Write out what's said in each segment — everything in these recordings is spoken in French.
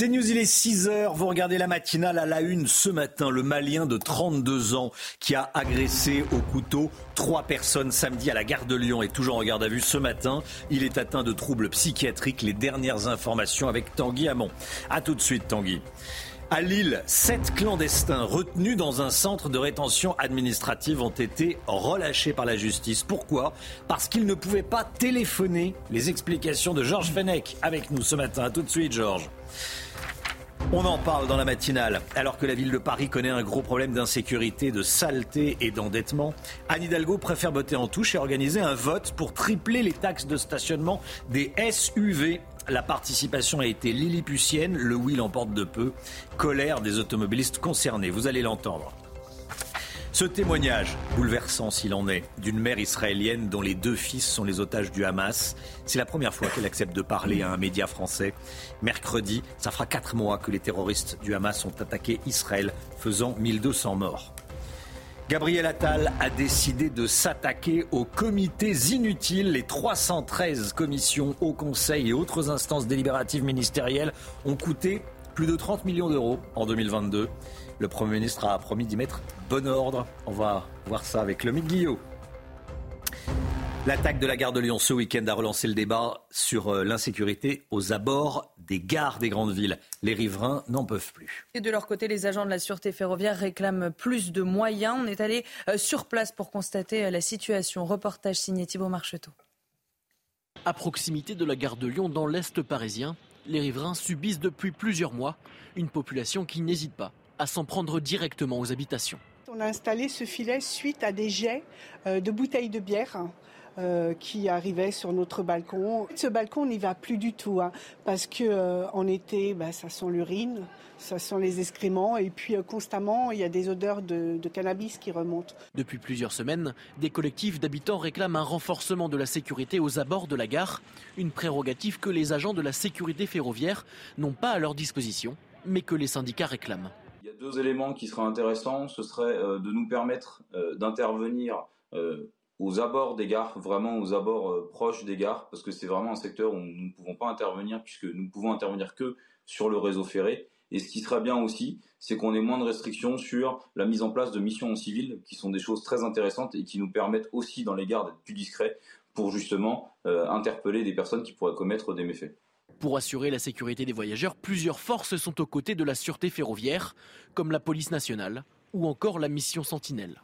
C'est News, il est 6 heures. Vous regardez la matinale à la une ce matin. Le Malien de 32 ans qui a agressé au couteau trois personnes samedi à la gare de Lyon est toujours en garde à vue ce matin. Il est atteint de troubles psychiatriques. Les dernières informations avec Tanguy Hamon. A tout de suite, Tanguy. À Lille, sept clandestins retenus dans un centre de rétention administrative ont été relâchés par la justice. Pourquoi? Parce qu'ils ne pouvaient pas téléphoner. Les explications de Georges Fenech avec nous ce matin. A tout de suite, Georges. On en parle dans la matinale. Alors que la ville de Paris connaît un gros problème d'insécurité, de saleté et d'endettement, Anne Hidalgo préfère botter en touche et organiser un vote pour tripler les taxes de stationnement des SUV. La participation a été lilliputienne, le oui l'emporte de peu. Colère des automobilistes concernés, vous allez l'entendre. Ce témoignage, bouleversant s'il en est, d'une mère israélienne dont les deux fils sont les otages du Hamas, c'est la première fois qu'elle accepte de parler à un média français. Mercredi, ça fera quatre mois que les terroristes du Hamas ont attaqué Israël, faisant 1200 morts. Gabriel Attal a décidé de s'attaquer aux comités inutiles. Les 313 commissions, au conseil et autres instances délibératives ministérielles ont coûté plus de 30 millions d'euros en 2022. Le Premier ministre a promis d'y mettre bon ordre. On va voir ça avec le Guillot. L'attaque de la gare de Lyon ce week-end a relancé le débat sur euh, l'insécurité aux abords des gares des grandes villes. Les riverains n'en peuvent plus. Et de leur côté, les agents de la sûreté ferroviaire réclament plus de moyens. On est allé euh, sur place pour constater euh, la situation. Reportage signé Thibault Marcheteau. À proximité de la gare de Lyon, dans l'Est parisien, les riverains subissent depuis plusieurs mois une population qui n'hésite pas à s'en prendre directement aux habitations. On a installé ce filet suite à des jets de bouteilles de bière euh, qui arrivait sur notre balcon. Ce balcon n'y va plus du tout, hein, parce que euh, en été, bah, ça sent l'urine, ça sent les excréments, et puis euh, constamment, il y a des odeurs de, de, cannabis qui remontent. Depuis plusieurs semaines, des collectifs d'habitants réclament un renforcement de la sécurité aux abords de la gare, une prérogative que les agents de la sécurité ferroviaire n'ont pas à leur disposition, mais que les syndicats réclament. Deux éléments qui seraient intéressants, ce serait de nous permettre d'intervenir aux abords des gares, vraiment aux abords euh, proches des gares, parce que c'est vraiment un secteur où nous ne pouvons pas intervenir, puisque nous ne pouvons intervenir que sur le réseau ferré. Et ce qui serait bien aussi, c'est qu'on ait moins de restrictions sur la mise en place de missions en civil, qui sont des choses très intéressantes et qui nous permettent aussi dans les gares d'être plus discrets pour justement euh, interpeller des personnes qui pourraient commettre des méfaits. Pour assurer la sécurité des voyageurs, plusieurs forces sont aux côtés de la sûreté ferroviaire, comme la police nationale ou encore la mission Sentinelle.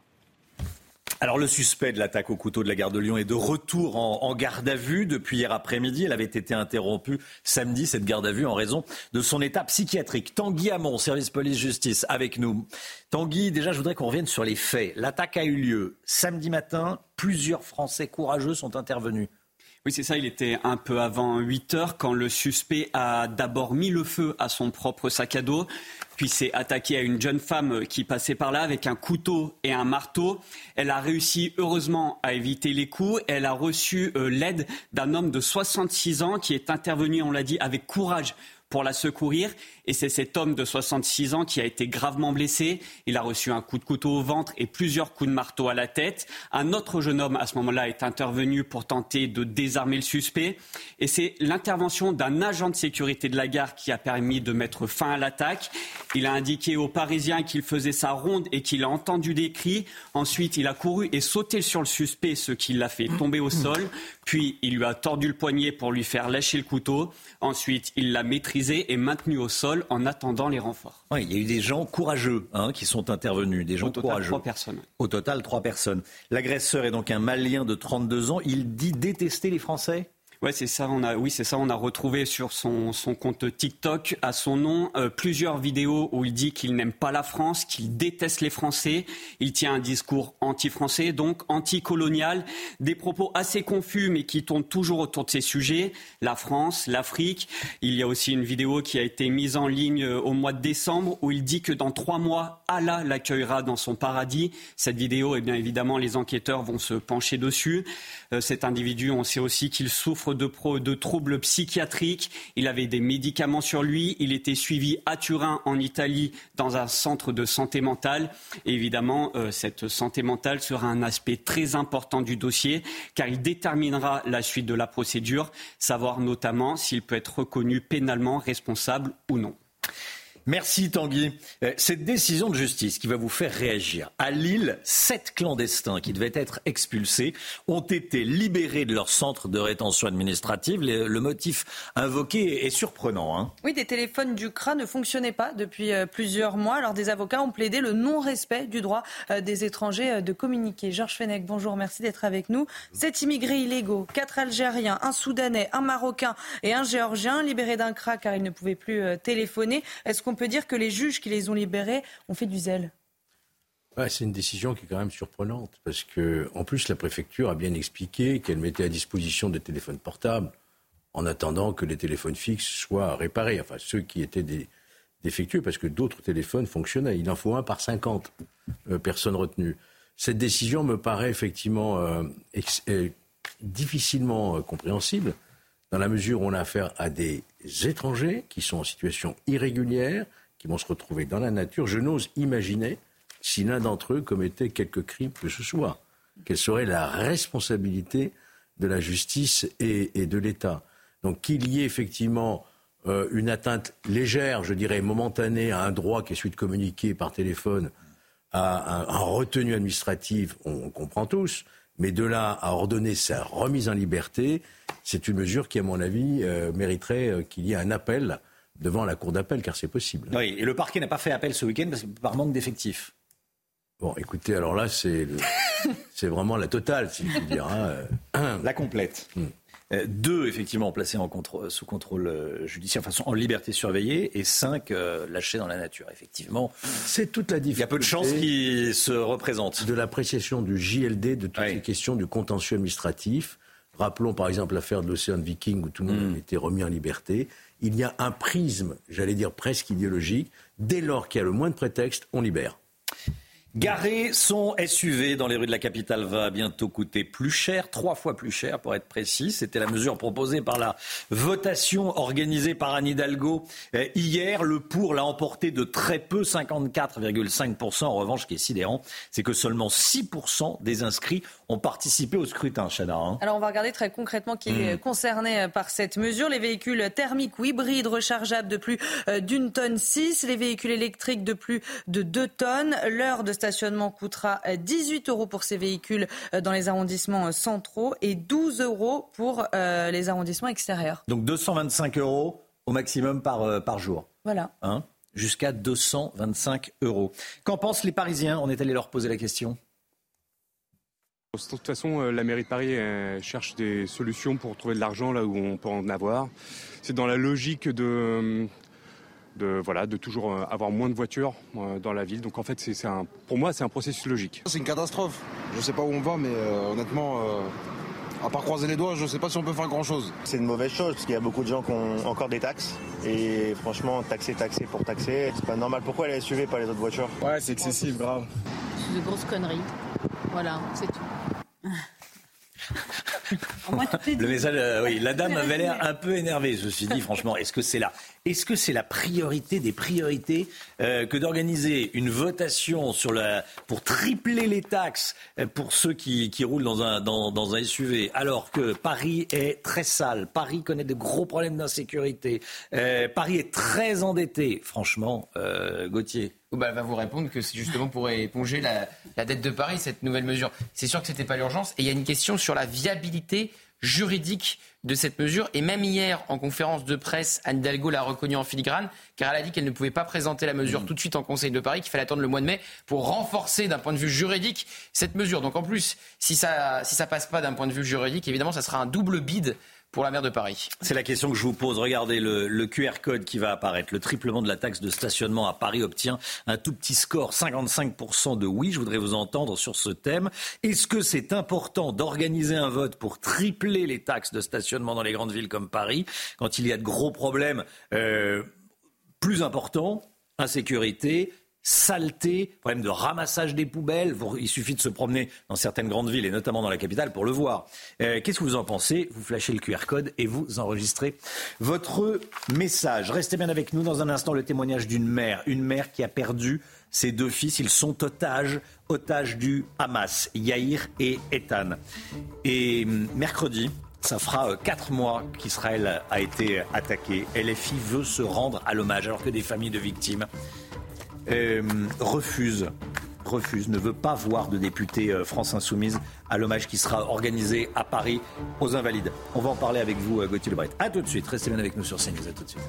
Alors le suspect de l'attaque au couteau de la gare de Lyon est de retour en, garde à vue depuis hier après-midi. Elle avait été interrompue samedi, cette garde à vue, en raison de son état psychiatrique. Tanguy Hamon, service police-justice, avec nous. Tanguy, déjà je voudrais qu'on revienne sur les faits. L'attaque a eu lieu samedi matin. Plusieurs Français courageux sont intervenus. Oui, c'est ça. Il était un peu avant 8 heures quand le suspect a d'abord mis le feu à son propre sac à dos puis s'est attaqué à une jeune femme qui passait par là avec un couteau et un marteau. Elle a réussi heureusement à éviter les coups. Elle a reçu euh, l'aide d'un homme de 66 ans qui est intervenu, on l'a dit, avec courage pour la secourir. Et c'est cet homme de 66 ans qui a été gravement blessé. Il a reçu un coup de couteau au ventre et plusieurs coups de marteau à la tête. Un autre jeune homme, à ce moment-là, est intervenu pour tenter de désarmer le suspect. Et c'est l'intervention d'un agent de sécurité de la gare qui a permis de mettre fin à l'attaque. Il a indiqué aux Parisiens qu'il faisait sa ronde et qu'il a entendu des cris. Ensuite, il a couru et sauté sur le suspect, ce qui l'a fait tomber au sol. Puis, il lui a tordu le poignet pour lui faire lâcher le couteau. Ensuite, il l'a maîtrisé et maintenu au sol en attendant les renforts. Oui, il y a eu des gens courageux hein, qui sont intervenus, des gens Au total, courageux. Trois personnes. Au total, trois personnes. L'agresseur est donc un Malien de 32 ans. Il dit détester les Français? Ouais, c'est ça. On a, oui, c'est ça. On a retrouvé sur son, son compte TikTok à son nom euh, plusieurs vidéos où il dit qu'il n'aime pas la France, qu'il déteste les Français. Il tient un discours anti-français, donc anti-colonial, des propos assez confus mais qui tournent toujours autour de ces sujets la France, l'Afrique. Il y a aussi une vidéo qui a été mise en ligne euh, au mois de décembre où il dit que dans trois mois, Allah l'accueillera dans son paradis. Cette vidéo, eh bien évidemment, les enquêteurs vont se pencher dessus. Euh, cet individu, on sait aussi qu'il souffre de, troubles psychiatriques. Il avait des médicaments sur lui. Il était suivi à Turin, en Italie, dans un centre de santé mentale. Et évidemment, euh, cette santé mentale sera un aspect très important du dossier, car il déterminera la suite de la procédure, savoir notamment s'il peut être reconnu pénalement responsable ou non. Merci Tanguy. Euh, cette décision de justice qui va vous faire réagir. À Lille, sept clandestins qui devaient être expulsés ont été libérés de leur centre de rétention administrative. Le, motif invoqué est surprenant. Hein. Oui, des téléphones du CRA ne fonctionnaient pas depuis euh, plusieurs mois. Alors des avocats ont plaidé le non-respect du droit euh, des étrangers de communiquer. Georges Fenech, bonjour, merci d'être avec nous. Sept immigrés illégaux, quatre Algériens, un Soudanais, un Marocain et un Géorgien libérés d'un CRA car ils ne pouvaient plus téléphoner. Est-ce qu'on peut dire que les juges qui les ont libérés ont fait du zèle. c'est une décision qui est quand même surprenante parce que, en plus, la préfecture a bien expliqué qu'elle mettait à disposition des téléphones portables en attendant que les téléphones fixes soient réparés, enfin ceux qui étaient défectueux, parce que d'autres téléphones fonctionnaient. Il en faut un par 50 euh, personnes retenues. Cette décision me paraît effectivement euh, euh, difficilement compréhensible dans la mesure où on a affaire à des étrangers qui sont en situation irrégulière, qui vont se retrouver dans la nature. Je n'ose imaginer si l'un d'entre eux commettait quelque crime que ce soit. Quelle serait la responsabilité de la justice et, de l'État? Donc qu'il y ait effectivement euh, une atteinte légère, je dirais momentanée, à un droit qui est celui de communiquer par téléphone, à un, retenu administrative, on, comprend tous. Mais de là à ordonner sa remise en liberté, c'est une mesure qui, à mon avis, euh, mériterait euh, qu'il y ait un appel devant la cour d'appel, car c'est possible. Oui, et le parquet n'a pas fait appel ce week-end par manque d'effectifs. Bon, écoutez, alors là, c'est, c'est vraiment la totale, si je puis dire. Hein. La complète. Hmm. Euh, deux, effectivement, placés en sous contrôle euh, judiciaire, enfin, en liberté surveillée, et cinq euh, lâchés dans la nature, effectivement. C'est toute la difficulté. Il y a peu de chances qu'ils se représentent. De l'appréciation du JLD, de toutes les questions du contentieux administratif. Rappelons par exemple l'affaire de l'Océan Viking où tout le monde mm. a été remis en liberté. Il y a un prisme, j'allais dire presque idéologique. Dès lors qu'il y a le moins de prétexte, on libère. Garer son SUV dans les rues de la capitale va bientôt coûter plus cher, trois fois plus cher pour être précis. C'était la mesure proposée par la votation organisée par Anne Hidalgo euh, hier. Le pour l'a emporté de très peu, 54,5%. En revanche, ce qui est sidérant, c'est que seulement 6% des inscrits ont participé au scrutin, Chana. Hein. Alors on va regarder très concrètement qui est hmm. concerné par cette mesure. Les véhicules thermiques ou hybrides rechargeables de plus euh, d'une tonne 6, les véhicules électriques de plus de 2 tonnes. L'heure de stationnement coûtera 18 euros pour ces véhicules euh, dans les arrondissements euh, centraux et 12 euros pour euh, les arrondissements extérieurs. Donc 225 euros au maximum par, par jour. Voilà. Hein Jusqu'à 225 euros. Qu'en pensent les Parisiens? On est allé leur poser la question. De toute façon, la mairie de Paris cherche des solutions pour trouver de l'argent là où on peut en avoir. C'est dans la logique de, de, voilà, de toujours euh, avoir moins de voitures euh, dans la ville. Donc en fait, c'est un, pour moi, c'est un processus logique. C'est une catastrophe. Je ne sais pas où on va, mais euh, honnêtement, à part croiser les doigts, je ne sais pas si on peut faire grand-chose. C'est une mauvaise chose, parce qu'il y a beaucoup de gens qui ont encore des taxes. Et franchement, taxer, taxer pour taxer, c'est pas normal. Pourquoi les SUV, pas les autres voitures? Ouais, c'est excessif, grave. C'est de grosses conneries. Voilà, c'est tout. le message, oui, la dame avait l'air un peu énervée. Je me suis dit, franchement, est-ce que c'est là est-ce que c'est la priorité des priorités euh, que d'organiser une votation sur la, pour tripler les taxes euh, pour ceux qui, roulent dans un, dans, un SUV, alors que Paris est très sale, Paris connaît de gros problèmes d'insécurité, euh, Paris est très endetté, franchement, Gauthier bah, elle va vous répondre que c'est justement pour éponger la, la, dette de Paris, cette nouvelle mesure. C'est sûr que ce n'était pas l'urgence. Et il y a une question sur la viabilité juridique de cette mesure. Et même hier, en conférence de presse, Anne Hidalgo l'a reconnue en filigrane, car elle a dit qu'elle ne pouvait pas présenter la mesure mm. tout de suite en Conseil de Paris, qu'il fallait attendre le mois de mai pour renforcer d'un point de vue juridique cette mesure. Donc en plus, si ça si ça passe pas d'un point de vue juridique, évidemment, ça sera un double bide pour la maire C'est la question que je vous pose. Regardez le, le, QR code qui va apparaître. Le triplement de la taxe de stationnement à Paris obtient un tout petit score, 55% de oui. Je voudrais vous entendre sur ce thème. Est-ce que c'est important d'organiser un vote pour tripler les taxes de stationnement dans les grandes villes comme Paris quand il y a de gros problèmes euh, plus importants insécurité, saleté, problème de ramassage des poubelles. Il suffit de se promener dans certaines grandes villes et notamment dans la capitale pour le voir. Euh, qu'est-ce que vous en pensez? Vous flashez le QR code et vous enregistrez votre message. Restez bien avec nous dans un instant le témoignage d'une mère, une mère qui a perdu ses deux fils. Ils sont otages, otages du Hamas, Yair et Ethan. Et hum, mercredi, ça fera euh, quatre mois qu'Israël a été attaqué. LFI veut se rendre à l'hommage alors que des familles de victimes euh, refuse refuse, ne veut pas voir de député euh, France Insoumise à l'hommage qui sera organisé à Paris aux Invalides. On va en parler avec vous, euh, Gauthier Lebret. A tout de suite. Restez bien avec nous sur CNews. A tout de suite.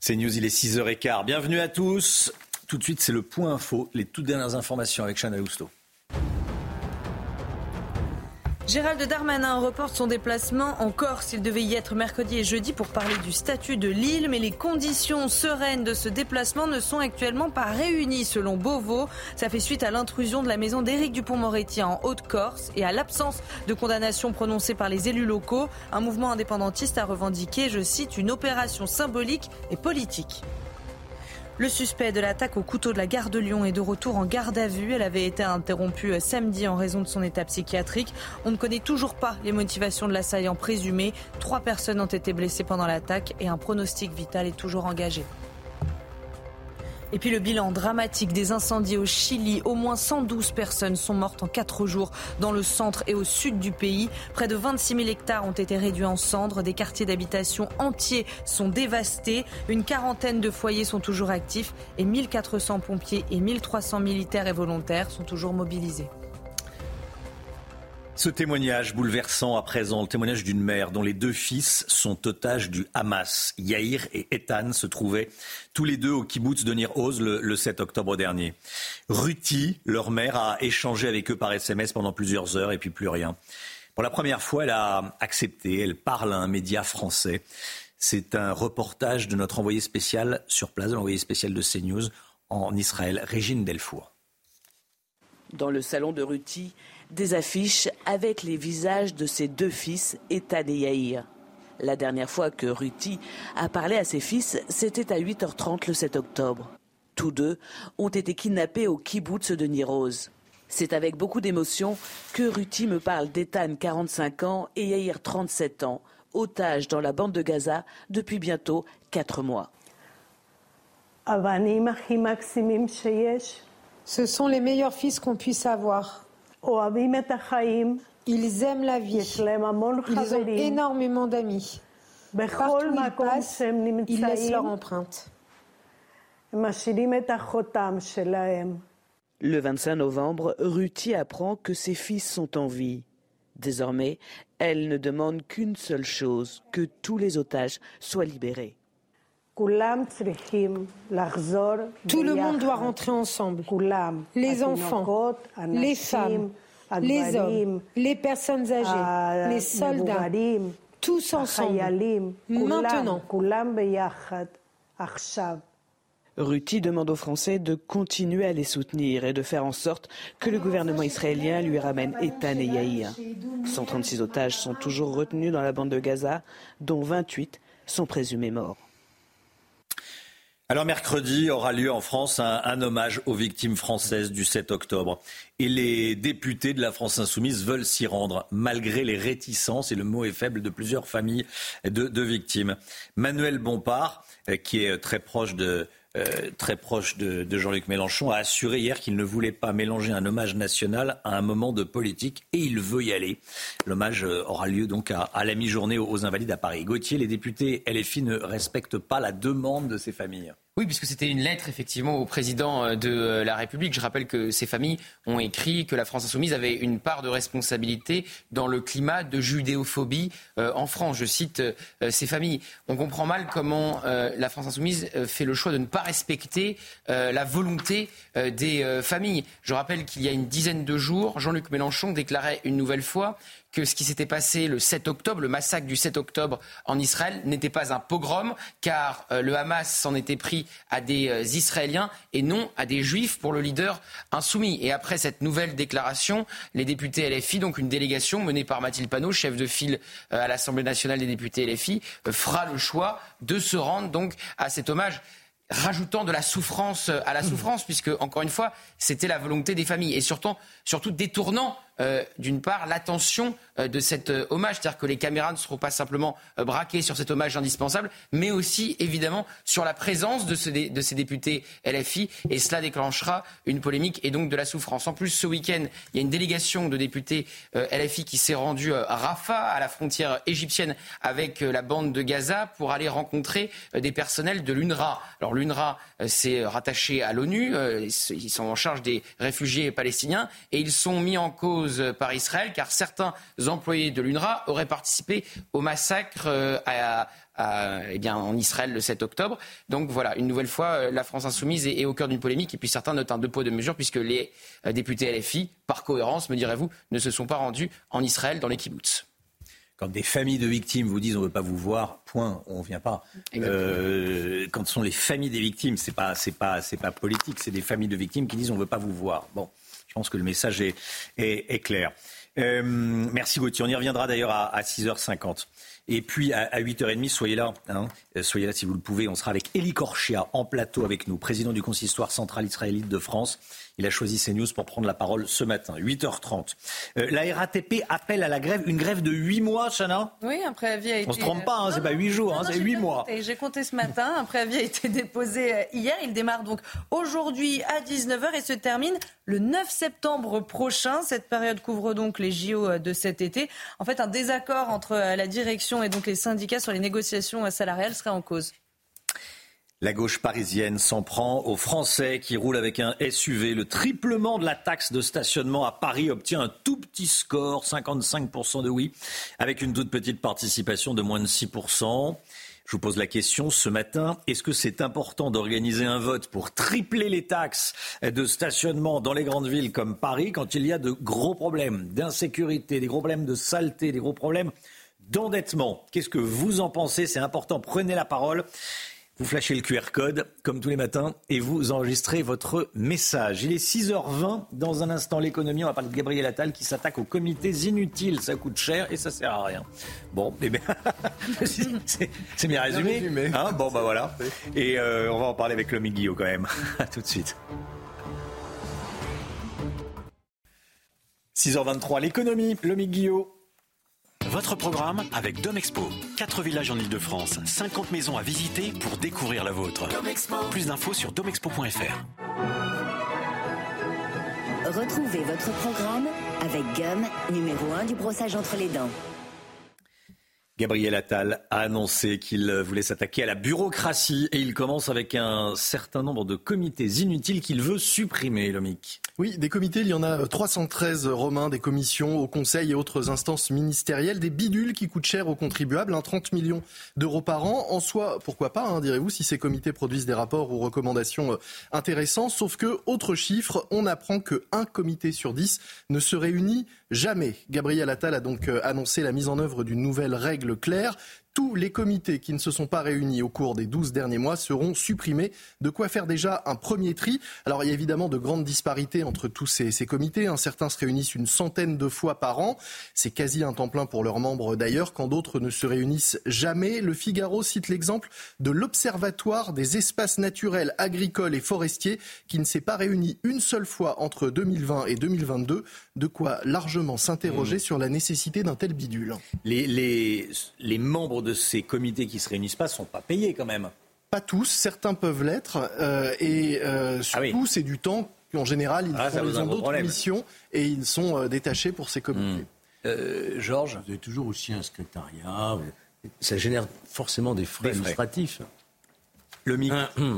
CNews, il est 6h15. Bienvenue à tous. Tout de suite, c'est le point info, les toutes dernières informations avec Chana Lousteau. Gérald Darmanin reporte son déplacement en Corse. Il devait y être mercredi et jeudi pour parler du statut de l'île, mais les conditions sereines de ce déplacement ne sont actuellement pas réunies selon Beauvau. Ça fait suite à l'intrusion de la maison d'Éric Dupont-Moretti en Haute-Corse et à l'absence de condamnation prononcée par les élus locaux. Un mouvement indépendantiste a revendiqué, je cite, une opération symbolique et politique. Le suspect de l'attaque au couteau de la gare de Lyon est de retour en garde à vue. Elle avait été interrompue samedi en raison de son état psychiatrique. On ne connaît toujours pas les motivations de l'assaillant présumé. Trois personnes ont été blessées pendant l'attaque et un pronostic vital est toujours engagé. Et puis le bilan dramatique des incendies au Chili. Au moins 112 personnes sont mortes en 4 jours dans le centre et au sud du pays. Près de 26 000 hectares ont été réduits en cendres. Des quartiers d'habitation entiers sont dévastés. Une quarantaine de foyers sont toujours actifs et 1400 pompiers et 1300 militaires et volontaires sont toujours mobilisés. Ce témoignage bouleversant à présent, le témoignage d'une mère dont les deux fils sont otages du Hamas. Yair et Ethan se trouvaient tous les deux au kibbutz de Nir Oz le, 7 octobre dernier. Ruti, leur mère, a échangé avec eux par SMS pendant plusieurs heures et puis plus rien. Pour la première fois, elle a accepté, elle parle à un média français. C'est un reportage de notre envoyé spécial sur place, l'envoyé spécial de CNews en Israël, Régine Delfour. Dans le salon de Ruti, des affiches avec les visages de ses deux fils, Ethan et Yair. La dernière fois que Ruti a parlé à ses fils, c'était à 8h30 le 7 octobre. Tous deux ont été kidnappés au kibbutz de Niroz. C'est avec beaucoup d'émotion que Ruti me parle d'Ethan, 45 ans, et Yair, 37 ans, otages dans la bande de Gaza depuis bientôt 4 mois. Ce sont les meilleurs fils qu'on puisse avoir. Ils aiment la vie. Ils ont énormément d'amis. Partout où ils passent, ils laissent leur empreinte. Le 25 novembre, Ruti apprend que ses fils sont en vie. Désormais, elle ne demande qu'une seule chose, que tous les otages soient libérés. Tout le monde doit rentrer ensemble. Les enfants, les femmes, les hommes, les personnes âgées, les soldats, tous ensemble. Maintenant. Ruti demande aux Français de continuer à les soutenir et de faire en sorte que le gouvernement israélien lui ramène Ethan et Yair. 136 otages sont toujours retenus dans la bande de Gaza, dont 28 sont présumés morts. Alors mercredi aura lieu en France un, hommage aux victimes françaises du 7 octobre. Et les députés de la France insoumise veulent s'y rendre, malgré les réticences, et le mot est faible, de plusieurs familles de, victimes. Manuel Bompard, euh, qui est très proche de, euh, très proche de, Jean-Luc Mélenchon, a assuré hier qu'il ne voulait pas mélanger un hommage national à un moment de politique et il veut y aller. L'hommage euh, aura lieu donc à, la mi-journée aux Invalides à Paris. Gauthier, les députés LFI ne respectent pas la demande de ces familles. Oui, puisque c'était une lettre effectivement au président euh, de euh, la République. Je rappelle que ces familles ont écrit que la France insoumise avait une part de responsabilité dans le climat de judéophobie euh, en France. Je cite ces familles. On comprend mal comment la France insoumise fait le choix de ne pas respecter la volonté des familles. Je rappelle qu'il y a une dizaine de jours, Jean-Luc Mélenchon déclarait une nouvelle fois que ce qui s'était passé le 7 octobre, le massacre du 7 octobre en Israël, n'était pas un pogrom, car euh, le Hamas s'en était pris à des euh, Israéliens et non à des Juifs pour le leader insoumis. Et après cette nouvelle déclaration, les députés LFI, donc une délégation menée par Mathilde Panot, chef de file euh, à l'Assemblée nationale des députés LFI, fera le choix de se rendre donc à cet hommage rajoutant de la souffrance à la souffrance, puisque, encore une fois, c'était la volonté des familles, et surtout, surtout détournant euh, d'une part, l'attention de cet euh, hommage. C'est-à-dire que les caméras ne seront pas simplement braquées sur cet hommage indispensable, mais aussi, évidemment, sur la présence de, de, ces députés LFI. Et cela déclenchera une polémique et donc de la souffrance. En plus, ce week-end, il y a une délégation de députés LFI qui s'est rendue à Rafah, à la frontière égyptienne, avec la bande de Gaza, pour aller rencontrer des personnels de l'UNRWA. Alors, l'UNRWA, c'est rattaché à l'ONU. Ils sont en charge des réfugiés palestiniens et ils sont mis en cause par Israël, car certains employés de l'UNRWA auraient participé au massacre euh, eh bien, en Israël le 7 octobre. Donc voilà, une nouvelle fois, euh, la France insoumise est, au cœur d'une polémique et puis certains notent un deux poids deux mesures puisque les euh, députés LFI, par cohérence, me direz-vous, ne se sont pas rendus en Israël dans les kibbutz. Quand des familles de victimes vous disent on ne veut pas vous voir, point, on ne vient pas. quand ce sont les familles des victimes, c'est pas c'est pas c'est pas politique, c'est des familles de victimes qui disent on ne veut pas vous voir. Bon, je pense que le message est, clair. Euh, merci Gauthier. On y reviendra d'ailleurs à, 6h50. Et puis à, 8h30, soyez là. Hein. soyez là si vous le pouvez. On sera avec Elie Korchia en plateau avec nous, président du consistoire central israélite de France. Il a choisi CNews pour prendre la parole ce matin, 8h30. Euh, la RATP appelle à la grève, une grève de 8 mois, Chana? Oui, un préavis a été... On se trompe pas, hein, c'est pas 8 jours, hein, c'est 8 mois. J'ai compté ce matin, un préavis a été déposé euh, hier. Il démarre donc aujourd'hui à 19h et se termine le 9 septembre prochain. Cette période couvre donc les JO euh, de cet été. En fait, un désaccord entre la direction et donc les syndicats sur les négociations salariales serait en cause. La gauche parisienne s'en prend aux Français qui roulent avec un SUV. Le triplement de la taxe de stationnement à Paris obtient un tout petit score, 55% de oui, avec une toute petite participation de moins de 6%. Je vous pose la question ce matin, est-ce que c'est important d'organiser un vote pour tripler les taxes de stationnement dans les grandes villes comme Paris quand il y a de gros problèmes d'insécurité, des gros problèmes de saleté, des gros problèmes d'endettement? Qu'est-ce que vous en pensez? C'est important, prenez la parole. Vous flashez le QR code, comme tous les matins, et vous enregistrez votre message. Il est 6h20. Dans un instant, l'économie. On va parler de Gabriel Attal qui s'attaque aux comités inutiles. Ça coûte cher et ça sert à rien. Bon, eh bien, c'est bien résumé. Hein bon, bah voilà. Et euh, on va en parler avec Lomi Guillot quand même. à tout de suite. 6h23, l'économie. Lomi Guillot. Votre programme avec Domexpo. 4 villages en Ile-de-France, 50 maisons à visiter pour découvrir la vôtre. Plus d'infos sur domexpo.fr. Retrouvez votre programme avec Gum, numéro 1 du brossage entre les dents. Gabriel Attal a annoncé qu'il voulait s'attaquer à la bureaucratie et il commence avec un certain nombre de comités inutiles qu'il veut supprimer, Lomic. Oui, des comités, il y en a 313 romains, des commissions, au conseil et autres instances ministérielles, des bidules qui coûtent cher aux contribuables, 30 millions d'euros par an. En soi, pourquoi pas, hein, direz-vous, si ces comités produisent des rapports ou recommandations euh, intéressants. Sauf que, autre chiffre, on apprend qu'un comité sur 10 ne se réunit jamais. Gabriel Attal a donc euh, annoncé la mise en œuvre d'une nouvelle règle claire tous les comités qui ne se sont pas réunis au cours des 12 derniers mois seront supprimés. De quoi faire déjà un premier tri. Alors il y a évidemment de grandes disparités entre tous ces, comités. Hein. Certains se réunissent une centaine de fois par an. C'est quasi un temps plein pour leurs membres d'ailleurs, quand d'autres ne se réunissent jamais. Le Figaro cite l'exemple de l'Observatoire des espaces naturels, agricoles et forestiers qui ne s'est pas réuni une seule fois entre 2020 et 2022. De quoi largement s'interroger mmh. sur la nécessité d'un tel bidule. Les, les, les membres de de ces comités qui se réunissent pas sont pas payés quand même. Pas tous, certains peuvent l'être. Euh, et euh, ah surtout, c'est du temps qu'en général, ils, ah, ont d'autres missions et ils sont euh, détachés pour ces comités. Hmm. Georges? Vous avez toujours aussi un secrétariat. Ça génère forcément des frais, administratifs. Le MIC,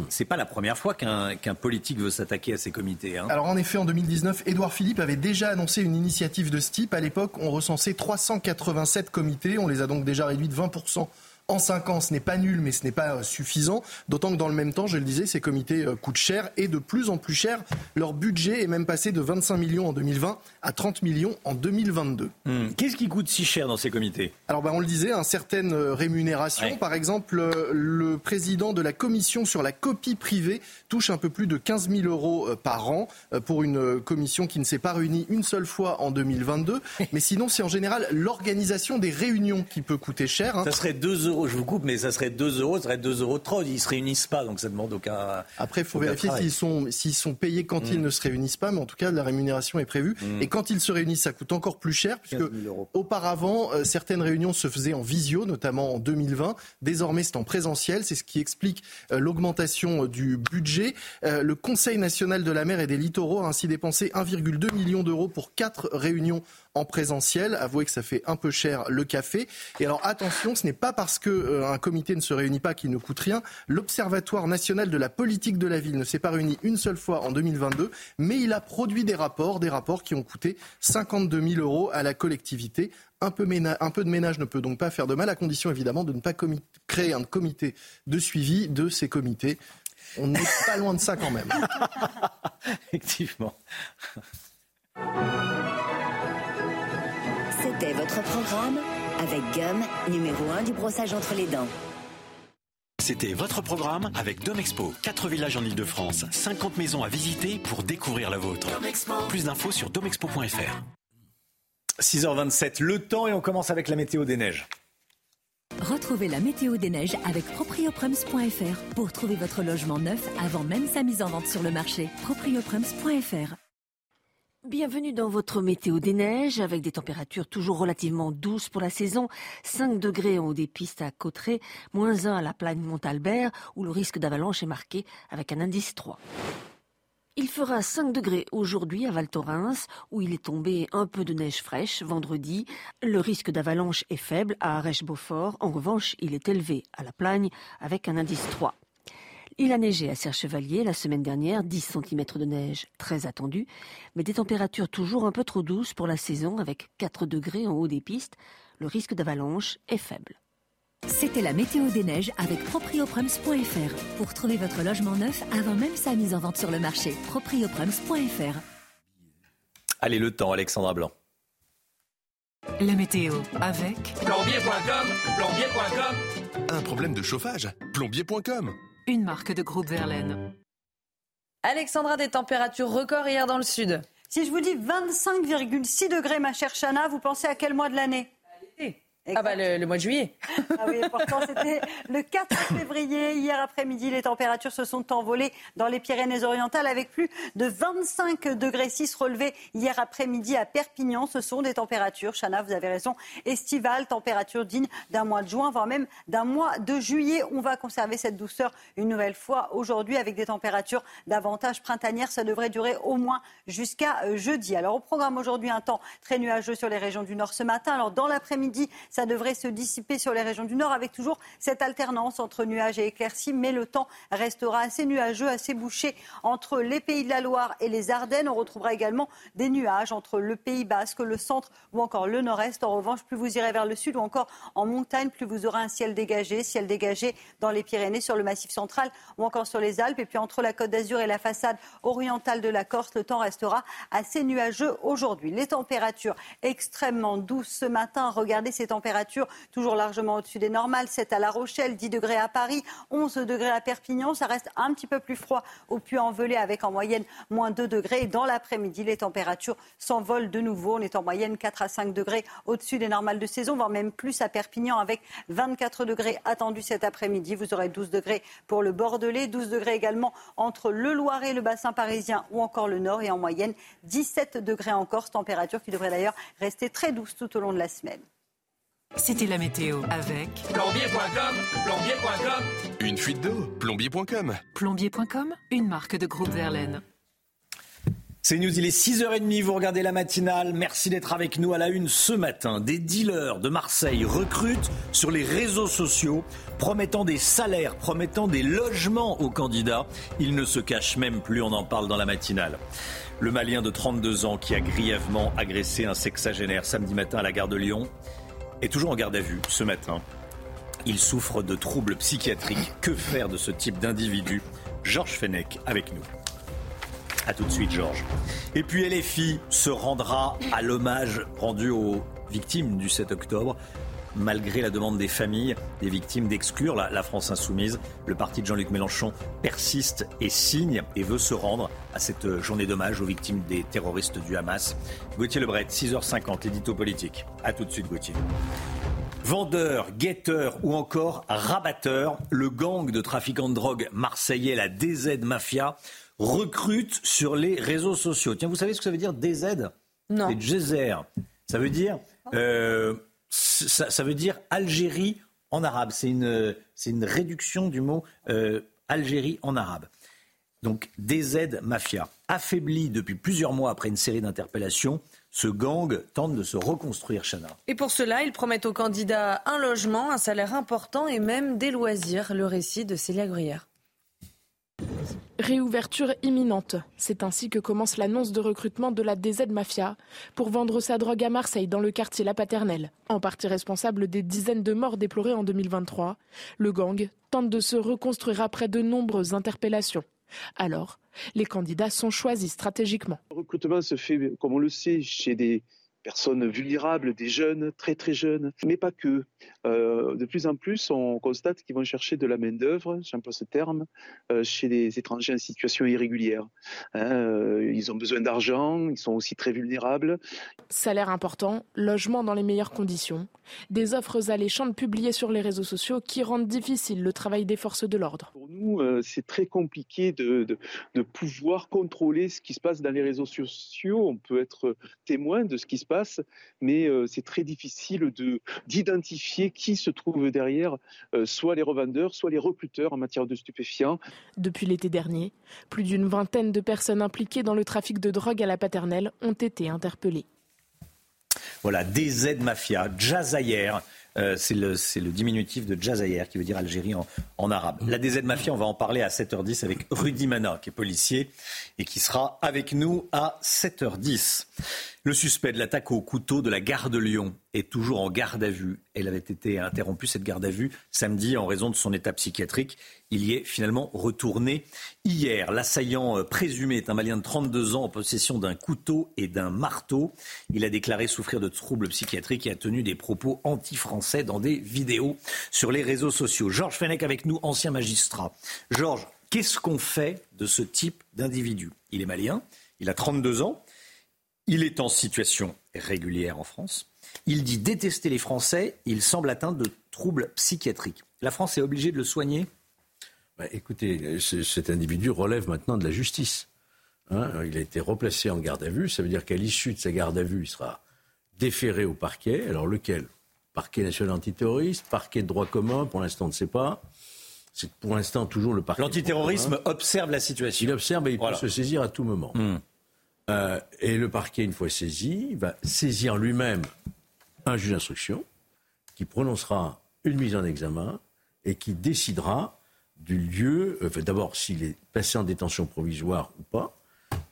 c'est pas la première fois qu'un politique veut s'attaquer à ces comités. Hein. Alors en effet, en 2019, Édouard Philippe avait déjà annoncé une initiative de ce type. À l'époque, on recensait 387 comités. On les a donc déjà réduits de 20% en 5 ans, ce n'est pas nul, mais ce n'est pas euh, suffisant. D'autant que dans le même temps, je le disais, ces comités euh, coûtent cher et de plus en plus cher. Leur budget est même passé de 25 millions en 2020 à 30 millions en 2022. Hmm. Qu'est-ce qui coûte si cher dans ces comités? Alors, ben, on le disait, un certaines euh, rémunérations. Par exemple, le président de la commission sur la copie privée touche un peu plus de 15 000 euros par an pour une commission qui ne s'est pas réunie une seule fois en 2022. Mais sinon, c'est en général l'organisation des réunions qui peut coûter cher. Hein. Ça serait 2 euros je vous coupe, mais ça serait 2 euros, ça serait 2 euros trop. Ils ne se réunissent pas, donc ça demande aucun. Après, il faut vérifier s'ils sont, s'ils sont payés quand ils mm. ne se réunissent pas, mais en tout cas, la rémunération est prévue. Mm. Et quand ils se réunissent, ça coûte encore plus cher, puisque auparavant, euh, certaines réunions se faisaient en visio, notamment en 2020. Désormais, c'est en présentiel. C'est ce qui explique euh, l'augmentation euh, du budget. le Conseil national de la mer et des littoraux a ainsi dépensé 1,2 million d'euros pour quatre réunions en présentiel. Avouez que ça fait un peu cher le café. Et alors attention, ce n'est pas parce qu'un euh, comité ne se réunit pas qu'il ne coûte rien. L'Observatoire national de la politique de la ville ne s'est pas réuni une seule fois en 2022, mais il a produit des rapports, des rapports qui ont coûté 52 000 euros à la collectivité. Un un peu, de ménage ne peut donc pas faire de mal, à condition évidemment de ne pas créer un comité de suivi de ces comités. On n'est pas loin de ça quand même. Effectivement. C'était votre programme avec Gum, numéro 1 du brossage entre les dents. C'était votre programme avec Domexpo. 4 villages en Ile-de-France, 50 maisons à visiter pour découvrir la vôtre. Plus d'infos sur domexpo.fr. 6h27, le temps et on commence avec la météo des neiges. Retrouvez la météo des neiges avec proprioprems.fr pour trouver votre logement neuf avant même sa mise en vente sur le marché. proprioprems.fr Bienvenue dans votre météo des neiges avec des températures toujours relativement douces pour la saison. 5 degrés en haut des pistes à Cotteret, moins 1 à la plaine Montalbert où le risque d'avalanche est marqué avec un indice 3. Il fera 5 degrés aujourd'hui à Val Thorens, où il est tombé un peu de neige fraîche vendredi. Le risque d'avalanche est faible à Arèche-Beaufort. En revanche, il est élevé à la Plagne avec un indice 3. Il a neigé à Serre-Chevalier la semaine dernière, 10 cm de neige très attendue, mais des températures toujours un peu trop douces pour la saison avec 4 degrés en haut des pistes. Le risque d'avalanche est faible. C'était la météo des neiges avec proprioprems.fr pour trouver votre logement neuf avant même sa mise en vente sur le marché. proprioprems.fr. Allez, le temps, Alexandra Blanc. La météo avec plombier.com, plombier.com. Un problème de chauffage, plombier.com une marque de groupe Verlaine. Alexandra, des températures records hier dans le sud. Si je vous dis 25,6 degrés, ma chère Chana, vous pensez à quel mois de l'année? Ah bah le, mois de juillet. Ah oui, pourtant c'était le 4 février. Hier après-midi, les températures se sont envolées dans les Pyrénées-Orientales avec plus de 25 degrés 6 relevés hier après-midi à Perpignan. Ce sont des températures, Chana, vous avez raison, estivales, températures dignes d'un mois de juin, voire même d'un mois de juillet. On va conserver cette douceur une nouvelle fois aujourd'hui avec des températures davantage printanières. Ça devrait durer au moins jusqu'à jeudi. Alors au programme aujourd'hui, un temps très nuageux sur les régions du nord ce matin. Alors dans l'après-midi, ça devrait se dissiper sur les régions du nord avec toujours cette alternance entre nuages et éclaircies, mais le temps restera assez nuageux, assez bouché entre les pays de la Loire et les Ardennes. On retrouvera également des nuages entre le Pays basque, le centre ou encore le nord-est. En revanche, plus vous irez vers le sud ou encore en montagne, plus vous aurez un ciel dégagé, ciel dégagé dans les Pyrénées, sur le massif central ou encore sur les Alpes. Et puis entre la côte d'Azur et la façade orientale de la Corse, le temps restera assez nuageux aujourd'hui. Les températures extrêmement douces ce matin. Regardez ces températures température toujours largement au-dessus des normales. 7 à La Rochelle, 10 degrés à Paris, 11 degrés à Perpignan. Ça reste un petit peu plus froid au Puy-en-Velay avec en moyenne moins 2 degrés. Dans l'après-midi, les températures s'envolent de nouveau. On est en moyenne 4 à 5 degrés au-dessus des normales de saison, voire même plus à Perpignan avec 24 degrés attendus cet après-midi. Vous aurez 12 degrés pour le Bordelais, 12 degrés également entre le Loiret, le bassin parisien ou encore le Nord. Et en moyenne 17 degrés en Corse, température qui devrait d'ailleurs rester très douce tout au long de la semaine. C'était la météo avec plombier.com, plombier.com. Une fuite d'eau, plombier.com. Plombier.com, une marque de groupe Verlaine. C'est News, il est 6h30, vous regardez la matinale. Merci d'être avec nous à la une ce matin. Des dealers de Marseille recrutent sur les réseaux sociaux, promettant des salaires, promettant des logements aux candidats. Ils ne se cachent même plus, on en parle dans la matinale. Le Malien de 32 ans qui a grièvement agressé un sexagénaire samedi matin à la gare de Lyon est toujours en garde à vue ce matin. Il souffre de troubles psychiatriques. Que faire de ce type d'individu? Georges Fenech avec nous. A tout de suite, Georges. Et puis LFI se rendra à l'hommage rendu aux victimes du 7 octobre. Malgré la demande des familles des victimes d'exclure la, la, France insoumise, le parti de Jean-Luc Mélenchon persiste et signe et veut se rendre à cette journée d'hommage aux victimes des terroristes du Hamas. Gauthier Lebret, 6h50, édito politique. A tout de suite, Gauthier. Vendeurs, guetteurs ou encore rabatteurs, le gang de trafiquants de drogue marseillais, la DZ Mafia, recrute sur les réseaux sociaux. Tiens, vous savez ce que ça veut dire DZ Non. C'est Djezer. Ça veut dire, euh, ça, veut dire Algérie en arabe. C'est une, une réduction du mot euh, Algérie en arabe. Donc DZ Mafia, affaibli depuis plusieurs mois après une série d'interpellations, ce gang tente de se reconstruire, Chana. Et pour cela, ils promettent aux candidats un logement, un salaire important et même des loisirs. Le récit de Célia Gruyère. Réouverture imminente. C'est ainsi que commence l'annonce de recrutement de la DZ Mafia pour vendre sa drogue à Marseille dans le quartier La Paternelle. En partie responsable des dizaines de morts déplorées en 2023, le gang tente de se reconstruire après de nombreuses interpellations. Alors, les candidats sont choisis stratégiquement. Le recrutement se fait, comme on le sait, chez des personnes vulnérables, des jeunes, très très jeunes, mais pas que. Euh, de plus en plus, on constate qu'ils vont chercher de la main-d'œuvre, j'emploie ce terme, euh, chez les étrangers en situation irrégulière. Hein, euh, ils ont besoin d'argent, ils sont aussi très vulnérables. Salaire important, logement dans les meilleures conditions, des offres alléchantes publiées sur les réseaux sociaux qui rendent difficile le travail des forces de l'ordre. Pour nous, c'est très compliqué de, de, de pouvoir contrôler ce qui se passe dans les réseaux sociaux. On peut être témoin de ce qui se passe, mais euh, c'est très difficile d'identifier qui se trouve derrière, euh, soit les revendeurs, soit les recruteurs en matière de stupéfiants. Depuis l'été dernier, plus d'une vingtaine de personnes impliquées dans le trafic de drogue à la paternelle ont été interpellées. Voilà, DZ Mafia, Jazayer. Euh, c'est le, le, diminutif de Jazayer qui veut dire Algérie en, en, arabe. La DZ Mafia, on va en parler à 7h10 avec Rudy Mana, qui est policier et qui sera avec nous à 7h10. Le suspect de l'attaque au couteau de la gare de Lyon est toujours en garde à vue. Elle avait été interrompue, cette garde à vue, samedi en raison de son état psychiatrique. Il y est finalement retourné hier. L'assaillant présumé est un Malien de 32 ans en possession d'un couteau et d'un marteau. Il a déclaré souffrir de troubles psychiatriques et a tenu des propos anti-français dans des vidéos sur les réseaux sociaux. Georges Fenech avec nous, ancien magistrat. Georges, qu'est-ce qu'on fait de ce type d'individu? Il est malien, il a 32 ans. Il est en situation régulière en France. Il dit détester les Français. Il semble atteint de troubles psychiatriques. La France est obligée de le soigner bah, Écoutez, cet individu relève maintenant de la justice. Hein il a été replacé en garde à vue. Ça veut dire qu'à l'issue de sa garde à vue, il sera déféré au parquet. Alors lequel? Parquet national antiterroriste Parquet de droit commun Pour l'instant, on ne sait pas. C'est pour l'instant toujours le parquet. L'antiterrorisme observe la situation. Il observe et il voilà. peut se saisir à tout moment. Hmm. Euh, et le parquet, une fois saisi, va saisir lui-même un juge d'instruction qui prononcera une mise en examen et qui décidera du lieu, euh, d'abord s'il est placé en détention provisoire ou pas.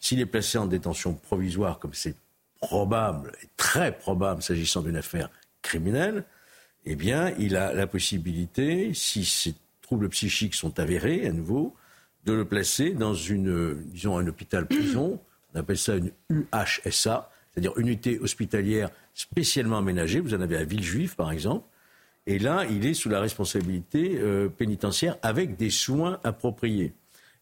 S'il est placé en détention provisoire, comme c'est probable, et très probable s'agissant d'une affaire criminelle, eh bien, il a la possibilité, si ces troubles psychiques sont avérés à nouveau, de le placer dans un hôpital-prison on appelle ça une UHSA, c'est-à-dire unité hospitalière spécialement aménagée. Vous en avez à Villejuif, par exemple. Et là, il est sous la responsabilité euh, pénitentiaire avec des soins appropriés.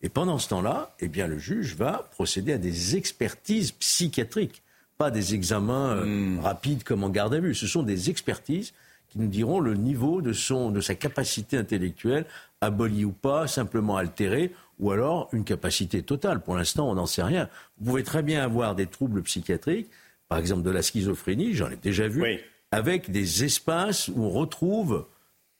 Et pendant ce temps-là, eh bien, le juge va procéder à des expertises psychiatriques, pas des examens euh, mmh. rapides comme en garde à vue. Ce sont des expertises qui nous diront le niveau de, son, de sa capacité intellectuelle, abolie ou pas, simplement altérée, ou alors une capacité totale. Pour l'instant, on n'en sait rien. Vous pouvez très bien avoir des troubles psychiatriques, par exemple de la schizophrénie, j'en ai déjà vu, oui. avec des espaces où on retrouve,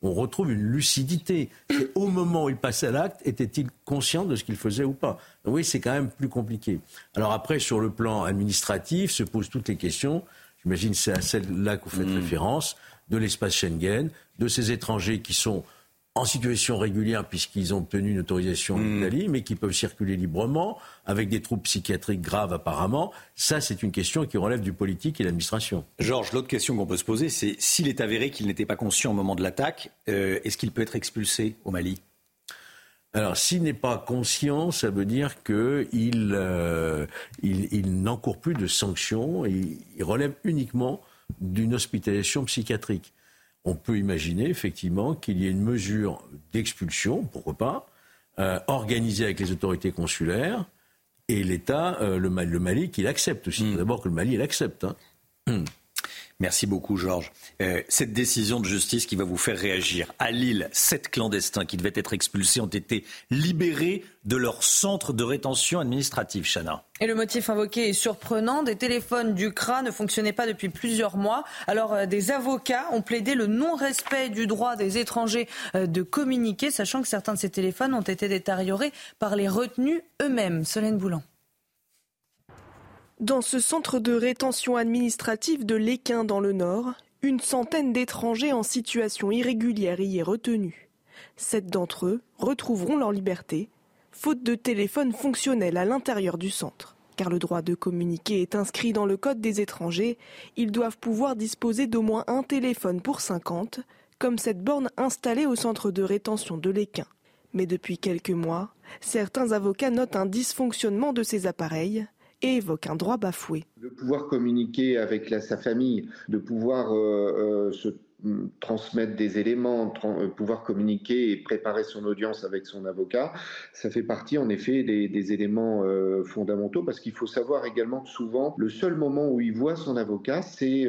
on retrouve une lucidité. Et au moment où il passait à l'acte, était-il conscient de ce qu'il faisait ou pas Oui, c'est quand même plus compliqué. Alors après, sur le plan administratif, se posent toutes les questions. J'imagine c'est à celle-là que vous faites mmh. référence de l'espace Schengen, de ces étrangers qui sont en situation régulière puisqu'ils ont obtenu une autorisation en hmm. Italie, mais qui peuvent circuler librement avec des troubles psychiatriques graves apparemment. Ça, c'est une question qui relève du politique et de l'administration. Georges, l'autre question qu'on peut se poser, c'est s'il est avéré qu'il n'était pas conscient au moment de l'attaque, euh, est-ce qu'il peut être expulsé au Mali? Alors, s'il n'est pas conscient, ça veut dire qu'il euh, il, n'encourt plus de sanctions, il relève uniquement d'une hospitalisation psychiatrique on peut imaginer effectivement qu'il y ait une mesure d'expulsion, pourquoi pas, euh, organisée avec les autorités consulaires et l'État, euh, le, Mali, qu'il accepte aussi. Hmm. D'abord que le Mali l'accepte. Hein. Merci beaucoup, Georges. Euh, cette décision de justice qui va vous faire réagir. À Lille, sept clandestins qui devaient être expulsés ont été libérés de leur centre de rétention administrative, Chana. Et le motif invoqué est surprenant. Des téléphones du CRA ne fonctionnaient pas depuis plusieurs mois. Alors, euh, des avocats ont plaidé le non-respect du droit des étrangers euh, de communiquer, sachant que certains de ces téléphones ont été détériorés par les retenus eux-mêmes. Solène Boulan. Dans ce centre de rétention administrative de l'Équin dans le Nord, une centaine d'étrangers en situation irrégulière y est retenue. Sept d'entre eux retrouveront leur liberté, faute de téléphone fonctionnel à l'intérieur du centre. Car le droit de communiquer est inscrit dans le Code des étrangers, ils doivent pouvoir disposer d'au moins un téléphone pour 50, comme cette borne installée au centre de rétention de l'Équin. Mais depuis quelques mois, certains avocats notent un dysfonctionnement de ces appareils, et évoque un droit bafoué. De pouvoir communiquer avec sa famille, de pouvoir euh, euh, se transmettre des éléments, euh, pouvoir communiquer et préparer son audience avec son avocat, ça fait partie en effet des, éléments fondamentaux parce qu'il faut savoir également que souvent le seul moment où il voit son avocat, c'est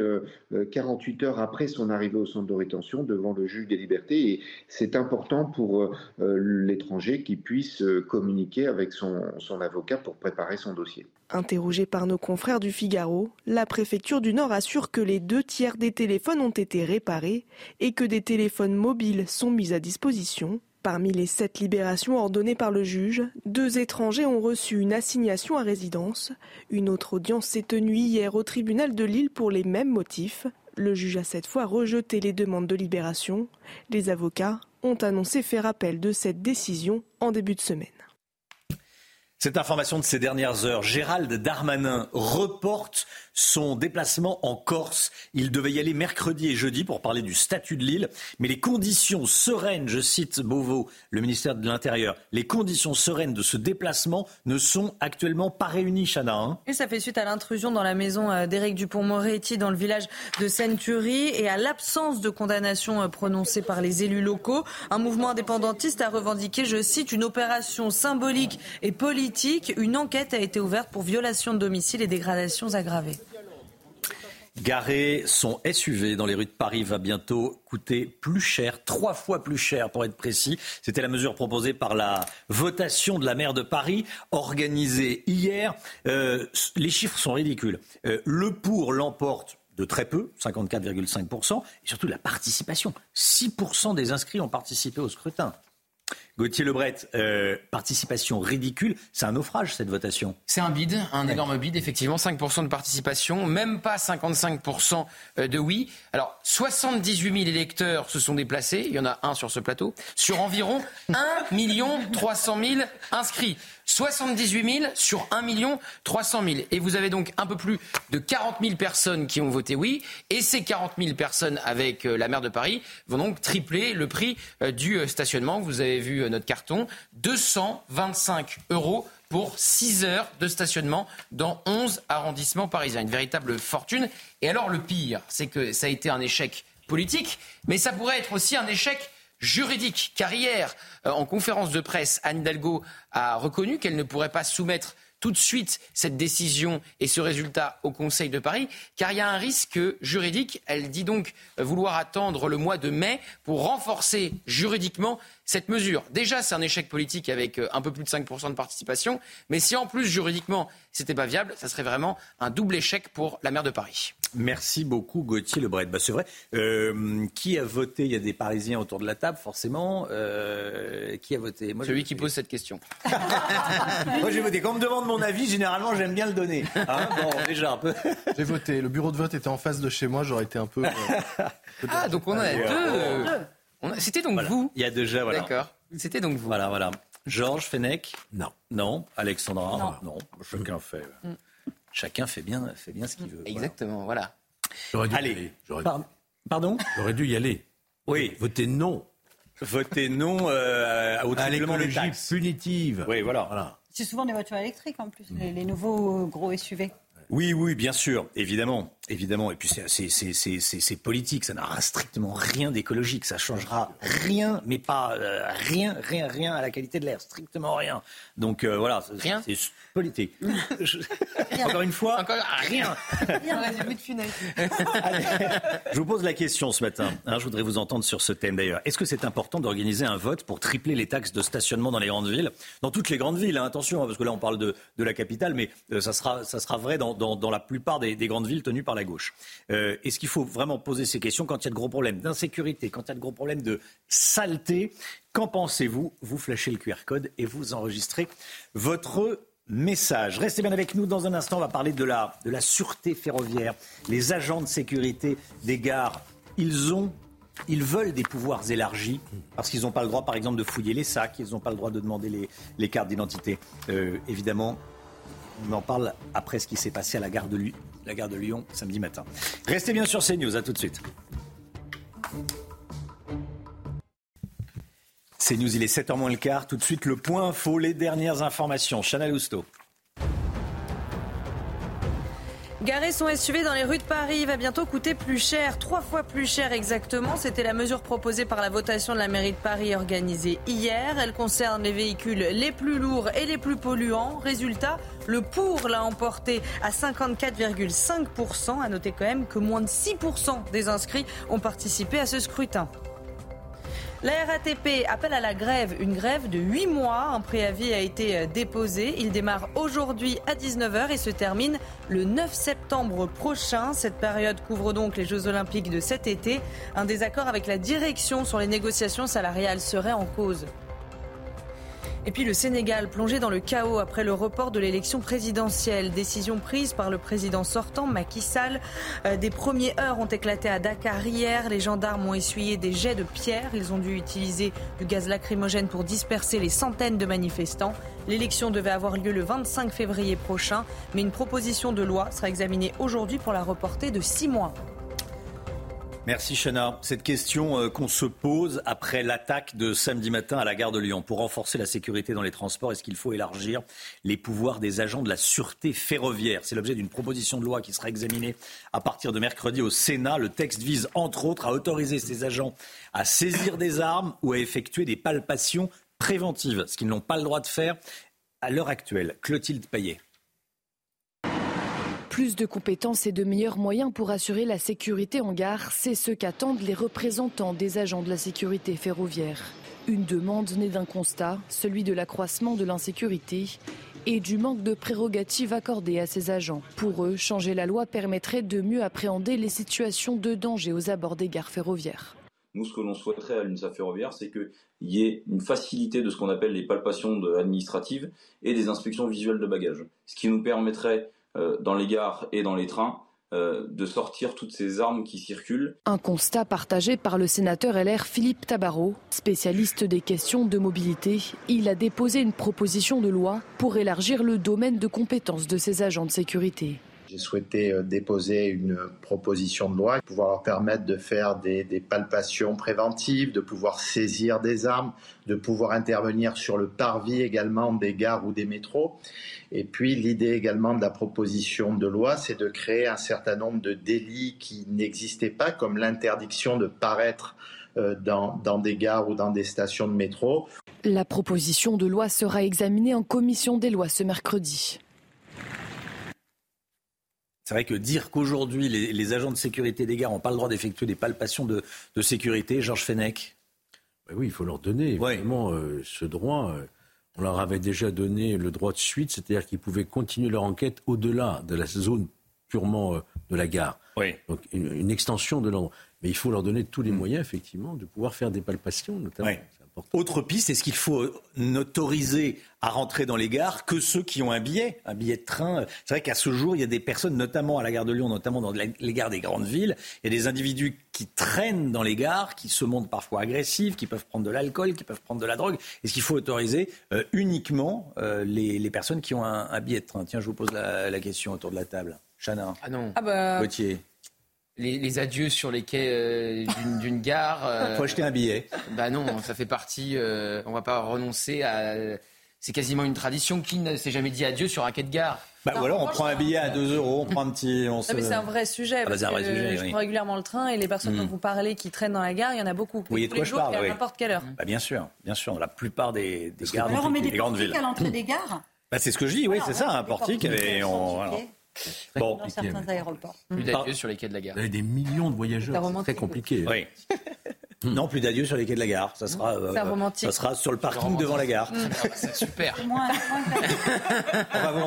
48 euh, heures après son arrivée au centre de rétention devant le juge des libertés et c'est important pour l'étranger qu'il puisse communiquer avec son avocat pour préparer son dossier. Interrogé par nos confrères du Figaro, la préfecture du Nord assure que les deux tiers des téléphones ont été réparés et que des téléphones mobiles sont mis à disposition. Parmi les sept libérations ordonnées par le juge, deux étrangers ont reçu une assignation à résidence. Une autre audience s'est tenue hier au tribunal de Lille pour les mêmes motifs. Le juge a cette fois rejeté les demandes de libération. Les avocats ont annoncé faire appel de cette décision en début de semaine. Cette information de ces dernières heures, Gérald Darmanin reporte son déplacement en Corse. Il devait y aller mercredi et jeudi pour parler du statut de l'île, mais les conditions sereines, je cite Beauvau, le ministère de l'Intérieur, les conditions sereines de ce déplacement ne sont actuellement pas réunies, Chana. Hein. et ça fait suite à l'intrusion dans la maison euh, d'Éric Dupont-Moretti dans le village de Seine-Curie et à l'absence de condamnation euh, prononcée par les élus locaux. Un mouvement indépendantiste a revendiqué, je cite, une opération symbolique et politique. Une enquête a été ouverte pour violation de domicile et dégradations aggravées. Garer son SUV dans les rues de Paris va bientôt coûter plus cher, trois fois plus cher pour être précis. C'était la mesure proposée par la votation de la maire de Paris, organisée hier. Euh, les chiffres sont ridicules. Euh, le pour l'emporte de très peu, 54,5%, et surtout la participation. 6% des inscrits ont participé au scrutin. Gauthier Lebret, euh, participation ridicule, c'est un naufrage cette votation. C'est un bide, un énorme bide, effectivement, 5% de participation, même pas 55% euh, de oui. Alors, 78 000 électeurs se sont déplacés, il y en a un sur ce plateau, sur environ 1 300 000 inscrits. 78 000 sur 1 300 000. Et vous avez donc un peu plus de 40 000 personnes qui ont voté oui. Et ces 40 000 personnes avec euh, la maire de Paris vont donc tripler le prix du stationnement. Vous avez vu notre carton, 225 euros pour 6 heures de stationnement dans 11 arrondissements parisiens. Une véritable fortune. Et alors le pire, c'est que ça a été un échec politique, mais ça pourrait être aussi un échec juridique. Car hier, euh, en conférence de presse, Anne Hidalgo a reconnu qu'elle ne pourrait pas soumettre tout de suite cette décision et ce résultat au Conseil de Paris, car il y a un risque juridique. Elle dit donc vouloir attendre le mois de mai pour renforcer juridiquement cette mesure. Déjà, c'est un échec politique avec euh, un peu plus de 5% de participation, mais si en plus juridiquement c'était pas viable, ça serait vraiment un double échec pour la maire de Paris. Merci beaucoup Gauthier Lebret. Bah, c'est vrai. Euh, qui a voté? Il y a des Parisiens autour de la table, forcément. Euh, qui a voté? Moi, Celui qui pose cette question. Moi j'ai voté. Quand on me demande mon avis, généralement j'aime bien le donner. Hein bon, déjà un peu. J'ai voté. Le bureau de vote était en face de chez moi. J'aurais été un peu. Euh, ah donc on a deux. C'était donc vous. Il y a déjà voilà. D'accord. C'était donc vous. Voilà voilà. Georges Fenech? Non. Non. Alexandra? Non. Chacun fait. Mm. Chacun fait bien, fait bien ce qu'il veut. Exactement, voilà. J'aurais dû Allez. y aller. J'aurais Pardon J'aurais dû y aller. Oui. Voter non. Voter non euh, au À l'écologie punitive. Oui, voilà. Voilà. C'est souvent des voitures électriques en plus, les, les nouveaux gros SUV. Oui, oui, bien sûr, évidemment, évidemment. Et puis c'est- politique, ça n'aura strictement rien d'écologique, ça changera rien, mais pas euh, rien, rien, rien à la qualité de l'air, strictement rien. Donc euh, voilà, c'est- Rien c'est politique. Je- Encore une fois, Encore rien. Je vous pose la question ce matin. hein, je voudrais vous entendre sur ce thème d'ailleurs. Est-ce que c'est important d'organiser un vote pour tripler les taxes de stationnement dans les grandes villes? Dans toutes les grandes villes, hein, attention, hein, parce que là on parle de, de la capitale, mais euh, ça, sera, ça sera vrai dans, dans- dans la plupart des, des grandes villes tenues par la gauche. Euh, Est-ce qu'il faut vraiment poser ces questions quand il y a de gros problèmes d'insécurité, quand il y a de gros problèmes de saleté? Qu'en pensez-vous? Vous flashez le QR code et vous enregistrez votre message. Restez bien avec nous. Dans un instant, on va parler de la, de la sûreté ferroviaire. Les agents de sécurité des gares, ils ont. Ils veulent des pouvoirs élargis parce qu'ils n'ont pas le droit, par exemple, de fouiller les sacs, ils n'ont pas le droit de demander les, les cartes d'identité. Euh, évidemment, on en parle après ce qui s'est passé à la gare de, la gare de Lyon samedi matin. Restez bien sur CNews, à tout de suite. CNews, il est 7h moins le quart. Tout de suite, le point info, les dernières informations. Chanel Housteau. Garer son SUV dans les rues de Paris va bientôt coûter plus cher, trois fois plus cher exactement. C'était la mesure proposée par la votation de la mairie de Paris organisée hier. Elle concerne les véhicules les plus lourds et les plus polluants. Résultat, le pour l'a emporté à 54,5%. À noter quand même que moins de 6% des inscrits ont participé à ce scrutin. La RATP appelle à la grève, une grève de 8 mois. Un préavis a été déposé. Il démarre aujourd'hui à 19h et se termine le 9 septembre prochain. Cette période couvre donc les Jeux Olympiques de cet été. Un désaccord avec la direction sur les négociations salariales serait en cause. Et puis le Sénégal plongé dans le chaos après le report de l'élection présidentielle. Décision prise par le président sortant Macky Sall. Euh, des premières heures ont éclaté à Dakar hier. Les gendarmes ont essuyé des jets de pierre. Ils ont dû utiliser du gaz lacrymogène pour disperser les centaines de manifestants. L'élection devait avoir lieu le 25 février prochain, mais une proposition de loi sera examinée aujourd'hui pour la reporter de six mois. Merci Chana. Cette question euh, qu'on se pose après l'attaque de samedi matin à la gare de Lyon. Pour renforcer la sécurité dans les transports, est-ce qu'il faut élargir les pouvoirs des agents de la sûreté ferroviaire? C'est l'objet d'une proposition de loi qui sera examinée à partir de mercredi au Sénat. Le texte vise entre autres à autoriser ces agents à saisir des armes ou à effectuer des palpations préventives, ce qu'ils n'ont pas le droit de faire à l'heure actuelle. Clotilde Payet. Plus de compétences et de meilleurs moyens pour assurer la sécurité en gare, c'est ce qu'attendent les représentants des agents de la sécurité ferroviaire. Une demande née d'un constat, celui de l'accroissement de l'insécurité et du manque de prérogatives accordées à ces agents. Pour eux, changer la loi permettrait de mieux appréhender les situations de danger aux abords des gares ferroviaires. Nous, ce que l'on souhaiterait à l'UNSA ferroviaire, c'est qu'il y ait une facilité de ce qu'on appelle les palpations administratives et des inspections visuelles de bagages. Ce qui nous permettrait, dans les gares et dans les trains, euh, de sortir toutes ces armes qui circulent. Un constat partagé par le sénateur LR Philippe Tabarot, spécialiste des questions de mobilité. Il a déposé une proposition de loi pour élargir le domaine de compétences de ces agents de sécurité. J'ai souhaité euh, déposer une proposition de loi, pouvoir leur permettre de faire des, palpations préventives, de pouvoir saisir des armes, de pouvoir intervenir sur le parvis également des gares ou des métros. Et puis l'idée également de la proposition de loi, c'est de créer un certain nombre de délits qui n'existaient pas, comme l'interdiction de paraître euh, dans des gares ou dans des stations de métro. La proposition de loi sera examinée en commission des lois ce mercredi. C'est vrai que dire qu'aujourd'hui, les, les agents de sécurité des gares n'ont pas le droit d'effectuer des palpations de, de sécurité, Georges Fenech Ben oui, il faut leur donner évidemment euh, ce droit. euh, on leur avait déjà donné le droit de suite, c'est-à-dire qu'ils pouvaient continuer leur enquête au-delà de la zone purement euh, de la gare. Oui. Donc une, une extension de l'endroit. Mais il faut leur donner tous les moyens, effectivement, de pouvoir faire des palpations, notamment. Ouais. Autre piste, est-ce qu'il faut n'autoriser à rentrer dans les gares que ceux qui ont un billet, un billet de train? C'est vrai qu'à ce jour, il y a des personnes, notamment à la gare de Lyon, notamment dans les gares des grandes villes, il y a des individus qui traînent dans les gares, qui se montrent parfois agressifs, qui peuvent prendre de l'alcool, qui peuvent prendre de la drogue. Est-ce qu'il faut autoriser euh, uniquement euh, les, les personnes qui ont un, un billet de train? Tiens, je vous pose la, la question autour de la table. Chana. Ah non. Ah bah, Gauthier. Les, les adieux sur les quais euh, d'une- d'une gare. euh, Faut acheter un billet. Bah non, ça fait partie. euh, on va pas renoncer à. C'est quasiment une tradition. Qui ne s'est jamais dit adieu sur un quai de gare? Bah, ou alors on prend un billet à 2 euros, on prend un petit. On se... Non, mais c'est un vrai sujet. Ah bah, parce c'est un vrai que sujet, je oui. prends régulièrement le train et les personnes Mm. dont vous parlez qui traînent dans la gare, il y en a beaucoup. Vous voyez de quoi je parle, à oui. n'importe quelle heure. Bah, bien sûr, bien sûr, la plupart des, des gares, Alors on met des, des grandes villes. à l'entrée des gares Bah, c'est ce que je dis, oui, Voilà, c'est ça, un portique. Et on, Bon, dans certains aéroports. Plus d'adieux sur les quais de la gare. Vous avez des millions de voyageurs, c'est très compliqué. oui. Non, plus d'adieu sur les quais de la gare. Ça sera, euh, ça sera sur le parking devant la gare. C'est super.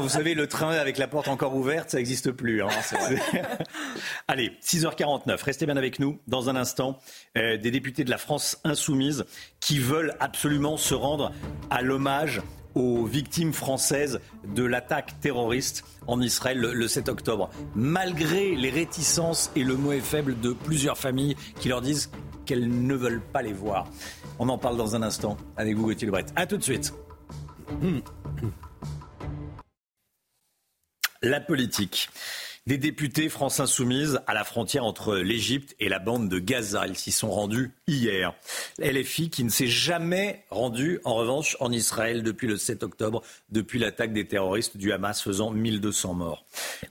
Vous savez, le train avec la porte encore ouverte, ça n'existe plus. hein. Allez, 6h49, restez bien avec nous. Dans un instant, euh, des députés de la France insoumise qui veulent absolument se rendre à l'hommage aux victimes françaises de l'attaque terroriste en Israël le, le 7 octobre. Malgré les réticences et le mot est faible de plusieurs familles qui leur disent qu'elles ne veulent pas les voir. On en parle dans un instant avec vous, Gauthier Lebret. A tout de suite. La politique. Des députés France Insoumise à la frontière entre l'Égypte et la bande de Gaza. Ils s'y sont rendus hier. LFI qui ne s'est jamais rendu, en revanche, en Israël depuis le 7 octobre, depuis l'attaque des terroristes du Hamas faisant 1200 morts.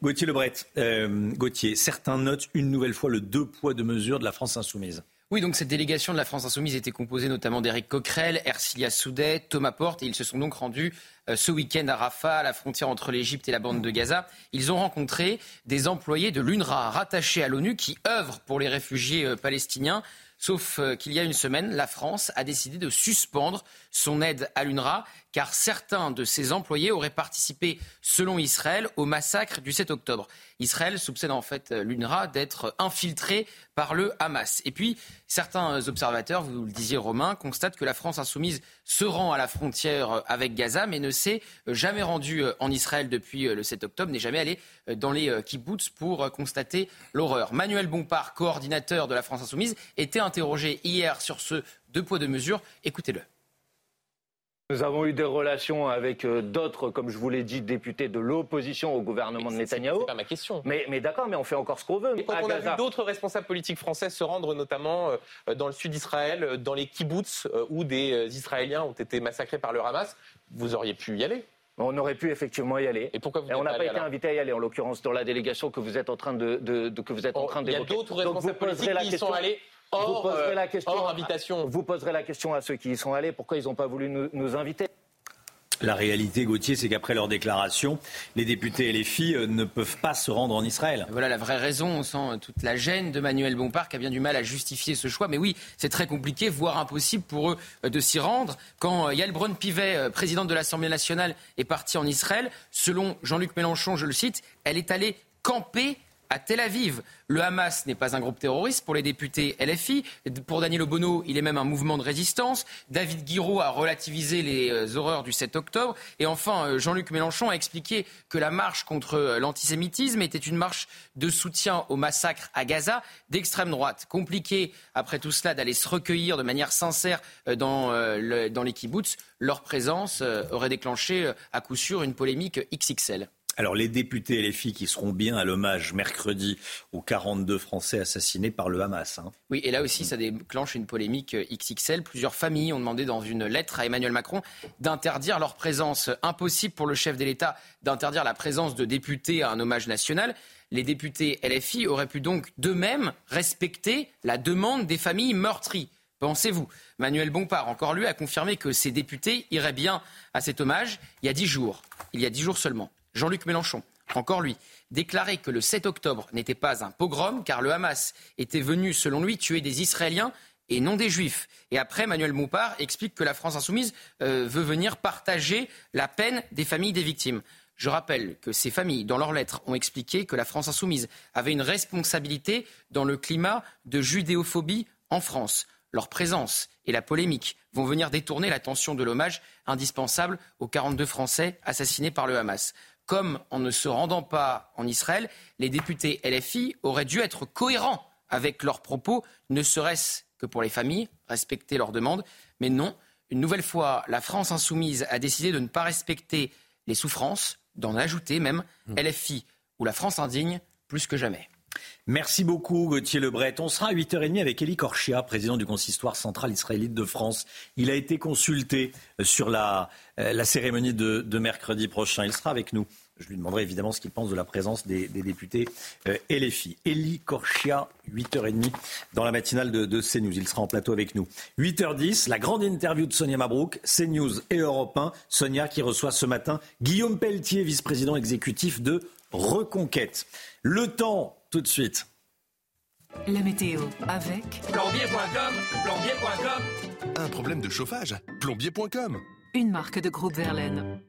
Gauthier Lebret, euh, Gauthier, certains notent une nouvelle fois le deux poids, deux mesures de la France Insoumise. Oui, donc cette délégation de la France Insoumise était composée notamment d'Éric Coquerel, Ercilia Soudet, Thomas Porte, et ils se sont donc rendus euh, ce week-end à Rafah, à la frontière entre l'Égypte et la bande de Gaza. Ils ont rencontré des employés de l'UNRWA rattachés à l'ONU qui œuvrent pour les réfugiés euh, palestiniens. Sauf euh, qu'il y a une semaine, la France a décidé de suspendre son aide à l'UNRWA car certains de ses employés auraient participé, selon Israël, au massacre du 7 octobre. Israël soupçonne en fait l'UNRWA d'être infiltré par le Hamas. Et puis, certains observateurs, vous le disiez Romain, constatent que la France insoumise se rend à la frontière avec Gaza, mais ne s'est jamais rendue euh, en Israël depuis euh, le 7 octobre, n'est jamais allée euh, dans les kibbutz pour constater l'horreur. Manuel Bompard, coordinateur de la France insoumise, était interrogé hier sur ce deux poids deux mesures. Écoutez-le. Nous avons eu des relations avec euh, d'autres, comme je vous l'ai dit, députés de l'opposition au gouvernement de Netanyahou. C'est pas ma question. Mais, mais d'accord, mais on fait encore ce qu'on veut. Et quand à on a Gaza. vu d'autres responsables politiques français se rendre notamment euh, dans le sud d'Israël, euh, dans les kibbutz où des Israéliens ont été massacrés par le Hamas, vous auriez pu y aller. On aurait pu effectivement y aller. Et pourquoi vous Et on n'a pas été invité à y aller, en l'occurrence dans la délégation que vous êtes en train de, de- de- que vous êtes en Oh, train il y a d'évoquer. d'autres responsables politiques qui y sont allés vous hors, poserez euh, la question, hors invitation. Vous poserez la question à ceux qui y sont allés, pourquoi ils n'ont pas voulu nous, nous inviter? La réalité, Gauthier, c'est qu'après leur déclaration, les députés et les filles euh, ne peuvent pas se rendre en Israël. Voilà la vraie raison. On sent euh, toute la gêne de Manuel Bompard qui a bien du mal à justifier ce choix. Mais oui, c'est très compliqué, voire impossible pour eux de s'y rendre. Quand Yael Braun-Pivet, euh, présidente de l'Assemblée nationale, est partie en Israël, selon Jean-Luc Mélenchon, je le cite, elle est allée camper à Tel Aviv. Le Hamas n'est pas un groupe terroriste pour les députés LFI. Pour Daniel Obono, il est même un mouvement de résistance. David Guiraud a relativisé les euh, horreurs du 7 octobre. Et enfin, euh, Jean-Luc Mélenchon a expliqué que la marche contre euh, l'antisémitisme était une marche de soutien au massacre à Gaza d'extrême droite. Compliqué, après tout cela, d'aller se recueillir de manière sincère dans, dans les kibbutz. Leur présence aurait déclenché à coup sûr une polémique XXL. Alors les députés et les filles qui seront bien à l'hommage mercredi aux 42 Français assassinés par le Hamas. hein. Oui, et là aussi, ça déclenche une polémique euh, XXL. Plusieurs familles ont demandé dans une lettre à Emmanuel Macron d'interdire leur présence. Impossible pour le chef de l'État d'interdire la présence de députés à un hommage national. Les députés LFI auraient pu donc d'eux-mêmes respecter la demande des familles meurtries. Pensez-vous? Manuel Bompard, encore lui, a confirmé que ces députés iraient bien à cet hommage il y a dix jours. Il y a dix jours seulement. Jean-Luc Mélenchon, encore lui, déclarait que le 7 octobre n'était pas un pogrom car le Hamas était venu, selon lui, tuer des Israéliens et non des Juifs. Et après, Manuel Bompard explique que la France insoumise euh, veut venir partager la peine des familles des victimes. Je rappelle que ces familles, dans leurs lettres, ont expliqué que la France insoumise avait une responsabilité dans le climat de judéophobie en France. Leur présence et la polémique vont venir détourner l'attention de l'hommage indispensable aux 42 Français assassinés par le Hamas. Comme en ne se rendant pas en Israël, les députés LFI auraient dû être cohérents avec leurs propos, ne serait-ce que pour les familles, respecter leurs demandes. Mais non, une nouvelle fois, la France insoumise a décidé de ne pas respecter les souffrances, d'en ajouter même Mmh. LFI ou la France indigne plus que jamais. Merci beaucoup Gauthier Lebret. On sera à 8h30 avec Elie Korchia, président du consistoire central israélite de France. Il a été consulté sur la, euh, la cérémonie de, de mercredi prochain. Il sera avec nous. Je lui demanderai évidemment ce qu'il pense de la présence des, des députés euh, LFI. Elie Korchia, 8h30 dans la matinale de, de CNews. Il sera en plateau avec nous. 8h10, la grande interview de Sonia Mabrouk, CNews et Europe 1. Sonia qui reçoit ce matin Guillaume Pelletier, vice-président exécutif de Reconquête. Le temps, tout de suite. La météo avec Plombier.com, plombier.com. Un problème de chauffage Plombier.com. une marque de groupe Verlaine.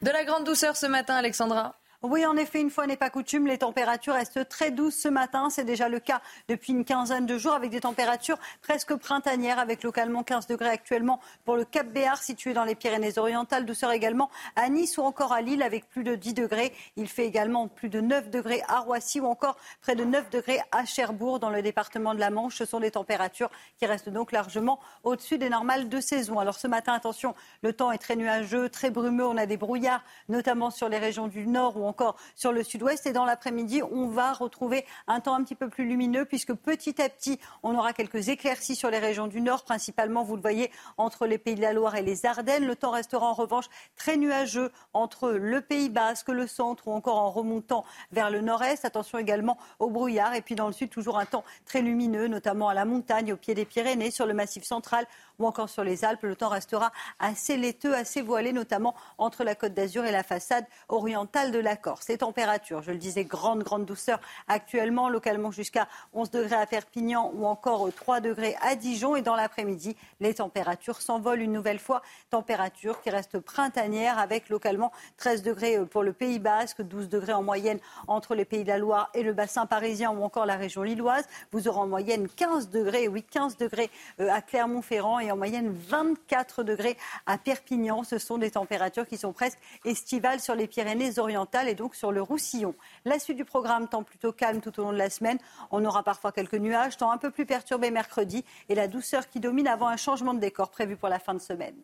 De la grande douceur ce matin, Alexandra. Oui, en effet, une fois n'est pas coutume, les températures restent très douces ce matin. C'est déjà le cas depuis une quinzaine de jours avec des températures presque printanières, avec localement 15 degrés actuellement pour le Cap Béar situé dans les Pyrénées-Orientales. Douceur également à Nice ou encore à Lille avec plus de 10 degrés. Il fait également plus de 9 degrés à Roissy ou encore près de 9 degrés à Cherbourg dans le département de la Manche. Ce sont des températures qui restent donc largement au-dessus des normales de saison. Alors ce matin, attention, le temps est très nuageux, très brumeux. On a des brouillards, notamment sur les régions du nord ou encore sur le sud-ouest. Et dans l'après-midi, on va retrouver un temps un petit peu plus lumineux puisque petit à petit, on aura quelques éclaircies sur les régions du nord, principalement, vous le voyez, entre les Pays de la Loire et les Ardennes. Le temps restera en revanche très nuageux entre le Pays basque, le centre ou encore en remontant vers le nord-est. Attention également au brouillard. Et puis dans le sud, toujours un temps très lumineux, notamment à la montagne, au pied des Pyrénées, sur le massif central ou encore sur les Alpes. Le temps restera assez laiteux, assez voilé, notamment entre la Côte d'Azur et la façade orientale de la Corse. Les températures, je le disais, grande, grande douceur actuellement, localement jusqu'à 11 degrés à Perpignan ou encore 3 degrés à Dijon. Et dans l'après-midi, les températures s'envolent une nouvelle fois. Température qui reste printanière avec localement 13 degrés pour le Pays Basque, 12 degrés en moyenne entre les Pays de la Loire et le bassin parisien ou encore la région lilloise. Vous aurez en moyenne 15 degrés, oui, 15 degrés euh, à Clermont-Ferrand et en moyenne 24 degrés à Perpignan. Ce sont des températures qui sont presque estivales sur les Pyrénées-Orientales et donc sur le Roussillon. La suite du programme, temps plutôt calme tout au long de la semaine. On aura parfois quelques nuages, temps un peu plus perturbé mercredi et la douceur qui domine avant un changement de décor prévu pour la fin de semaine.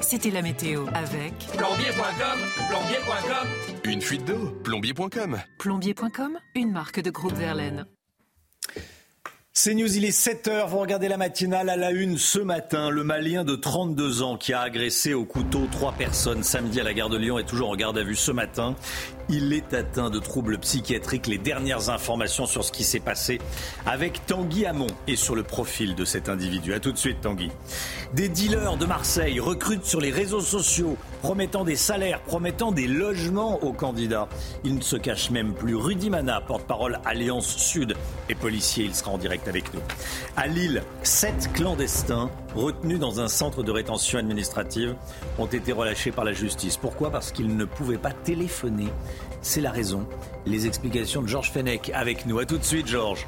C'était la météo avec Plombier.com, plombier.com. Une fuite d'eau Plombier.com. plombier.com, une marque de groupe Verlaine. C'est News, il est 7h, vous regardez la matinale à la une ce matin. Le Malien de 32 ans qui a agressé au couteau trois personnes samedi à la gare de Lyon est toujours en garde à vue ce matin. Il est atteint de troubles psychiatriques. Les dernières informations sur ce qui s'est passé avec Tanguy Hamon et sur le profil de cet individu. A tout de suite Tanguy. Des dealers de Marseille recrutent sur les réseaux sociaux, promettant des salaires, promettant des logements aux candidats. Il ne se cache même plus. Rudy Mana, porte-parole Alliance Sud, et policier. Il sera en direct avec nous. À Lille, sept clandestins retenus dans un centre de rétention administrative ont été relâchés par la justice. Pourquoi? Parce qu'ils ne pouvaient pas téléphoner. C'est la raison. Les explications de Georges Fenech avec nous. A tout de suite, Georges.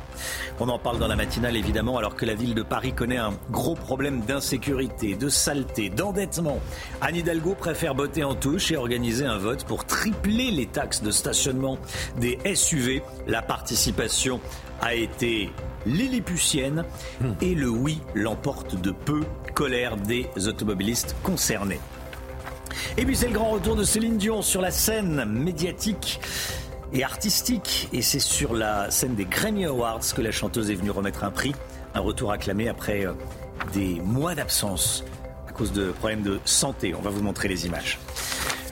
On en parle dans la matinale, évidemment, alors que la ville de Paris connaît un gros problème d'insécurité, de saleté, d'endettement. Anne Hidalgo préfère botter en touche et organiser un vote pour tripler les taxes de stationnement des SUV. La participation a été lilliputienne et le oui l'emporte de peu. Colère des automobilistes concernés. Et puis c'est le grand retour de Céline Dion sur la scène médiatique et artistique. Et c'est sur la scène des Grammy Awards que la chanteuse est venue remettre un prix. Un retour acclamé après euh, des mois d'absence à cause de problèmes de santé. On va vous montrer les images.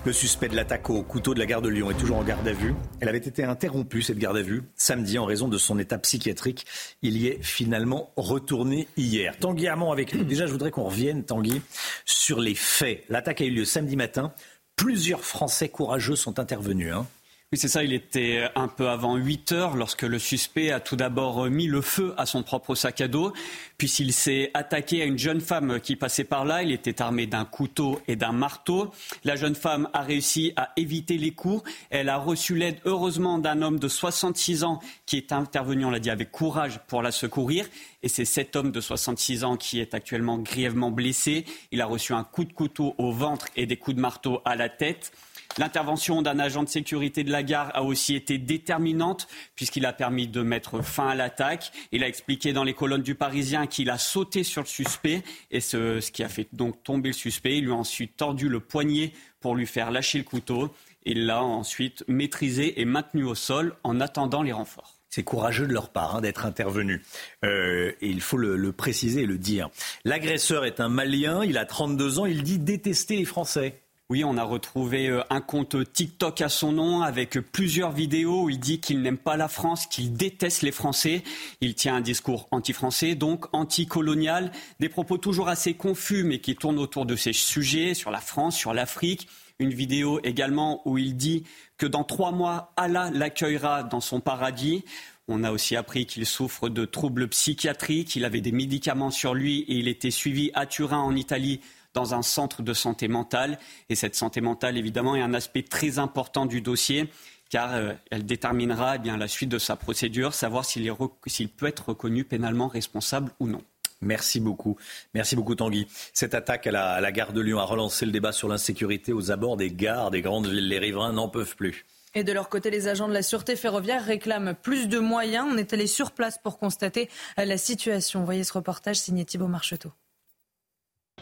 Le suspect de l'attaque au couteau de la gare de Lyon est toujours en garde à vue. Elle avait été interrompue, cette garde à vue, samedi en raison de son état psychiatrique. Il y est finalement retourné hier. Tanguy Hamon avec nous. Déjà, je voudrais qu'on revienne, Tanguy, sur les faits. L'attaque a eu lieu samedi matin. Plusieurs Français courageux sont intervenus. hein. Oui, c'est ça. Il était un peu avant 8 heures lorsque le suspect a tout d'abord mis le feu à son propre sac à dos. Puis il s'est attaqué à une jeune femme qui passait par là. Il était armé d'un couteau et d'un marteau. La jeune femme a réussi à éviter les coups. Elle a reçu l'aide, heureusement, d'un homme de 66 ans qui est intervenu, on l'a dit, avec courage pour la secourir. Et c'est cet homme de 66 ans qui est actuellement grièvement blessé. Il a reçu un coup de couteau au ventre et des coups de marteau à la tête. L'intervention d'un agent de sécurité de la gare a aussi été déterminante puisqu'il a permis de mettre fin à l'attaque. Il a expliqué dans les colonnes du Parisien qu'il a sauté sur le suspect et ce, qui a fait donc tomber le suspect. Il lui a ensuite tordu le poignet pour lui faire lâcher le couteau. Il l'a ensuite maîtrisé et maintenu au sol en attendant les renforts. C'est courageux de leur part hein, d'être intervenu. Euh, il faut le, préciser et le dire. L'agresseur est un Malien, il a 32 ans, il dit détester les Français. Oui, on a retrouvé euh, un compte TikTok à son nom avec plusieurs vidéos où il dit qu'il n'aime pas la France, qu'il déteste les Français. Il tient un discours anti-français, donc anti-colonial, des propos toujours assez confus mais qui tournent autour de ces sujets, sur la France, sur l'Afrique. Une vidéo également où il dit que dans trois mois, Allah l'accueillera dans son paradis. On a aussi appris qu'il souffre de troubles psychiatriques, il avait des médicaments sur lui et il était suivi à Turin en Italie dans un centre de santé mentale. Et cette santé mentale, évidemment, est un aspect très important du dossier car euh, elle déterminera eh bien, la suite de sa procédure, savoir s'il peut être reconnu pénalement responsable ou non. Merci beaucoup. Merci beaucoup Tanguy. Cette attaque à la, à la gare de Lyon a relancé le débat sur l'insécurité aux abords des gares des grandes villes. Les riverains n'en peuvent plus. Et de leur côté, les agents de la sûreté ferroviaire réclament plus de moyens. On est allé sur place pour constater la situation. Voyez ce reportage signé Thibault Marcheteau.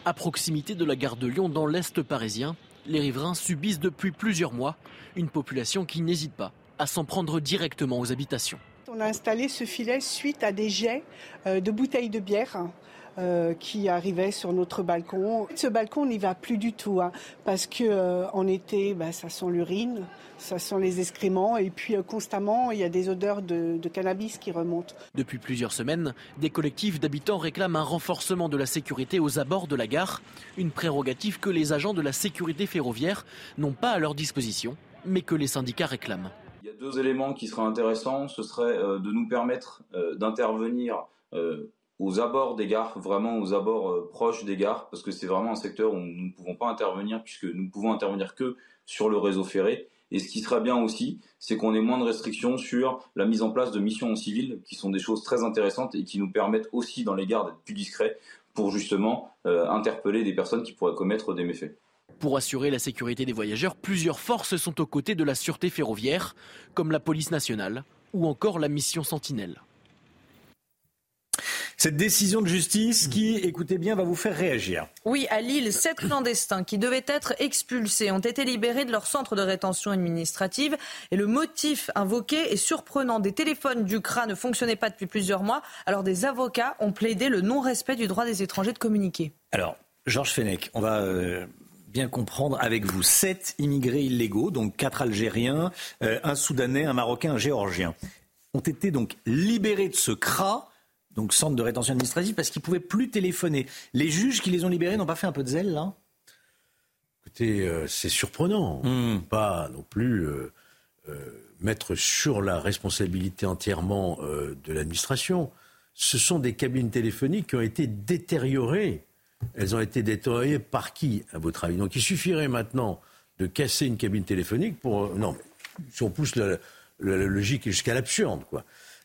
À proximité de la gare de Lyon, dans l'Est parisien, les riverains subissent depuis plusieurs mois une population qui n'hésite pas à s'en prendre directement aux habitations. On a installé ce filet suite à des jets euh, de bouteilles de bière euh, qui arrivaient sur notre balcon. Ce balcon n'y va plus du tout hein, parce que euh, en été, bah, ça sent l'urine, ça sent les excréments et puis euh, constamment il y a des odeurs de, de, cannabis qui remontent. Depuis plusieurs semaines, des collectifs d'habitants réclament un renforcement de la sécurité aux abords de la gare, une prérogative que les agents de la sécurité ferroviaire n'ont pas à leur disposition, mais que les syndicats réclament. Il y a deux éléments qui seraient intéressants, ce serait de nous permettre d'intervenir aux abords des gares, vraiment aux abords euh, proches des gares, parce que c'est vraiment un secteur où nous ne pouvons pas intervenir, puisque nous ne pouvons intervenir que sur le réseau ferré. Et ce qui serait bien aussi, c'est qu'on ait moins de restrictions sur la mise en place de missions en civil, qui sont des choses très intéressantes et qui nous permettent aussi dans les gares d'être plus discrets pour justement euh, interpeller des personnes qui pourraient commettre des méfaits. Pour assurer la sécurité des voyageurs, plusieurs forces sont aux côtés de la sûreté ferroviaire, comme la police nationale ou encore la mission Sentinelle. Cette décision de justice qui, écoutez bien, va vous faire réagir. Oui, à Lille, sept clandestins qui devaient être expulsés ont été libérés de leur centre de rétention administrative. Et le motif invoqué est surprenant. Des téléphones du CRA ne fonctionnaient pas depuis plusieurs mois. Alors des avocats ont plaidé le non-respect du droit des étrangers de communiquer. Alors, Georges Fenech, on va... Euh, bien comprendre avec vous. Sept immigrés illégaux, donc quatre Algériens, euh, un Soudanais, un Marocain, un Géorgien, ont été donc libérés de ce CRA donc centre de rétention administrative, parce qu'ils ne pouvaient plus téléphoner. Les juges qui les ont libérés n'ont pas fait un peu de zèle, là? Écoutez, euh, c'est surprenant. Hmm. Pas non plus euh, euh, mettre sur la responsabilité entièrement de l'administration. Ce sont des cabines téléphoniques qui ont été détériorées. Elles ont été détériorées par qui, à votre avis? Donc il suffirait maintenant de casser une cabine téléphonique pour... non, si on pousse la, la, la logique jusqu'à l'absurde, quoi.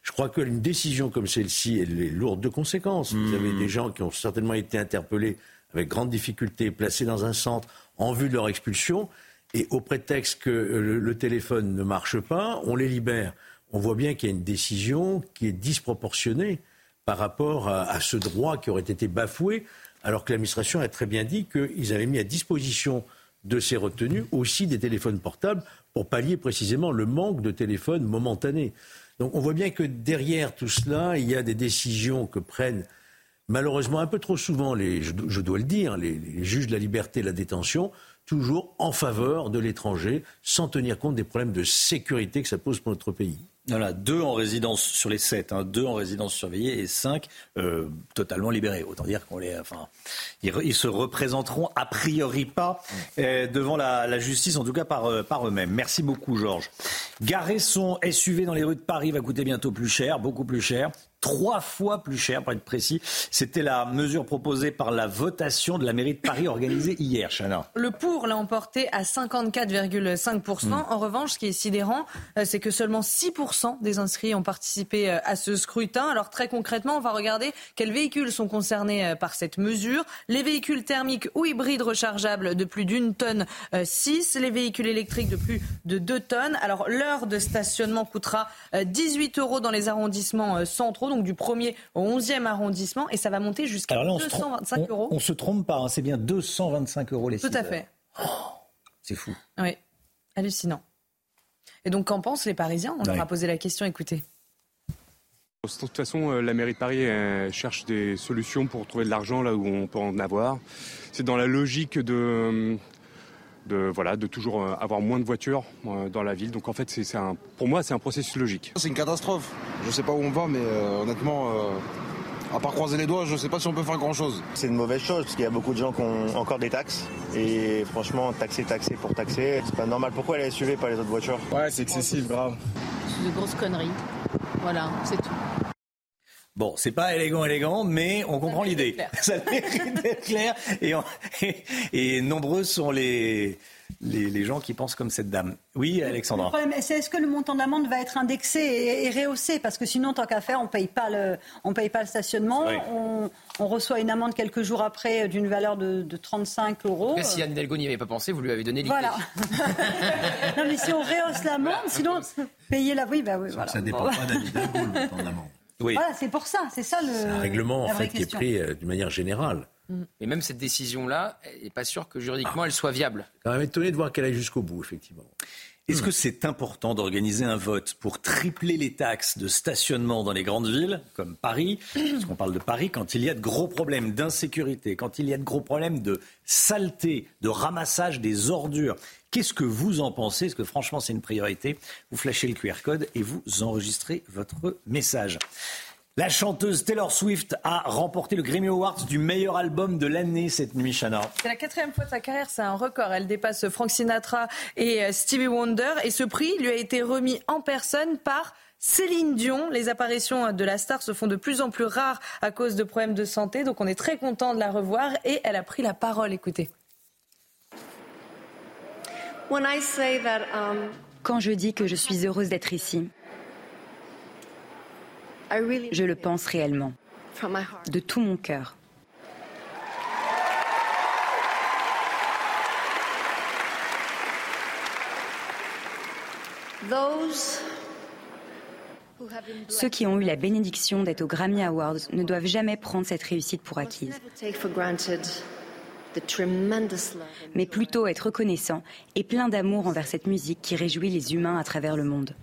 Je crois qu'une décision comme celle-ci, elle est lourde de conséquences. Vous avez hmm. des gens qui ont certainement été interpellés avec grande difficulté, placés dans un centre en vue de leur expulsion, et au prétexte que le, téléphone ne marche pas, on les libère. On voit bien qu'il y a une décision qui est disproportionnée par rapport à, à ce droit qui aurait été bafoué, alors que l'administration a très bien dit qu'ils avaient mis à disposition de ces retenues aussi des téléphones portables pour pallier précisément le manque de téléphones momentanés. Donc on voit bien que derrière tout cela, il y a des décisions que prennent malheureusement un peu trop souvent, les, je, dois le dire, les, les, juges de la liberté et de la détention, toujours en faveur de l'étranger, sans tenir compte des problèmes de sécurité que ça pose pour notre pays. Voilà, deux en résidence sur les sept, hein, deux en résidence surveillée et cinq euh, totalement libérés. Autant dire qu'on les, enfin, ils, ils se représenteront a priori pas euh, devant la, la justice, en tout cas par, euh, par eux-mêmes. Merci beaucoup, Georges. Garer son SUV dans les rues de Paris va coûter bientôt plus cher, beaucoup plus cher. Trois fois plus cher, pour être précis. C'était la mesure proposée par la votation de la mairie de Paris organisée hier, Chana. Le pour l'a emporté à 54,5%. Mm. En revanche, ce qui est sidérant, euh, c'est que seulement 6% des inscrits ont participé euh, à ce scrutin. Alors très concrètement, on va regarder quels véhicules sont concernés euh, par cette mesure. Les véhicules thermiques ou hybrides rechargeables de plus d'une tonne 6, les véhicules électriques de plus de 2 tonnes. Alors l'heure de stationnement coûtera euh, 18 euros dans les arrondissements euh, donc du 1er au 11e arrondissement, et ça va monter jusqu'à Alors là, on se, trompe, 225 on- euros. on se trompe pas, hein, c'est bien 225 euros les Tout à heures. fait. C'est fou. Oui, hallucinant. Et donc, qu'en pensent les Parisiens On leur a posé la question, écoutez. De toute façon, euh, la mairie de Paris cherche des solutions pour trouver de l'argent là où on peut en avoir. C'est dans la logique de, de, voilà, de toujours euh, avoir moins de voitures euh, dans la ville. Donc en fait, c'est c'est un, pour moi, c'est un processus logique. C'est une catastrophe. Je sais pas où on va, mais euh, honnêtement, euh, à part croiser les doigts, je sais pas si on peut faire grand chose. C'est une mauvaise chose parce qu'il y a beaucoup de gens qui ont encore des taxes. Et franchement, taxer, taxer pour taxer, c'est pas normal. Pourquoi les SUV pas les autres voitures? Ouais, c'est excessif, grave. C'est de grosses conneries. Voilà, c'est tout. Bon, c'est pas élégant, élégant, mais on comprend l'idée. Ça mérite d'être clair. Et, on- et- et nombreux sont les, les, les gens qui pensent comme cette dame. Oui, Le Alexandra. problème, c'est est-ce que le montant d'amende va être indexé et, et rehaussé? Parce que sinon, tant qu'à faire, on paye pas le, on paye pas le stationnement. On, on reçoit une amende quelques jours après d'une valeur de, de 35 euros. En si Anne Hidalgo n'y avait pas pensé, vous lui avez donné l'idée. Voilà. non, mais si on rehausse l'amende, sinon payer la. Oui, bah oui, voilà. Ça dépend Bon. pas d'Anne Hidalgo, le montant de l'amende. Oui. Voilà, c'est pour ça, c'est ça le. C'est un règlement en fait qui est pris euh, d'une manière générale. Mais même cette décision-là, elle n'est pas sûre que juridiquement elle soit viable. Quand même étonné de voir qu'elle aille jusqu'au bout, effectivement. Est-ce que c'est important d'organiser un vote pour tripler les taxes de stationnement dans les grandes villes, comme Paris, parce qu'on parle de Paris, quand il y a de gros problèmes d'insécurité, quand il y a de gros problèmes de saleté, de ramassage des ordures Qu'est-ce que vous en pensez? Est-ce que franchement c'est une priorité? Vous flashez le QR code et vous enregistrez votre message. La chanteuse Taylor Swift a remporté le Grammy Awards du meilleur album de l'année cette nuit, Chana. C'est la quatrième fois de sa carrière, c'est un record. Elle dépasse Frank Sinatra et euh, Stevie Wonder. Et ce prix lui a été remis en personne par Céline Dion. Les apparitions de la star se font de plus en plus rares à cause de problèmes de santé. Donc on est très content de la revoir. Et elle a pris la parole. Écoutez. Quand je dis que je suis heureuse d'être ici, je le pense réellement, de tout mon cœur. Ceux qui ont eu la bénédiction d'être aux Grammy Awards ne doivent jamais prendre cette réussite pour acquise, mais plutôt être reconnaissants et plein d'amour envers cette musique qui réjouit les humains à travers le monde.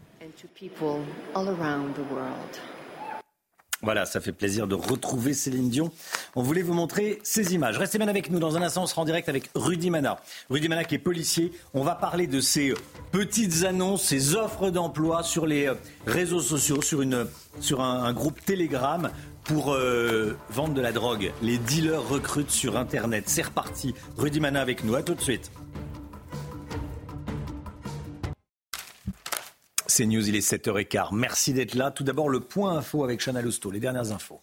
Voilà, ça fait plaisir de retrouver Céline Dion. On voulait vous montrer ces images. Restez bien avec nous. Dans un instant, on sera en direct avec Rudy Mana. Rudy Mana qui est policier. On va parler de ces petites annonces, ces offres d'emploi sur les euh, réseaux sociaux, sur, une, sur un, un groupe Telegram pour euh, vendre de la drogue. Les dealers recrutent sur Internet. C'est reparti. Rudy Mana avec nous. À tout de suite. C'est News, il est 7h15. Merci d'être là. Tout d'abord, le point info avec Chana Lousteau, les dernières infos.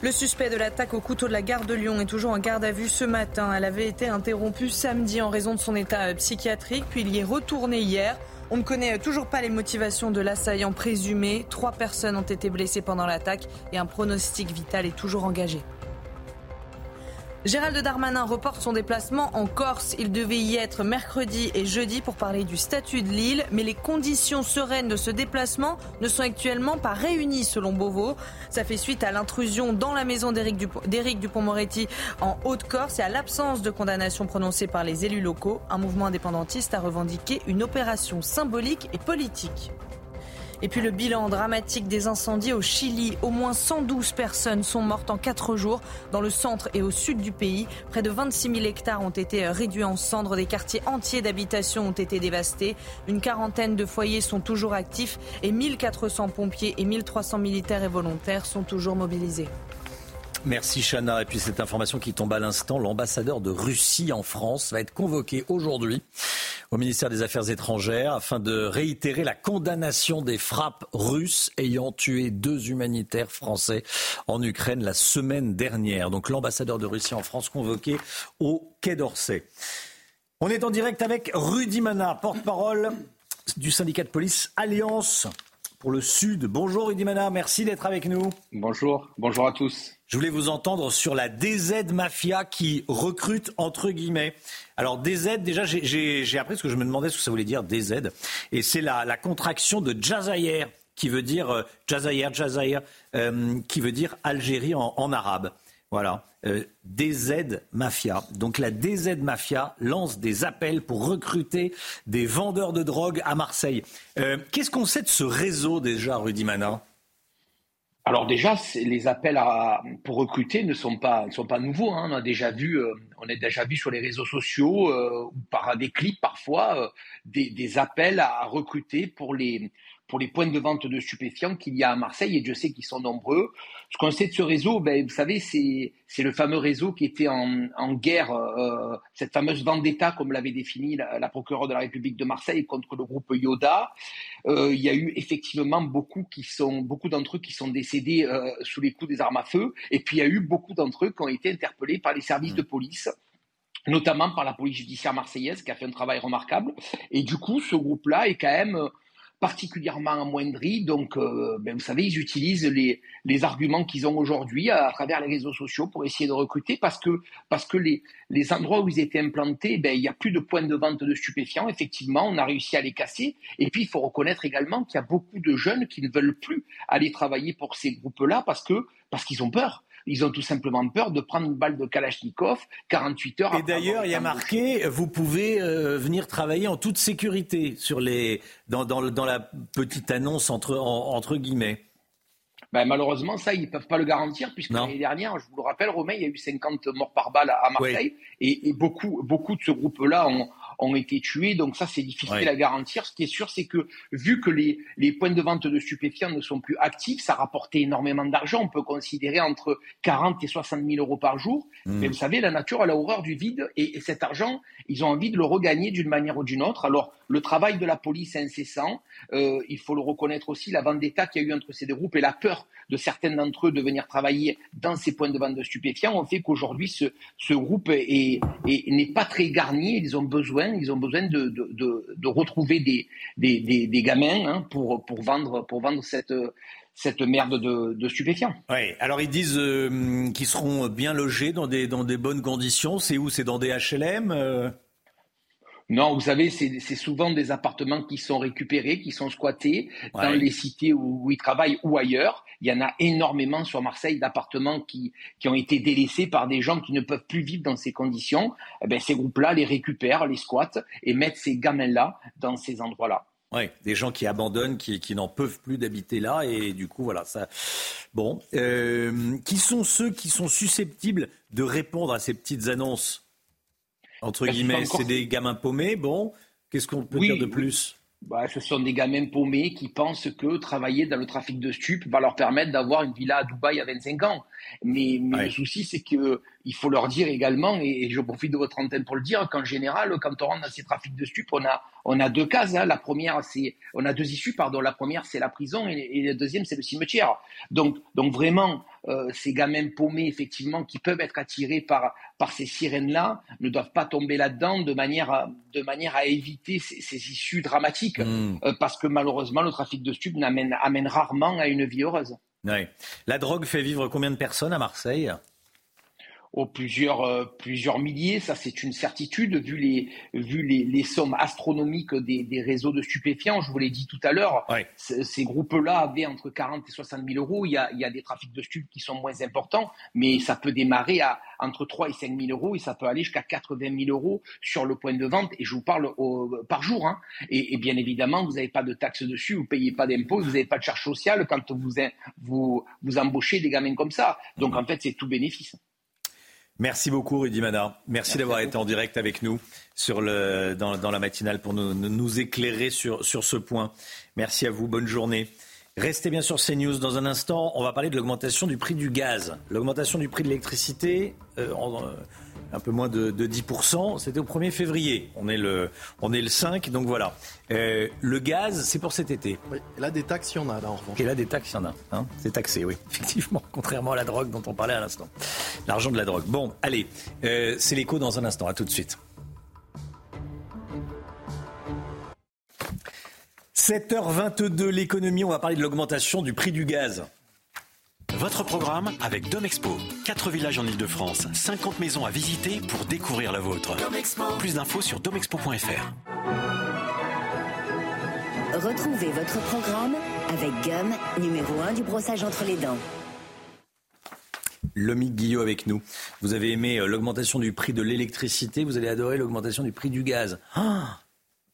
Le suspect de l'attaque au couteau de la gare de Lyon est toujours en garde à vue ce matin. Elle avait été interrompue samedi en raison de son état euh, psychiatrique, puis il y est retourné hier. On ne connaît euh, toujours pas les motivations de l'assaillant présumé. Trois personnes ont été blessées pendant l'attaque et un pronostic vital est toujours engagé. Gérald Darmanin reporte son déplacement en Corse. Il devait y être mercredi et jeudi pour parler du statut de l'île, mais les conditions sereines de ce déplacement ne sont actuellement pas réunies selon Beauvau. Ça fait suite à l'intrusion dans la maison d'Éric Dupont- d'Éric Dupont-Moretti en Haute-Corse et à l'absence de condamnation prononcée par les élus locaux. Un mouvement indépendantiste a revendiqué une opération symbolique et politique. Et puis le bilan dramatique des incendies au Chili. Au moins 112 personnes sont mortes en 4 jours dans le centre et au sud du pays. Près de 26 000 hectares ont été réduits en cendres. Des quartiers entiers d'habitation ont été dévastés. Une quarantaine de foyers sont toujours actifs et 1400 pompiers et 1300 militaires et volontaires sont toujours mobilisés. Merci Chana. Et puis cette information qui tombe à l'instant, l'ambassadeur de Russie en France va être convoqué aujourd'hui au ministère des Affaires étrangères afin de réitérer la condamnation des frappes russes ayant tué deux humanitaires français en Ukraine la semaine dernière. Donc l'ambassadeur de Russie en France convoqué au Quai d'Orsay. On est en direct avec Rudy Mana, porte-parole du syndicat de police Alliance pour le Sud. Bonjour Rudy Mana, merci d'être avec nous. Bonjour, bonjour à tous. Je voulais vous entendre sur la DZ Mafia qui recrute entre guillemets. Alors DZ, déjà j'ai appris ce que je me demandais ce que ça voulait dire DZ. Et c'est la, contraction de Jazair qui veut dire euh, Jazair, euh, qui veut dire Algérie en arabe. Voilà. Euh, DZ Mafia. Donc la DZ Mafia lance des appels pour recruter des vendeurs de drogue à Marseille. Euh, qu'est-ce qu'on sait de ce réseau déjà, Rudy Manin? Alors déjà, les appels à, pour recruter ne sont pas, ne sont pas nouveaux. Hein. On a déjà vu, euh, on a déjà vu sur les réseaux sociaux ou par des clips parfois des, des, appels à recruter pour les pour les points de vente de stupéfiants qu'il y a à Marseille, et je sais qu'ils sont nombreux. Ce qu'on sait de ce réseau, ben, vous savez, c'est, c'est le fameux réseau qui était en, en guerre, euh, cette fameuse vendetta, comme l'avait défini la, la, procureure de la République de Marseille contre le groupe Yoda. Euh, il y a eu effectivement beaucoup qui sont, beaucoup d'entre eux qui sont décédés euh, sous les coups des armes à feu, et puis il y a eu beaucoup d'entre eux qui ont été interpellés par les services de police notamment par la police judiciaire marseillaise qui a fait un travail remarquable. Et du coup, ce groupe-là est quand même particulièrement amoindri. Donc, euh, ben, vous savez, ils utilisent les, les arguments qu'ils ont aujourd'hui à, travers les réseaux sociaux pour essayer de recruter parce que, parce que les, les endroits où ils étaient implantés, ben, il n'y a plus de points de vente de stupéfiants. Effectivement, on a réussi à les casser. Et puis, il faut reconnaître également qu'il y a beaucoup de jeunes qui ne veulent plus aller travailler pour ces groupes-là parce que parce qu'ils ont peur. Ils ont tout simplement peur de prendre une balle de Kalachnikov 48 heures. Et d'ailleurs, il y a marqué, vous pouvez euh, venir travailler en toute sécurité sur les, dans, dans, dans la petite annonce entre, entre guillemets. Ben, malheureusement, ça, ils ne peuvent pas le garantir, puisque l'année dernière, je vous le rappelle, Romain, il y a eu 50 morts par balle à Marseille, et, et, beaucoup, beaucoup de ce groupe-là ont, ont été tués. Donc ça, c'est difficile à garantir. Ce qui est sûr, c'est que vu que les, les points de vente de stupéfiants ne sont plus actifs, ça rapportait énormément d'argent. On peut considérer entre 40 et 60 000 euros par jour. Hmm. Mais vous savez, la nature a horreur du vide et, cet argent, ils ont envie de le regagner d'une manière ou d'une autre. Alors, le travail de la police incessant. Euh, il faut le reconnaître aussi, la vendetta qu'il y a eu entre ces deux groupes et la peur de certains d'entre eux de venir travailler dans ces points de vente de stupéfiants ont fait qu'aujourd'hui, ce, groupe n'est est, pas très garni. Ils ont besoin ils ont besoin de, retrouver des, gamins hein, pour, vendre, cette, merde de, stupéfiants. Oui, alors ils disent euh, qu'ils seront bien logés dans des, dans des bonnes conditions. C'est où? C'est dans des HLM euh? Non, vous savez, c'est souvent des appartements qui sont récupérés, qui sont squattés dans les cités où, ils travaillent ou ailleurs. Il y en a énormément sur Marseille d'appartements qui, qui ont été délaissés par des gens qui ne peuvent plus vivre dans ces conditions. Eh ben, ces groupes-là les récupèrent, les squattent et mettent ces gamins-là dans ces endroits-là. Oui, des gens qui abandonnent, qui, qui n'en peuvent plus d'habiter là, et du coup, voilà, ça. Bon, euh, qui sont ceux qui sont susceptibles de répondre à ces petites annonces? Entre guillemets, c'est des gamins paumés. Bon, qu'est-ce qu'on peut dire de plus? Bah, ce sont des gamins paumés qui pensent que travailler dans le trafic de stupes va leur permettre d'avoir une villa à Dubaï à 25 ans. Mais, le souci, c'est que il faut leur dire également, et, je profite de votre antenne pour le dire, qu'en général, quand on rentre dans ces trafics de stupes, on a, on a deux cases. Hein. La première, c'est, on a deux issues, pardon. La première, c'est la prison, et, la deuxième, c'est le cimetière. Donc, donc vraiment, euh, ces gamins paumés, effectivement, qui peuvent être attirés par, par ces sirènes-là, ne doivent pas tomber là-dedans de manière à, de manière à éviter ces, issues dramatiques, mmh. euh, parce que malheureusement, le trafic de stupes amène, amène rarement à une vie heureuse. La drogue fait vivre combien de personnes à Marseille? Plusieurs, euh, plusieurs milliers, ça c'est une certitude, vu les, vu les, les sommes astronomiques des, des, réseaux de stupéfiants. Je vous l'ai dit tout à l'heure, ces groupes-là avaient entre 40 et 60 000 euros. Il y, a, il y a des trafics de stupes qui sont moins importants, mais ça peut démarrer à entre 3 et 5 000 euros et ça peut aller jusqu'à 80 000 euros sur le point de vente. Et je vous parle au, par jour. Hein. Et, et, bien évidemment, vous n'avez pas de taxes dessus, vous payez pas d'impôts, vous n'avez pas de charge sociale quand vous, vous, vous embauchez des gamins comme ça. Donc en fait, c'est tout bénéfice. Merci beaucoup Rudy Mana. Merci, d'avoir été en direct avec nous sur le, dans, dans la matinale pour nous, nous éclairer sur, sur ce point. Merci à vous, bonne journée. Restez bien sur CNews. Dans un instant, on va parler de l'augmentation du prix du gaz. L'augmentation du prix de l'électricité, euh, un peu moins de, 10%. C'était au 1er février. On est le, on est le 5, donc voilà. Euh, le gaz, c'est pour cet été. Oui, et là, des taxes, il y en a, là, en revanche. Et là, des taxes, il y en a. Hein. c'est taxé, oui, effectivement, contrairement à la drogue dont on parlait à l'instant. L'argent de la drogue. Bon, allez, euh, c'est l'écho dans un instant. À tout de suite. 7h22, l'économie, on va parler de l'augmentation du prix du gaz. Votre programme avec Domexpo. 4 villages en Ile-de-France, 50 maisons à visiter pour découvrir la vôtre. Plus d'infos sur domexpo.fr. Retrouvez votre programme avec Gum, numéro 1 du brossage entre les dents. Lomique Guillot avec nous. Vous avez aimé euh, l'augmentation du prix de l'électricité, vous allez adorer l'augmentation du prix du gaz. Ah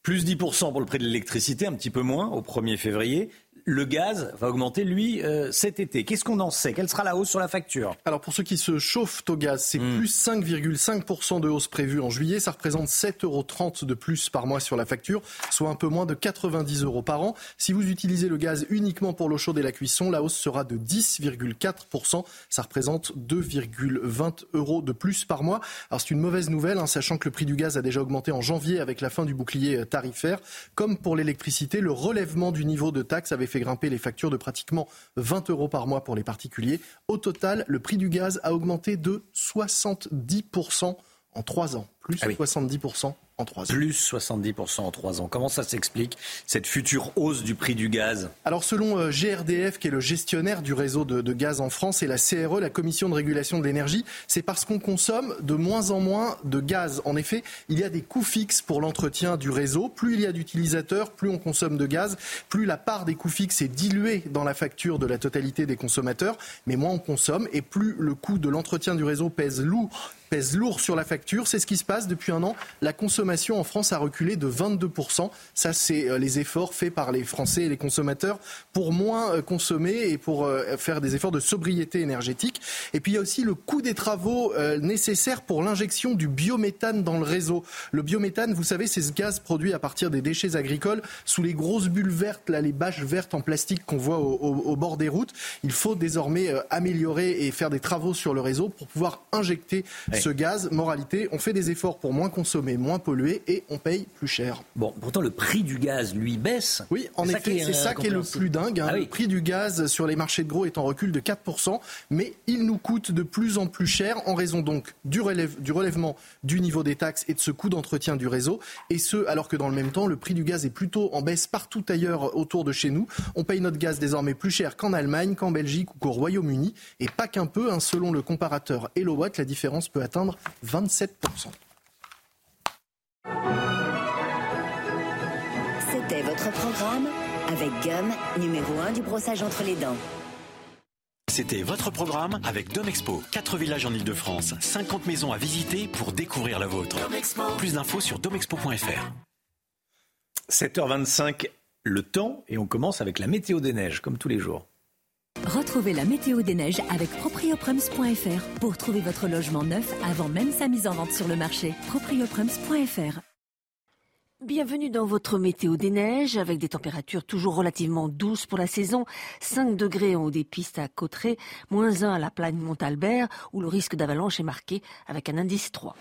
plus 10% pour le prix de l'électricité, un petit peu moins au 1er février le gaz va augmenter, lui, euh, cet été. Qu'est-ce qu'on en sait? Quelle sera la hausse sur la facture? Alors, pour ceux qui se chauffent au gaz, c'est hmm. plus 5,5% de hausse prévue en juillet. Ça représente 7,30 euros de plus par mois sur la facture, soit un peu moins de 90 euros par an. Si vous utilisez le gaz uniquement pour l'eau chaude et la cuisson, la hausse sera de 10,4%. Ça représente 2,20 euros de plus par mois. Alors, c'est une mauvaise nouvelle, hein, sachant que le prix du gaz a déjà augmenté en janvier avec la fin du bouclier euh, tarifaire. Comme pour l'électricité, le relèvement du niveau de taxe avait fait grimper les factures de pratiquement 20 euros par mois pour les particuliers. Au total, le prix du gaz a augmenté de 70% en trois ans, plus de 70% en ans. Plus 70% en trois ans. Comment ça s'explique, cette future hausse du prix du gaz? Alors selon euh, GRDF, qui est le gestionnaire du réseau de, de, gaz en France, et la CRE, la Commission de régulation de l'énergie, c'est parce qu'on consomme de moins en moins de gaz. En effet, il y a des coûts fixes pour l'entretien du réseau. Plus il y a d'utilisateurs, plus on consomme de gaz, plus la part des coûts fixes est diluée dans la facture de la totalité des consommateurs, mais moins on consomme, et plus le coût de l'entretien du réseau pèse lourd pèse lourd sur la facture. C'est ce qui se passe depuis un an. La consommation en France a reculé de 22%. Ça, c'est euh, les efforts faits par les Français et les consommateurs pour moins euh, consommer et pour euh, faire des efforts de sobriété énergétique. Et puis, il y a aussi le coût des travaux nécessaires pour l'injection du biométhane dans le réseau. Le biométhane, vous savez, c'est ce gaz produit à partir des déchets agricoles sous les grosses bulles vertes, là, les bâches vertes en plastique qu'on voit au, au, bord des routes. Il faut désormais améliorer et faire des travaux sur le réseau pour pouvoir injecter ce gaz. Moralité, on fait des efforts pour moins consommer, moins polluer et on paye plus cher. Bon, pourtant le prix du gaz, lui, baisse. Oui, en effet, c'est ça qui est le plus dingue. Hein. Ah le prix du gaz sur les marchés de gros est en recul de 4%, mais il nous coûte de plus en plus cher en raison donc du, relève, du relèvement du niveau des taxes et de ce coût d'entretien du réseau. Et ce, alors que dans le même temps, le prix du gaz est plutôt en baisse partout ailleurs autour de chez nous. On paye notre gaz désormais plus cher qu'en Allemagne, qu'en Belgique ou qu'au Royaume-Uni. Et pas qu'un peu, hein, selon le comparateur Elowatt, la différence peut atteindre 27%. C'était votre programme avec Gum, numéro 1 du brossage entre les dents. C'était votre programme avec Domexpo. 4 villages en Ile-de-France, 50 maisons à visiter pour découvrir la vôtre. Plus d'infos sur domexpo.fr. 7h25, le temps, et on commence avec la météo des neiges, comme tous les jours. Retrouvez la météo des neiges avec proprioprems.fr pour trouver votre logement neuf avant même sa mise en vente sur le marché. proprioprems.fr Bienvenue dans votre météo des neiges avec des températures toujours relativement douces pour la saison. 5 degrés en haut des pistes à Cotteret, moins 1 à la plagne Montalbert où le risque d'avalanche est marqué avec un indice 3.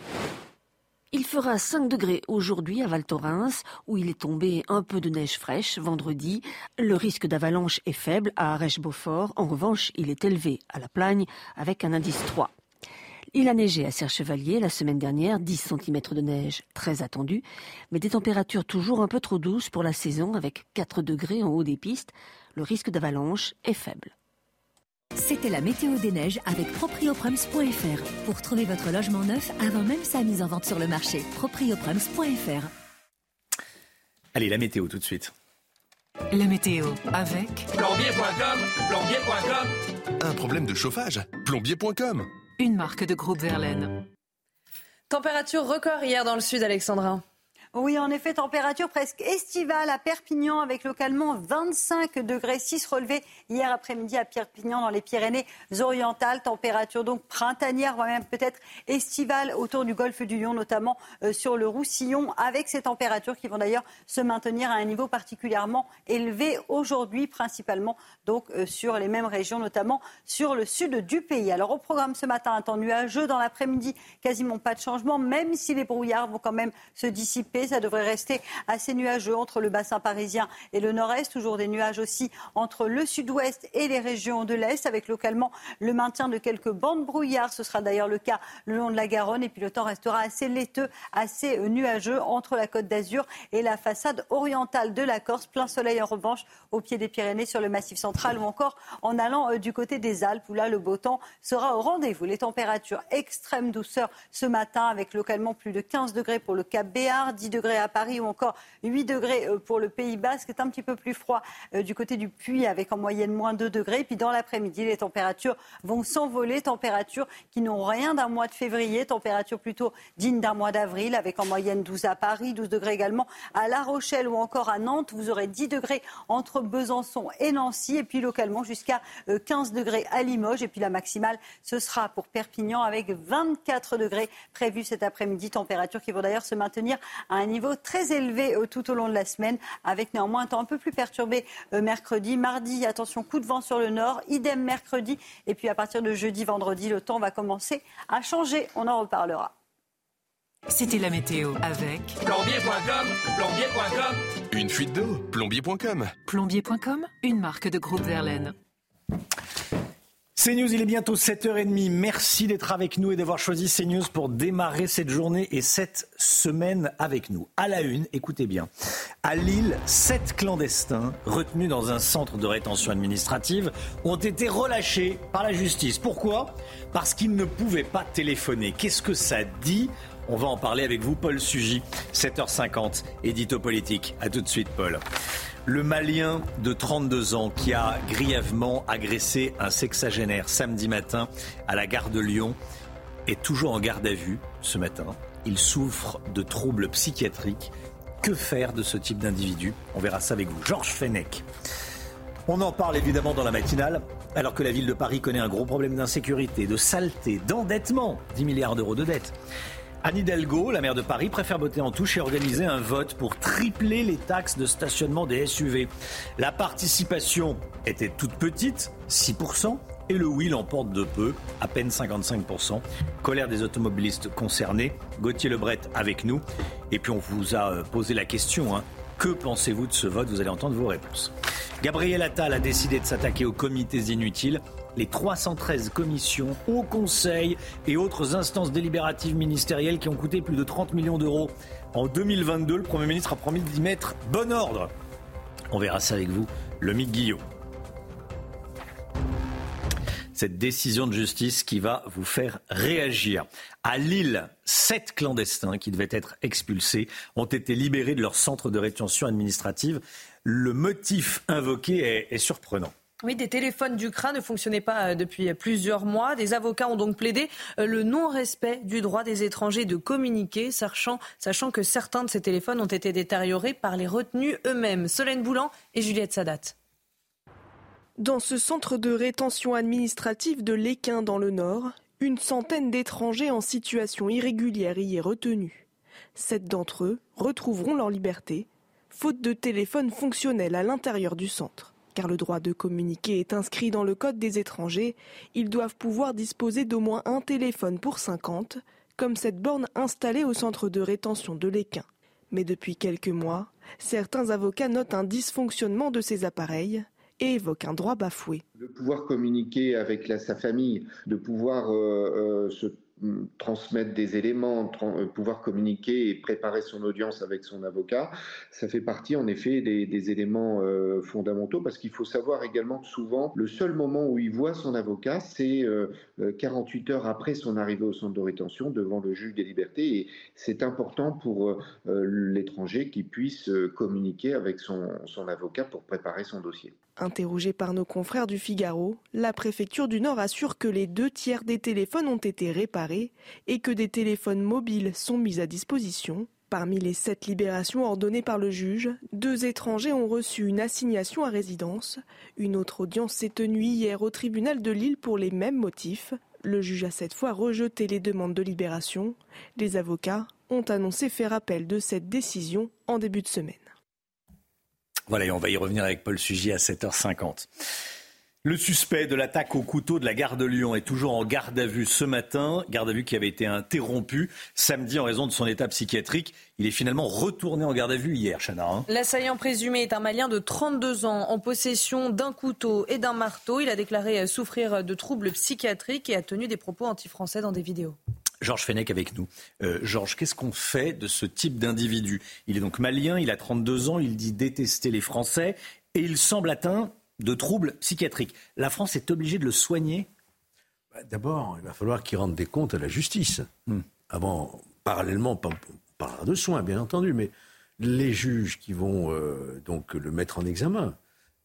Il fera 5 degrés aujourd'hui à Val Thorens, où il est tombé un peu de neige fraîche vendredi. Le risque d'avalanche est faible à Arèche-Beaufort. En revanche, il est élevé à La Plagne avec un indice 3. Il a neigé à Serre-Chevalier la semaine dernière, 10 cm de neige très attendu, mais des températures toujours un peu trop douces pour la saison avec 4 degrés en haut des pistes. Le risque d'avalanche est faible. C'était la météo des neiges avec proprioprems.fr pour trouver votre logement neuf avant même sa mise en vente sur le marché. proprioprems.fr. Allez, la météo tout de suite. La météo avec Plombier.com, plombier.com. Un problème de chauffage Plombier.com. une marque de groupe Verlaine. Température record hier dans le sud, Alexandra. Oui, en effet, température presque estivale à Perpignan avec localement 25 degrés 6 relevés hier après-midi à Perpignan dans les Pyrénées-Orientales. Température donc printanière, voire même peut-être estivale autour du golfe du Lion, notamment euh, sur le Roussillon, avec ces températures qui vont d'ailleurs se maintenir à un niveau particulièrement élevé aujourd'hui, principalement donc euh, sur les mêmes régions, notamment sur le sud du pays. Alors au programme ce matin, un temps nuageux dans l'après-midi, quasiment pas de changement, même si les brouillards vont quand même se dissiper. Ça devrait rester assez nuageux entre le bassin parisien et le nord-est. Toujours des nuages aussi entre le sud-ouest et les régions de l'est, avec localement le maintien de quelques bandes brouillards. Ce sera d'ailleurs le cas le long de la Garonne. Et puis le temps restera assez laiteux, assez nuageux entre la côte d'Azur et la façade orientale de la Corse. Plein soleil en revanche au pied des Pyrénées sur le massif central ou encore en allant euh, du côté des Alpes où là le beau temps sera au rendez-vous. Les températures extrême douceur ce matin avec localement plus de 15 degrés pour le Cap Béar, 10 degrés à Paris ou encore 8 degrés euh, pour le Pays Basque. C'est un petit peu plus froid euh, du côté du Puy avec en moyenne moins 2 degrés. Puis dans l'après-midi, les températures vont s'envoler, températures qui n'ont rien d'un mois de février, températures plutôt dignes d'un mois d'avril avec en moyenne 12 à Paris, 12 degrés également à La Rochelle ou encore à Nantes. Vous aurez 10 degrés entre Besançon et Nancy et puis localement jusqu'à euh, 15 degrés à Limoges. Et puis la maximale, ce sera pour Perpignan avec 24 degrés prévus cet après-midi, températures qui vont d'ailleurs se maintenir à un niveau très élevé euh, tout au long de la semaine, avec néanmoins un temps un peu plus perturbé euh, mercredi. Mardi, attention, coup de vent sur le nord, idem mercredi. Et puis à partir de jeudi, vendredi, le temps va commencer à changer. On en reparlera. C'était la météo avec Plombier.com, plombier.com. Une fuite d'eau Plombier.com. plombier.com, une marque de groupe Verlaine. CNews, il est bientôt 7h30. Merci d'être avec nous et d'avoir choisi CNews pour démarrer cette journée et cette semaine avec nous. À la une, écoutez bien. À Lille, sept clandestins retenus dans un centre de rétention administrative ont été relâchés par la justice. Pourquoi? Parce qu'ils ne pouvaient pas téléphoner. Qu'est-ce que ça dit? On va en parler avec vous, Paul Sugy, 7h50, édito politique. A tout de suite, Paul. Le Malien de 32 ans qui a grièvement agressé un sexagénaire samedi matin à la gare de Lyon est toujours en garde à vue ce matin. Il souffre de troubles psychiatriques. Que faire de ce type d'individu? On verra ça avec vous. Georges Fenech. On en parle évidemment dans la matinale, alors que la ville de Paris connaît un gros problème d'insécurité, de saleté, d'endettement, 10 milliards d'euros de dettes. Anne Hidalgo, la maire de Paris, préfère botter en touche et organiser un vote pour tripler les taxes de stationnement des SUV. La participation était toute petite, 6%, et le oui l'emporte de peu, à peine 55%. Colère des automobilistes concernés. Gauthier Lebret avec nous. Et puis on vous a euh, posé la question, hein. que pensez-vous de ce vote? Vous allez entendre vos réponses. Gabriel Attal a décidé de s'attaquer aux comités inutiles. Les 313 commissions, hauts conseils et autres instances délibératives ministérielles qui ont coûté plus de 30 millions d'euros en 2022, le Premier ministre a promis d'y mettre bon ordre. On verra ça avec vous, le Guillot. Cette décision de justice qui va vous faire réagir. À Lille, sept clandestins qui devaient être expulsés ont été libérés de leur centre de rétention administrative. Le motif invoqué est surprenant. Oui, des téléphones du CRA ne fonctionnaient pas euh, depuis plusieurs mois. Des avocats ont donc plaidé euh, le non-respect du droit des étrangers de communiquer, sachant, que certains de ces téléphones ont été détériorés par les retenus eux-mêmes. Solène Boulan et Juliette Sadat. Dans ce centre de rétention administrative de l'Équin dans le Nord, une centaine d'étrangers en situation irrégulière y est retenue. Sept d'entre eux retrouveront leur liberté, faute de téléphone fonctionnel à l'intérieur du centre. Car le droit de communiquer est inscrit dans le Code des étrangers, ils doivent pouvoir disposer d'au moins un téléphone pour 50, comme cette borne installée au centre de rétention de l'Équin. Mais depuis quelques mois, certains avocats notent un dysfonctionnement de ces appareils et évoquent un droit bafoué. de pouvoir communiquer avec sa famille, de pouvoir euh, euh, se transmettre des éléments, pouvoir communiquer et préparer son audience avec son avocat, ça fait partie en effet des, éléments fondamentaux parce qu'il faut savoir également que souvent le seul moment où il voit son avocat, c'est 48 heures après son arrivée au centre de rétention devant le juge des libertés et c'est important pour l'étranger qu'il puisse communiquer avec son, son avocat pour préparer son dossier. Interrogé par nos confrères du Figaro, la préfecture du Nord assure que les deux tiers des téléphones ont été réparés et que des téléphones mobiles sont mis à disposition. Parmi les sept libérations ordonnées par le juge, deux étrangers ont reçu une assignation à résidence. Une autre audience s'est tenue hier au tribunal de Lille pour les mêmes motifs. Le juge a cette fois rejeté les demandes de libération. Les avocats ont annoncé faire appel de cette décision en début de semaine. Voilà, et on va y revenir avec Paul Sugy à 7h50. Le suspect de l'attaque au couteau de la gare de Lyon est toujours en garde à vue ce matin, garde à vue qui avait été interrompue samedi en raison de son état psychiatrique. Il est finalement retourné en garde à vue hier, Chana. Hein. L'assaillant présumé est un Malien de 32 ans en possession d'un couteau et d'un marteau. Il a déclaré souffrir de troubles psychiatriques et a tenu des propos anti-français dans des vidéos. Georges Fenech avec nous. Euh, Georges, qu'est-ce qu'on fait de ce type d'individu? Il est donc malien, il a 32 ans, il dit détester les Français et il semble atteint de troubles psychiatriques. La France est obligée de le soigner bah, D'abord, il va falloir qu'il rende des comptes à la justice. Hmm. Avant, parallèlement, on parlera de soins, bien entendu, mais les juges qui vont euh, donc le mettre en examen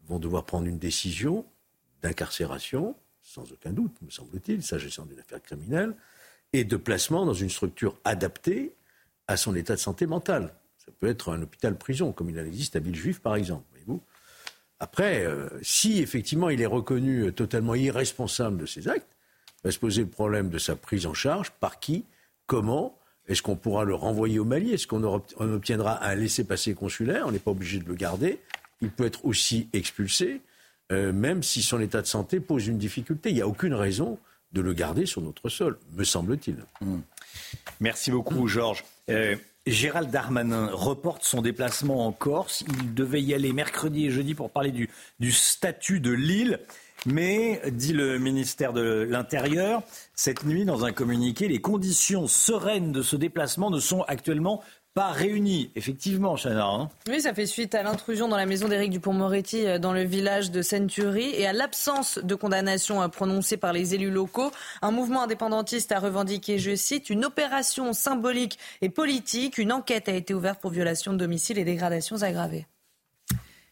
vont devoir prendre une décision d'incarcération, sans aucun doute, me semble-t-il, s'agissant d'une affaire criminelle et de placement dans une structure adaptée à son état de santé mentale. Ça peut être un hôpital-prison, comme il en existe à Villejuif, par exemple. Voyez-vous Après, euh, si effectivement il est reconnu totalement irresponsable de ses actes, va se poser le problème de sa prise en charge. Par qui? Comment? Est-ce qu'on pourra le renvoyer au Mali? Est-ce qu'on obtiendra un laissez-passer consulaire? On n'est pas obligé de le garder. Il peut être aussi expulsé, euh, même si son état de santé pose une difficulté. Il n'y a aucune raison de le garder sur notre sol, me semble-t-il. Hmm. Merci beaucoup, Georges. Euh, Gérald Darmanin reporte son déplacement en Corse. Il devait y aller mercredi et jeudi pour parler du, statut de l'île. Mais, dit le ministère de l'Intérieur, cette nuit, dans un communiqué, les conditions sereines de ce déplacement ne sont actuellement pas réunis, effectivement, Chana. Hein. oui, ça fait suite à l'intrusion dans la maison d'Éric Dupont-Moretti euh, dans le village de Century et à l'absence de condamnation euh, prononcée par les élus locaux. Un mouvement indépendantiste a revendiqué, je cite, une opération symbolique et politique. Une enquête a été ouverte pour violation de domicile et dégradations aggravées.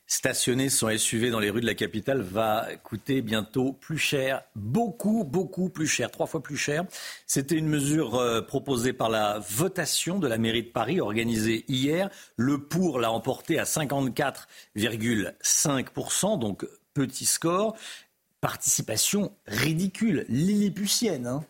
Stationner son SUV dans les rues de la capitale va coûter bientôt plus cher, beaucoup, beaucoup plus cher, trois fois plus cher. C'était une mesure euh, proposée par la votation de la mairie de Paris organisée hier. Le pour l'a emporté à 54,5%, donc petit score. Participation ridicule, lilliputienne. Hein.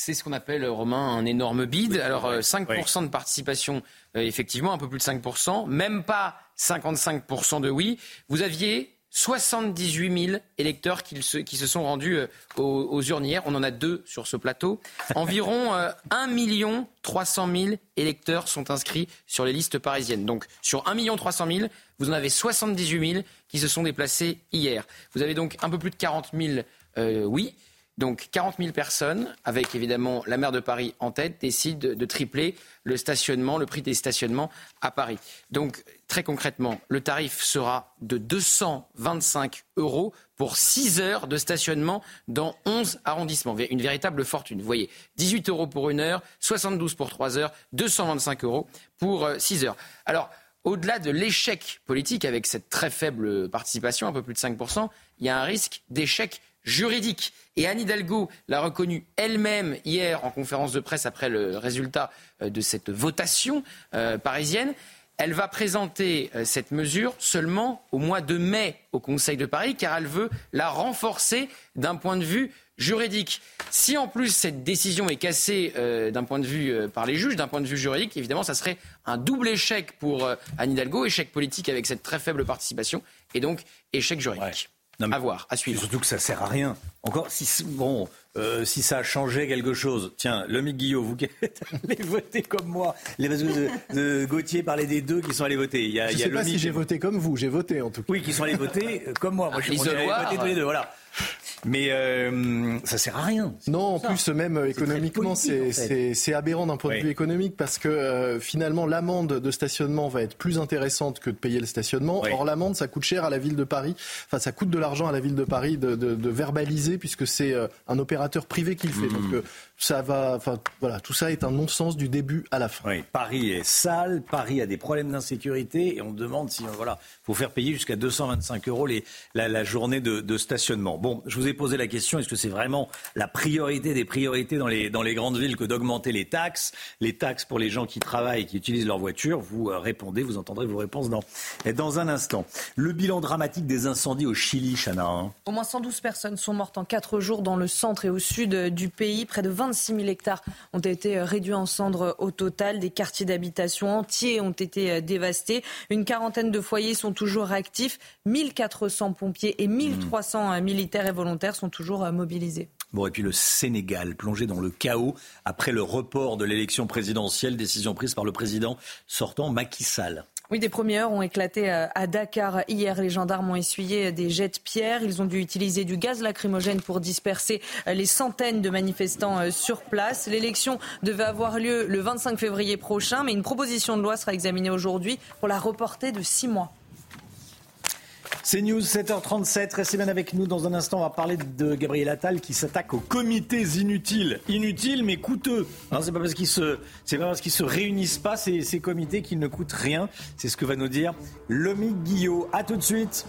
C'est ce qu'on appelle, Romain, un énorme bide. Alors, 5% euh, de participation, euh, effectivement, un peu plus de 5%, même pas 55% de oui. Vous aviez 78 000 électeurs qui se, qui se sont rendus euh, aux, urnières. On en a deux sur ce plateau. Environ 1 million 300 000 électeurs sont inscrits sur les listes parisiennes. Donc sur 1 million 300 000, vous en avez 78 000 qui se sont déplacés hier. Vous avez donc un peu plus de 40 000 oui. Donc 40 000 personnes, avec évidemment la maire de Paris en tête, décident de tripler le stationnement, le prix des stationnements à Paris. Donc très concrètement, le tarif sera de 225 euros pour 6 heures de stationnement dans 11 arrondissements. Une véritable fortune. Vous voyez, 18 euros pour une heure, 72 pour 3 heures, 225 euros pour 6 euh, heures. Alors, au-delà de l'échec politique avec cette très faible participation, un peu plus de 5%, il y a un risque d'échec juridique. Et Anne Hidalgo l'a reconnu elle-même hier en conférence de presse après le résultat euh, de cette votation euh, parisienne. Elle va présenter euh, cette mesure seulement au mois de mai au Conseil de Paris, car elle veut la renforcer d'un point de vue juridique. Si en plus cette décision est cassée d'un point de vue par les juges, d'un point de vue juridique, évidemment, ça serait un double échec pour Anne Hidalgo, échec politique avec cette très faible participation, et donc échec juridique. Non, à voir, à suivre. Surtout que ça sert à rien. Encore, si, bon, euh, si ça a changé quelque chose, tiens, Lomi Guillot, vous qui allez voter comme moi, les de, de Gauthier parlait des deux qui sont allés voter. Il y a, je ne sais pas si j'ai voté comme vous, j'ai voté en tout cas. Oui, qui sont allés voter euh, comme moi. Moi, je suis allé voter tous les deux, voilà. Mais euh, ça sert à rien. Non, en plus, même économiquement, c'est aberrant d'un point de vue économique parce que euh, finalement, l'amende de stationnement va être plus intéressante que de payer le stationnement. Or, l'amende, ça coûte cher à la ville de Paris. Enfin, ça coûte de l'argent à la ville de Paris de, de, verbaliser puisque c'est euh, un opérateur privé qui le fait. Donc, mmh. ça va. Enfin, voilà, tout ça est un non-sens du début à la fin. Oui, Paris est sale, Paris a des problèmes d'insécurité et on demande si voilà, faut faire payer jusqu'à 225 euros les, la, journée de, de stationnement. Bon, je vous ai posé la question, est-ce que c'est vraiment la priorité des priorités dans les, grandes villes que d'augmenter les taxes Les taxes pour les gens qui travaillent, qui utilisent leur voiture, vous euh, répondez, vous entendrez vos réponses dans, dans un instant. Le bilan dramatique des incendies au Chili, Chana. Hein. Au moins 112 personnes sont mortes en 4 jours dans le centre et au sud du pays. Près de 26 000 hectares ont été réduits en cendres au total. Des quartiers d'habitation entiers ont été euh, dévastés. Une quarantaine de foyers sont toujours actifs. 1400 pompiers et 1300 euh, militaires et volontaires sont toujours euh, mobilisés. Bon, et puis le Sénégal, plongé dans le chaos après le report de l'élection présidentielle, décision prise par le président sortant Macky Sall. Oui, des premières heures ont éclaté euh, à Dakar hier. Les gendarmes ont essuyé des jets de pierre. Ils ont dû utiliser du gaz lacrymogène pour disperser les centaines de manifestants sur place. L'élection devait avoir lieu le 25 février prochain, mais une proposition de loi sera examinée aujourd'hui pour la reporter de six mois. C'est News 7h37. Restez bien avec nous. Dans un instant, on va parler de Gabriel Attal qui s'attaque aux comités inutiles. Inutiles mais coûteux. Hein, c'est pas parce qu'ils se, c'est pas parce qu'ils se réunissent pas ces, ces comités qu'ils ne coûtent rien. C'est ce que va nous dire Lomi Guillot. À tout de suite.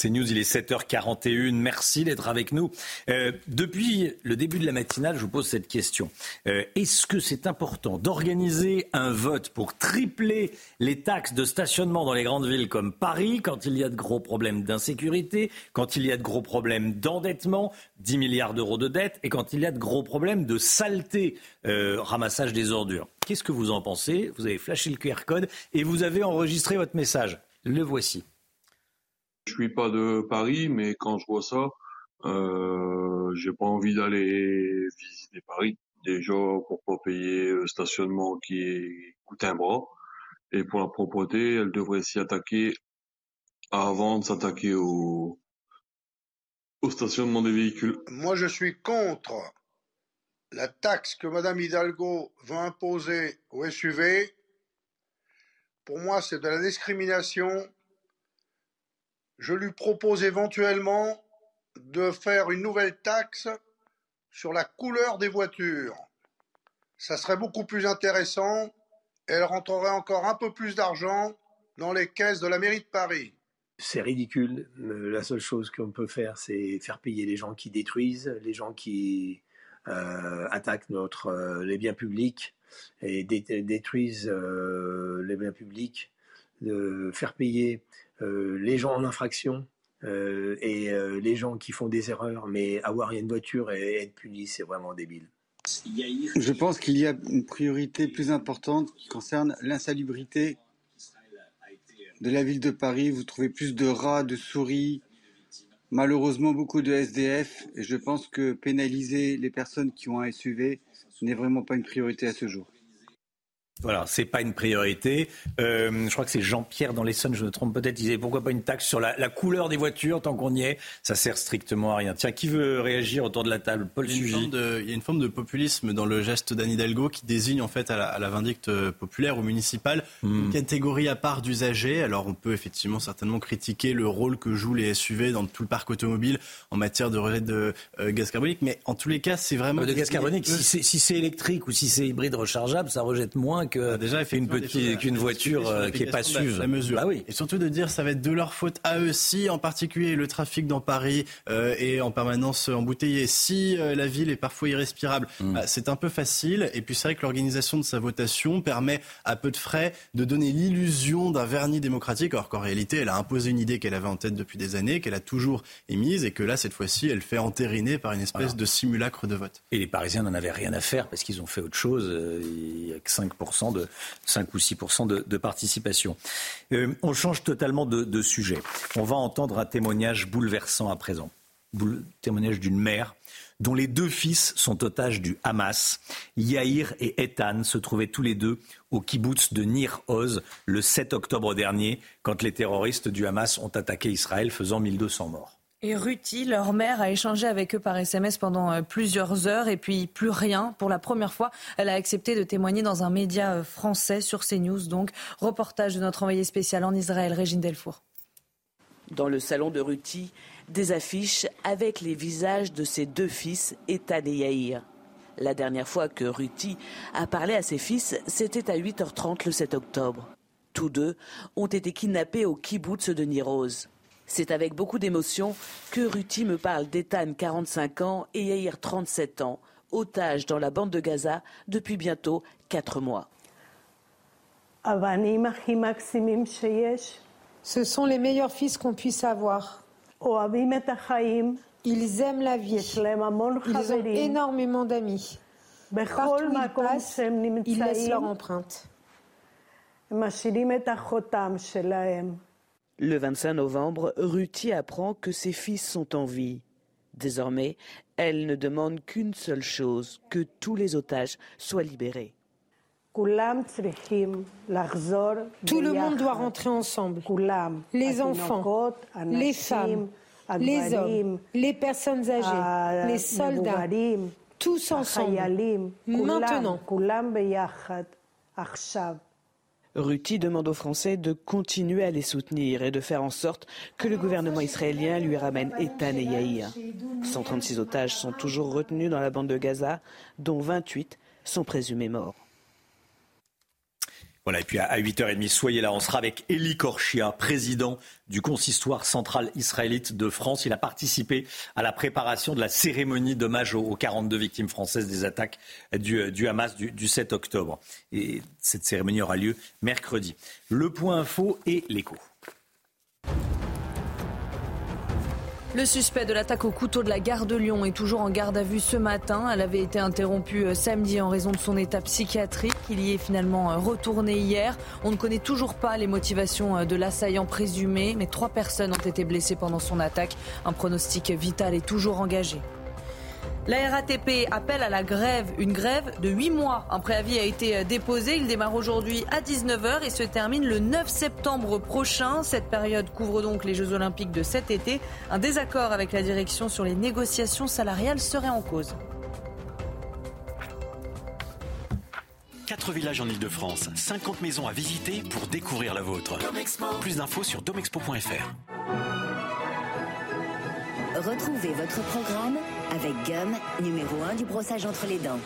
C'est News, il est 7h41. Merci d'être avec nous. Euh, depuis le début de la matinale, je vous pose cette question. Euh, est-ce que c'est important d'organiser un vote pour tripler les taxes de stationnement dans les grandes villes comme Paris quand il y a de gros problèmes d'insécurité, quand il y a de gros problèmes d'endettement, 10 milliards d'euros de dette, et quand il y a de gros problèmes de saleté, euh, ramassage des ordures? Qu'est-ce que vous en pensez? Vous avez flashé le QR code et vous avez enregistré votre message. Le voici. Je suis pas de Paris, mais quand je vois ça, euh, j'ai pas envie d'aller visiter Paris. Déjà pour pas payer le stationnement qui coûte un bras, et pour la propreté, elle devrait s'y attaquer avant de s'attaquer au, stationnement des véhicules. Moi, je suis contre la taxe que Madame Hidalgo veut imposer aux SUV. Pour moi, c'est de la discrimination je lui propose éventuellement de faire une nouvelle taxe sur la couleur des voitures. Ça serait beaucoup plus intéressant. Elle rentrerait encore un peu plus d'argent dans les caisses de la mairie de Paris. C'est ridicule. La seule chose qu'on peut faire, c'est faire payer les gens qui détruisent, les gens qui euh, attaquent notre, euh, les biens publics et détruisent euh, les biens publics, de faire payer euh, les gens en infraction euh, et euh, les gens qui font des erreurs, mais avoir une voiture et être puni, c'est vraiment débile. Je pense qu'il y a une priorité plus importante qui concerne l'insalubrité de la ville de Paris. Vous trouvez plus de rats, de souris, malheureusement beaucoup de SDF. Et je pense que pénaliser les personnes qui ont un SUV n'est vraiment pas une priorité à ce jour. Voilà, c'est pas une priorité. Euh, je crois que c'est Jean-Pierre dans l'Essonne, je me trompe peut-être, il disait pourquoi pas une taxe sur la, couleur des voitures tant qu'on y est? Ça sert strictement à rien. Tiens, qui veut réagir autour de la table? Paul il y, il y a une forme de populisme dans le geste d'Anne Hidalgo qui désigne en fait à la, vindicte populaire ou municipale une hmm. catégorie à part d'usagers. Alors on peut effectivement certainement critiquer le rôle que jouent les SUV dans tout le parc automobile en matière de rejet de euh, gaz carbonique, mais en tous les cas c'est vraiment... De gaz carbonique, si c'est électrique ou si c'est hybride rechargeable, ça rejette moins que déjà fait une petite qu'une voiture euh, qui est pas La mesure. Bah oui. Et surtout de dire ça va être de leur faute à eux si en particulier le trafic dans Paris euh, est en permanence embouteillé, si euh, la ville est parfois irrespirable, mm. bah, c'est un peu facile. Et puis c'est vrai que l'organisation de sa votation permet à peu de frais de donner l'illusion d'un vernis démocratique, alors qu'en réalité elle a imposé une idée qu'elle avait en tête depuis des années, qu'elle a toujours émise et que là cette fois-ci elle fait entériner par une espèce de simulacre de vote. Et les Parisiens n'en avaient rien à faire parce qu'ils ont fait autre chose. Il y a que 5% de, 5 ou 6 de, de participation. Euh, on change totalement de, sujet. On va entendre un témoignage bouleversant à présent. témoignage d'une mère dont les deux fils sont otages du Hamas. Yair et Ethan se trouvaient tous les deux au kibbutz de Nir Oz le 7 octobre dernier, quand les terroristes du Hamas ont attaqué Israël, faisant 1200 morts. Et Ruti, leur mère, a échangé avec eux par SMS pendant euh, plusieurs heures et puis plus rien. Pour la première fois, elle a accepté de témoigner dans un média euh, français sur CNews. Donc, reportage de notre envoyé spécial en Israël, Régine Delfour. Dans le salon de Ruti, des affiches avec les visages de ses deux fils, Ethan et Yair. La dernière fois que Ruti a parlé à ses fils, c'était à 8h30 le 7 octobre. Tous deux ont été kidnappés au kibbutz de Niroz. C'est avec beaucoup d'émotion que Ruti me parle d'Ethan, 45 ans, et Yair, 37 ans, otages dans la bande de Gaza depuis bientôt 4 mois. Ce sont les meilleurs fils qu'on puisse avoir. Ils aiment la vie. Ils ont énormément d'amis. Partout où ils passent, ils laissent leur empreinte. Le 25 novembre, Ruti apprend que ses fils sont en vie. Désormais, elle ne demande qu'une seule chose, que tous les otages soient libérés. Tout le monde doit rentrer ensemble. Les enfants, les femmes, les hommes, les personnes âgées, les soldats, tous ensemble. Maintenant. Ruti demande aux Français de continuer à les soutenir et de faire en sorte que le gouvernement israélien lui ramène Ethan et Yair. 136 otages sont toujours retenus dans la bande de Gaza, dont 28 sont présumés morts. Voilà, et puis à 8h30, soyez là, on sera avec Eli Korchia, président du consistoire central israélite de France. Il a participé à la préparation de la cérémonie d'hommage aux 42 victimes françaises des attaques du, Hamas du, du 7 octobre. Et cette cérémonie aura lieu mercredi. Le point info et l'écho. Le suspect de l'attaque au couteau de la gare de Lyon est toujours en garde à vue ce matin. Elle avait été interrompue euh, samedi en raison de son état psychiatrique. Il y est finalement euh, retourné hier. On ne connaît toujours pas les motivations euh, de l'assaillant présumé, mais trois personnes ont été blessées pendant son attaque. Un pronostic vital est toujours engagé. La RATP appelle à la grève, une grève de 8 mois. Un préavis a été déposé, il démarre aujourd'hui à 19h et se termine le 9 septembre prochain. Cette période couvre donc les Jeux olympiques de cet été. Un désaccord avec la direction sur les négociations salariales serait en cause. Quatre villages en Ile-de-France, 50 maisons à visiter pour découvrir la vôtre. Plus d'infos sur domexpo.fr. Retrouvez votre programme avec Gum, numéro 1 du brossage entre les dents.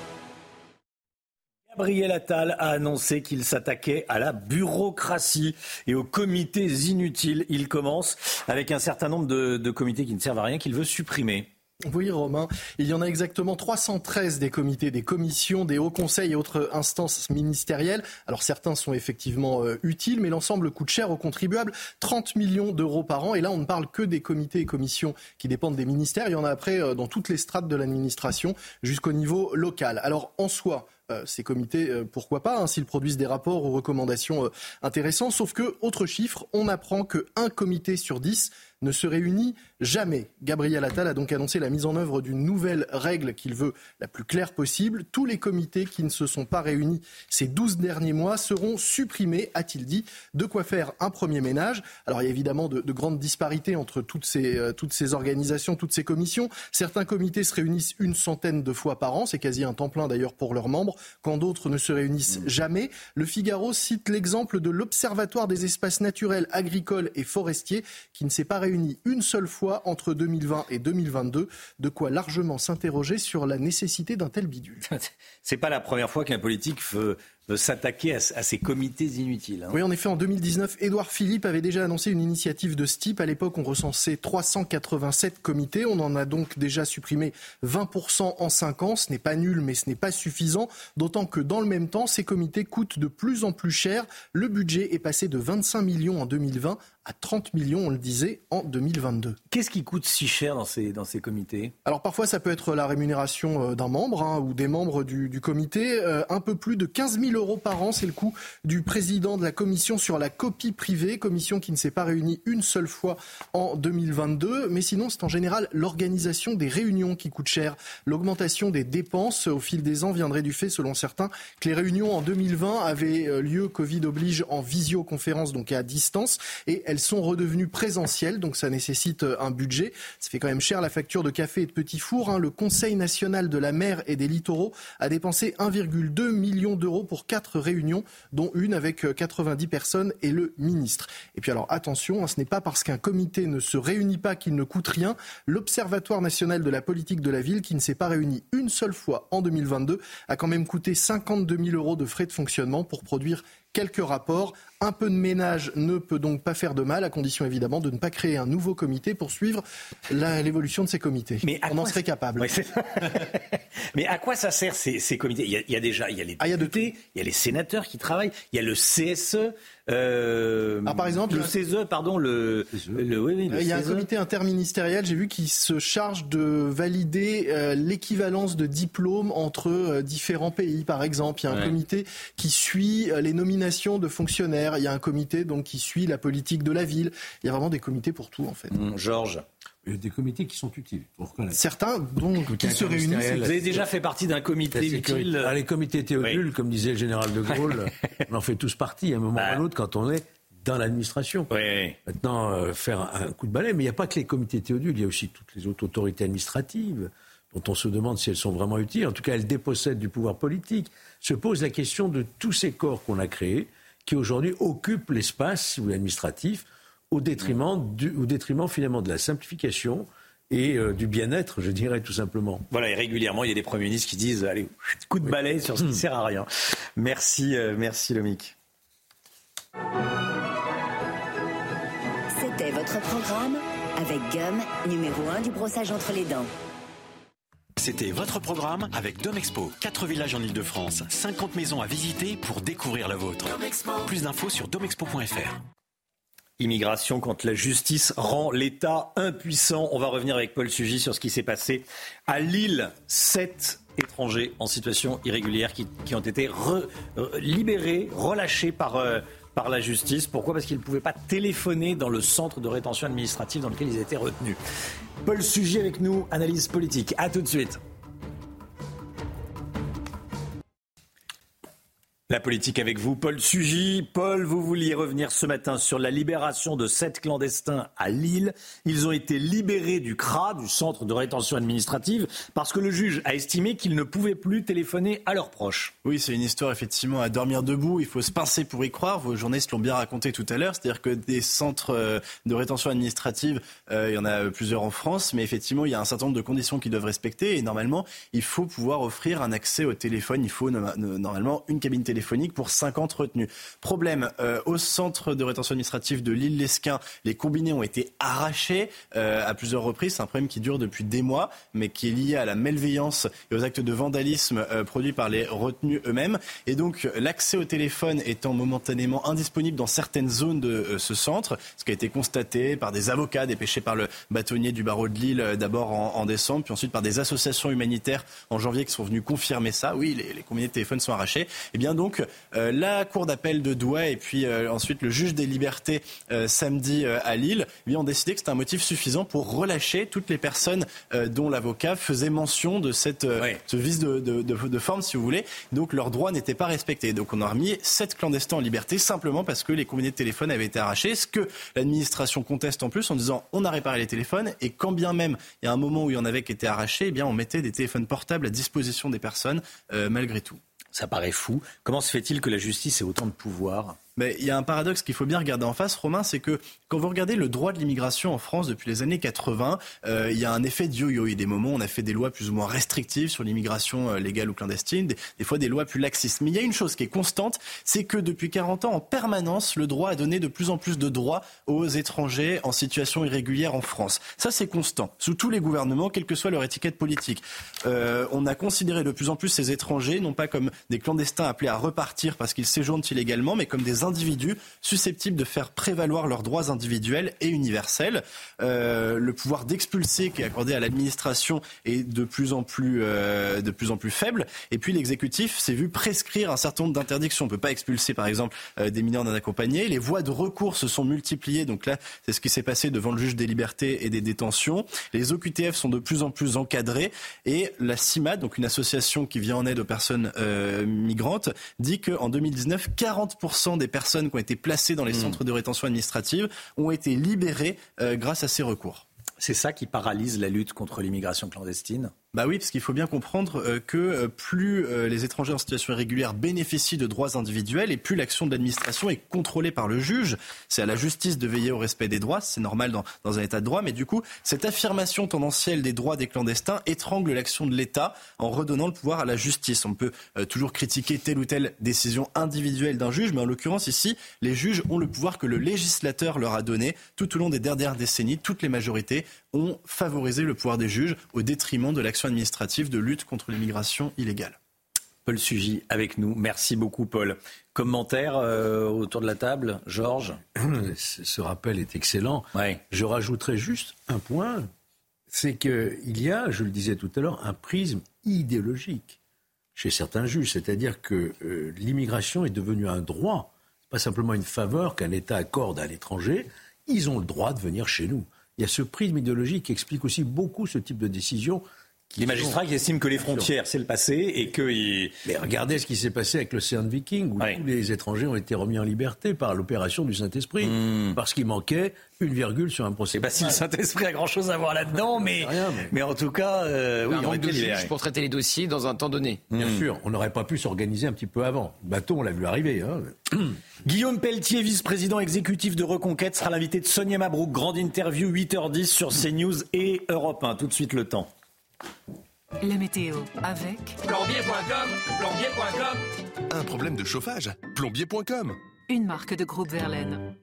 Gabriel Attal a annoncé qu'il s'attaquait à la bureaucratie et aux comités inutiles. Il commence avec un certain nombre de, de comités qui ne servent à rien qu'il veut supprimer. Oui, Romain. Il y en a exactement 313 des comités, des commissions, des hauts conseils et autres instances ministérielles. Alors certains sont effectivement euh, utiles, mais l'ensemble coûte cher aux contribuables. 30 millions d'euros par an. Et là, on ne parle que des comités et commissions qui dépendent des ministères. Il y en a après euh, dans toutes les strates de l'administration jusqu'au niveau local. Alors en soi, euh, ces comités, pourquoi pas, hein, s'ils produisent des rapports ou recommandations intéressants. Sauf que, autre chiffre, on apprend qu'un comité sur dix ne se réunit jamais. Gabriel Attal a donc annoncé la mise en œuvre d'une nouvelle règle qu'il veut la plus claire possible. Tous les comités qui ne se sont pas réunis ces 12 derniers mois seront supprimés, a-t-il dit. De quoi faire un premier ménage. Alors il y a évidemment de, grandes disparités entre toutes ces, euh, toutes ces organisations, toutes ces commissions. Certains comités se réunissent une centaine de fois par an, c'est quasi un temps plein d'ailleurs pour leurs membres, quand d'autres ne se réunissent mmh. jamais. Le Figaro cite l'exemple de l'Observatoire des espaces naturels, agricoles et forestiers qui ne s'est pas réuni une seule fois entre 2020 et 2022, de quoi largement s'interroger sur la nécessité d'un tel bidule. C'est pas la première fois qu'un politique veut, s'attaquer à, ces comités inutiles. Hein. Oui, en effet, en 2019, Édouard Philippe avait déjà annoncé une initiative de ce type. À l'époque, on recensait 387 comités. On en a donc déjà supprimé 20% en 5 ans. Ce n'est pas nul, mais ce n'est pas suffisant. D'autant que dans le même temps, ces comités coûtent de plus en plus cher. Le budget est passé de 25 millions en 2020 à 30 millions, on le disait, en 2022. Qu'est-ce qui coûte si cher dans ces, dans ces comités? Alors parfois ça peut être la rémunération euh, d'un membre hein, ou des membres du, du comité. Euh, un peu plus de 15 000 euros par an, c'est le coût du président de la commission sur la copie privée, commission qui ne s'est pas réunie une seule fois en 2022. Mais sinon c'est en général l'organisation des réunions qui coûte cher. L'augmentation des dépenses au fil des ans viendrait du fait, selon certains, que les réunions en 2020 avaient euh, lieu, Covid oblige, en visioconférence, donc à distance, et elles sont redevenues présentielles, donc ça nécessite un budget. Ça fait quand même cher la facture de café et de petits fours. Hein. Le Conseil national de la mer et des littoraux a dépensé 1,2 million d'euros pour quatre réunions, dont une avec 90 personnes et le ministre. Et puis alors attention, hein, ce n'est pas parce qu'un comité ne se réunit pas qu'il ne coûte rien. L'Observatoire national de la politique de la ville, qui ne s'est pas réuni une seule fois en 2022, a quand même coûté 52 000 euros de frais de fonctionnement pour produire quelques rapports. Un peu de ménage ne peut donc pas faire de mal, à condition évidemment de ne pas créer un nouveau comité pour suivre l'évolution de ces comités. Mais On en serait capable. Ouais, Mais à quoi ça sert ces, ces comités? Il y, a, il y, a, déjà il y a les députés, il y a les sénateurs qui travaillent, il y a le CSE. Euh, ah, par exemple, le CESE, pardon, le, le, oui, oui, le il y a un CESE. comité interministériel, j'ai vu, qui se charge de valider euh, l'équivalence de diplômes entre euh, différents pays, par exemple. Il y a un Ouais. comité qui suit euh, les nominations de fonctionnaires. Il y a un comité donc qui suit la politique de la ville. Il y a vraiment des comités pour tout, en fait. Mmh, Georges. Il y a des comités qui sont utiles. Certains donc qui se réunissent. Vous avez déjà fait partie d'un comité utile Ah, les comités Théodule, comme disait le général de Gaulle, on en fait tous partie à un moment ou à l'autre quand on est dans l'administration. Maintenant, euh, faire un, un coup de balai, mais il n'y a pas que les comités Théodule, il y a aussi toutes les autres autorités administratives dont on se demande si elles sont vraiment utiles. En tout cas, elles dépossèdent du pouvoir politique. Se pose la question de tous ces corps qu'on a créés, qui aujourd'hui occupent l'espace, administratif, au détriment, du, au détriment finalement de la simplification et euh, du bien-être, je dirais tout simplement. Voilà, et régulièrement, il y a des premiers ministres qui disent allez, coup de balai sur ce qui sert à rien. Merci, euh, merci Lomic. C'était votre programme avec Gum, numéro 1 du brossage entre les dents. C'était votre programme avec Domexpo. 4 villages en Ile-de-France, 50 maisons à visiter pour découvrir la vôtre. Plus d'infos sur domexpo.fr. Immigration quand la justice rend l'État impuissant. On va revenir avec Paul Sugy sur ce qui s'est passé à Lille. Sept étrangers en situation irrégulière qui, ont été euh, libérés, relâchés par, euh, par la justice. Pourquoi? Parce qu'ils ne pouvaient pas téléphoner dans le centre de rétention administrative dans lequel ils étaient retenus. Paul Sugy avec nous, analyse politique. À tout de suite. La politique avec vous, Paul Sugy. Paul, vous vouliez revenir ce matin sur la libération de sept clandestins à Lille. Ils ont été libérés du CRA, du centre de rétention administrative, parce que le juge a estimé qu'ils ne pouvaient plus téléphoner à leurs proches. Oui, c'est une histoire effectivement à dormir debout. Il faut se pincer pour y croire. Vos journalistes l'ont bien raconté tout à l'heure. C'est-à-dire que des centres euh, de rétention administrative, euh, il y en a plusieurs en France, mais effectivement, il y a un certain nombre de conditions qu'ils doivent respecter. Et normalement, il faut pouvoir offrir un accès au téléphone. Il faut no- no- normalement une cabine téléphonique pour 50 retenus. Problème, euh, au centre de rétention administrative de l'île-Lesquin, les combinés ont été arrachés à plusieurs reprises. C'est un problème qui dure depuis des mois, mais qui est lié à la malveillance et aux actes de vandalisme produits par les eux-mêmes. Et donc, l'accès au téléphone étant momentanément indisponible dans certaines zones de euh, ce centre, ce qui a été constaté par des avocats dépêchés par le bâtonnier du barreau de Lille euh, d'abord en, en décembre, puis ensuite par des associations humanitaires en janvier qui sont venues confirmer ça. Oui, les, les combinés de téléphone sont arrachés. Et bien donc, euh, la cour d'appel de Douai et puis euh, ensuite le juge des libertés euh, samedi à Lille, eh bien, ont décidé que c'était un motif suffisant pour relâcher toutes les personnes dont l'avocat faisait mention de cette, euh, ce vice de, de- de- de forme, si vous voulez. Donc leurs droits n'étaient pas respectés. Donc on a remis sept clandestins en liberté simplement parce que les combinés de téléphone avaient été arrachés. Ce que l'administration conteste en plus en disant on a réparé les téléphones et quand bien même il y a un moment où il y en avait qui étaient arrachés, eh bien on mettait des téléphones portables à disposition des personnes euh, malgré tout. Ça paraît fou. Comment se fait-il que la justice ait autant de pouvoir? Mais il y a un paradoxe qu'il faut bien regarder en face, Romain, c'est que quand vous regardez le droit de l'immigration en France depuis les années 80, euh, il y a un effet de yo-yo. Il y a des moments où on a fait des lois plus ou moins restrictives sur l'immigration euh, légale ou clandestine, des, fois des lois plus laxistes. Mais il y a une chose qui est constante, c'est que depuis 40 ans, en permanence, le droit a donné de plus en plus de droits aux étrangers en situation irrégulière en France. Ça, c'est constant, sous tous les gouvernements, quelle que soit leur étiquette politique. Euh, on a considéré de plus en plus ces étrangers, non pas comme des clandestins appelés à repartir parce qu'ils séjournent illégalement, mais comme des individus susceptibles de faire prévaloir leurs droits individuels et universels. Euh, le pouvoir d'expulser qui est accordé à l'administration est de plus en plus, euh, de plus en plus faible. Et puis l'exécutif s'est vu prescrire un certain nombre d'interdictions. On ne peut pas expulser, par exemple, euh, des mineurs non accompagnés. Les voies de recours se sont multipliées. Donc là, c'est ce qui s'est passé devant le juge des libertés et des détentions. Les OQTF sont de plus en plus encadrés. Et la CIMAD, donc une association qui vient en aide aux personnes migrantes, dit qu'en 2019, 40% des personnes qui ont été placées dans les mmh. centres de rétention administrative ont été libérées euh, grâce à ces recours. C'est ça qui paralyse la lutte contre l'immigration clandestine? Bah oui, parce qu'il faut bien comprendre euh, que euh, plus euh, les étrangers en situation irrégulière bénéficient de droits individuels et plus l'action de l'administration est contrôlée par le juge. C'est à la justice de veiller au respect des droits, c'est normal dans, dans, un état de droit, mais du coup, cette affirmation tendancielle des droits des clandestins étrangle l'action de l'État en redonnant le pouvoir à la justice. On peut toujours critiquer telle ou telle décision individuelle d'un juge, mais en l'occurrence ici, les juges ont le pouvoir que le législateur leur a donné tout au long des dernières décennies. Toutes les majorités ont favorisé le pouvoir des juges au détriment de l'action administrative de lutte contre l'immigration illégale. Paul Sugy avec nous. Merci beaucoup, Paul. Commentaire euh, autour de la table, Georges Ce rappel est excellent. Je rajouterai juste un point c'est qu'il y a, je le disais tout à l'heure, un prisme idéologique chez certains juges. C'est-à-dire que euh, l'immigration est devenue un droit, pas simplement une faveur qu'un État accorde à l'étranger. Ils ont le droit de venir chez nous. Il y a ce prisme idéologique qui explique aussi beaucoup ce type de décision les magistrats qui estiment que les frontières, c'est le passé et que. Mais regardez ce qui s'est passé avec l'océan Viking, où tous les étrangers ont été remis en liberté par l'opération du Saint-Esprit, hmm. parce qu'il manquait une virgule sur un procès. Pas si le Saint-Esprit a grand-chose à voir là-dedans, mais, mais... en tout cas, euh, oui, on est juges pour traiter les dossiers dans un temps donné. Bien hmm. sûr, on n'aurait pas pu s'organiser un petit peu avant. Le bateau, on l'a vu arriver. Hein. Guillaume Pelletier, vice-président exécutif de Reconquête, sera l'invité de Sonia Mabrouk. Grande interview, 8h10 sur CNews et Europe 1. Tout de suite le temps. La météo avec plombier.com, plombier.com. Un problème de chauffage, plombier.com. Une marque de groupe Verlaine.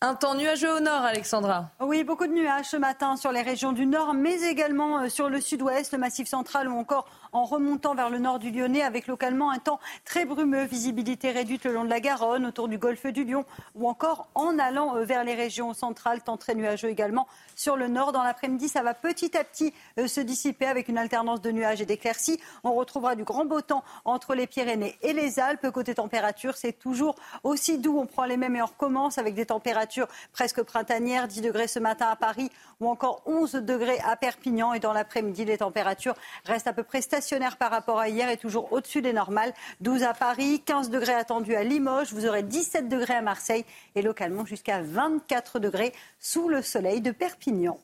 Un temps nuageux au nord, Alexandra. Oui, beaucoup de nuages ce matin sur les régions du nord, mais également euh, sur le sud-ouest, le massif central ou encore en remontant vers le nord du Lyonnais avec localement un temps très brumeux, visibilité réduite le long de la Garonne, autour du golfe du Lion ou encore en allant euh, vers les régions centrales, temps très nuageux également sur le nord. Dans l'après-midi, ça va petit à petit euh, se dissiper avec une alternance de nuages et d'éclaircies. On retrouvera du grand beau temps entre les Pyrénées et les Alpes. Côté température, c'est toujours aussi doux. On prend les mêmes et on recommence avec des températures presque printanière, 10 degrés ce matin à Paris ou encore 11 degrés à Perpignan. Et dans l'après-midi, les températures restent à peu près stationnaires par rapport à hier et toujours au-dessus des normales. 12 à Paris, 15 degrés attendus à Limoges, vous aurez 17 degrés à Marseille et localement jusqu'à 24 degrés sous le soleil de Perpignan.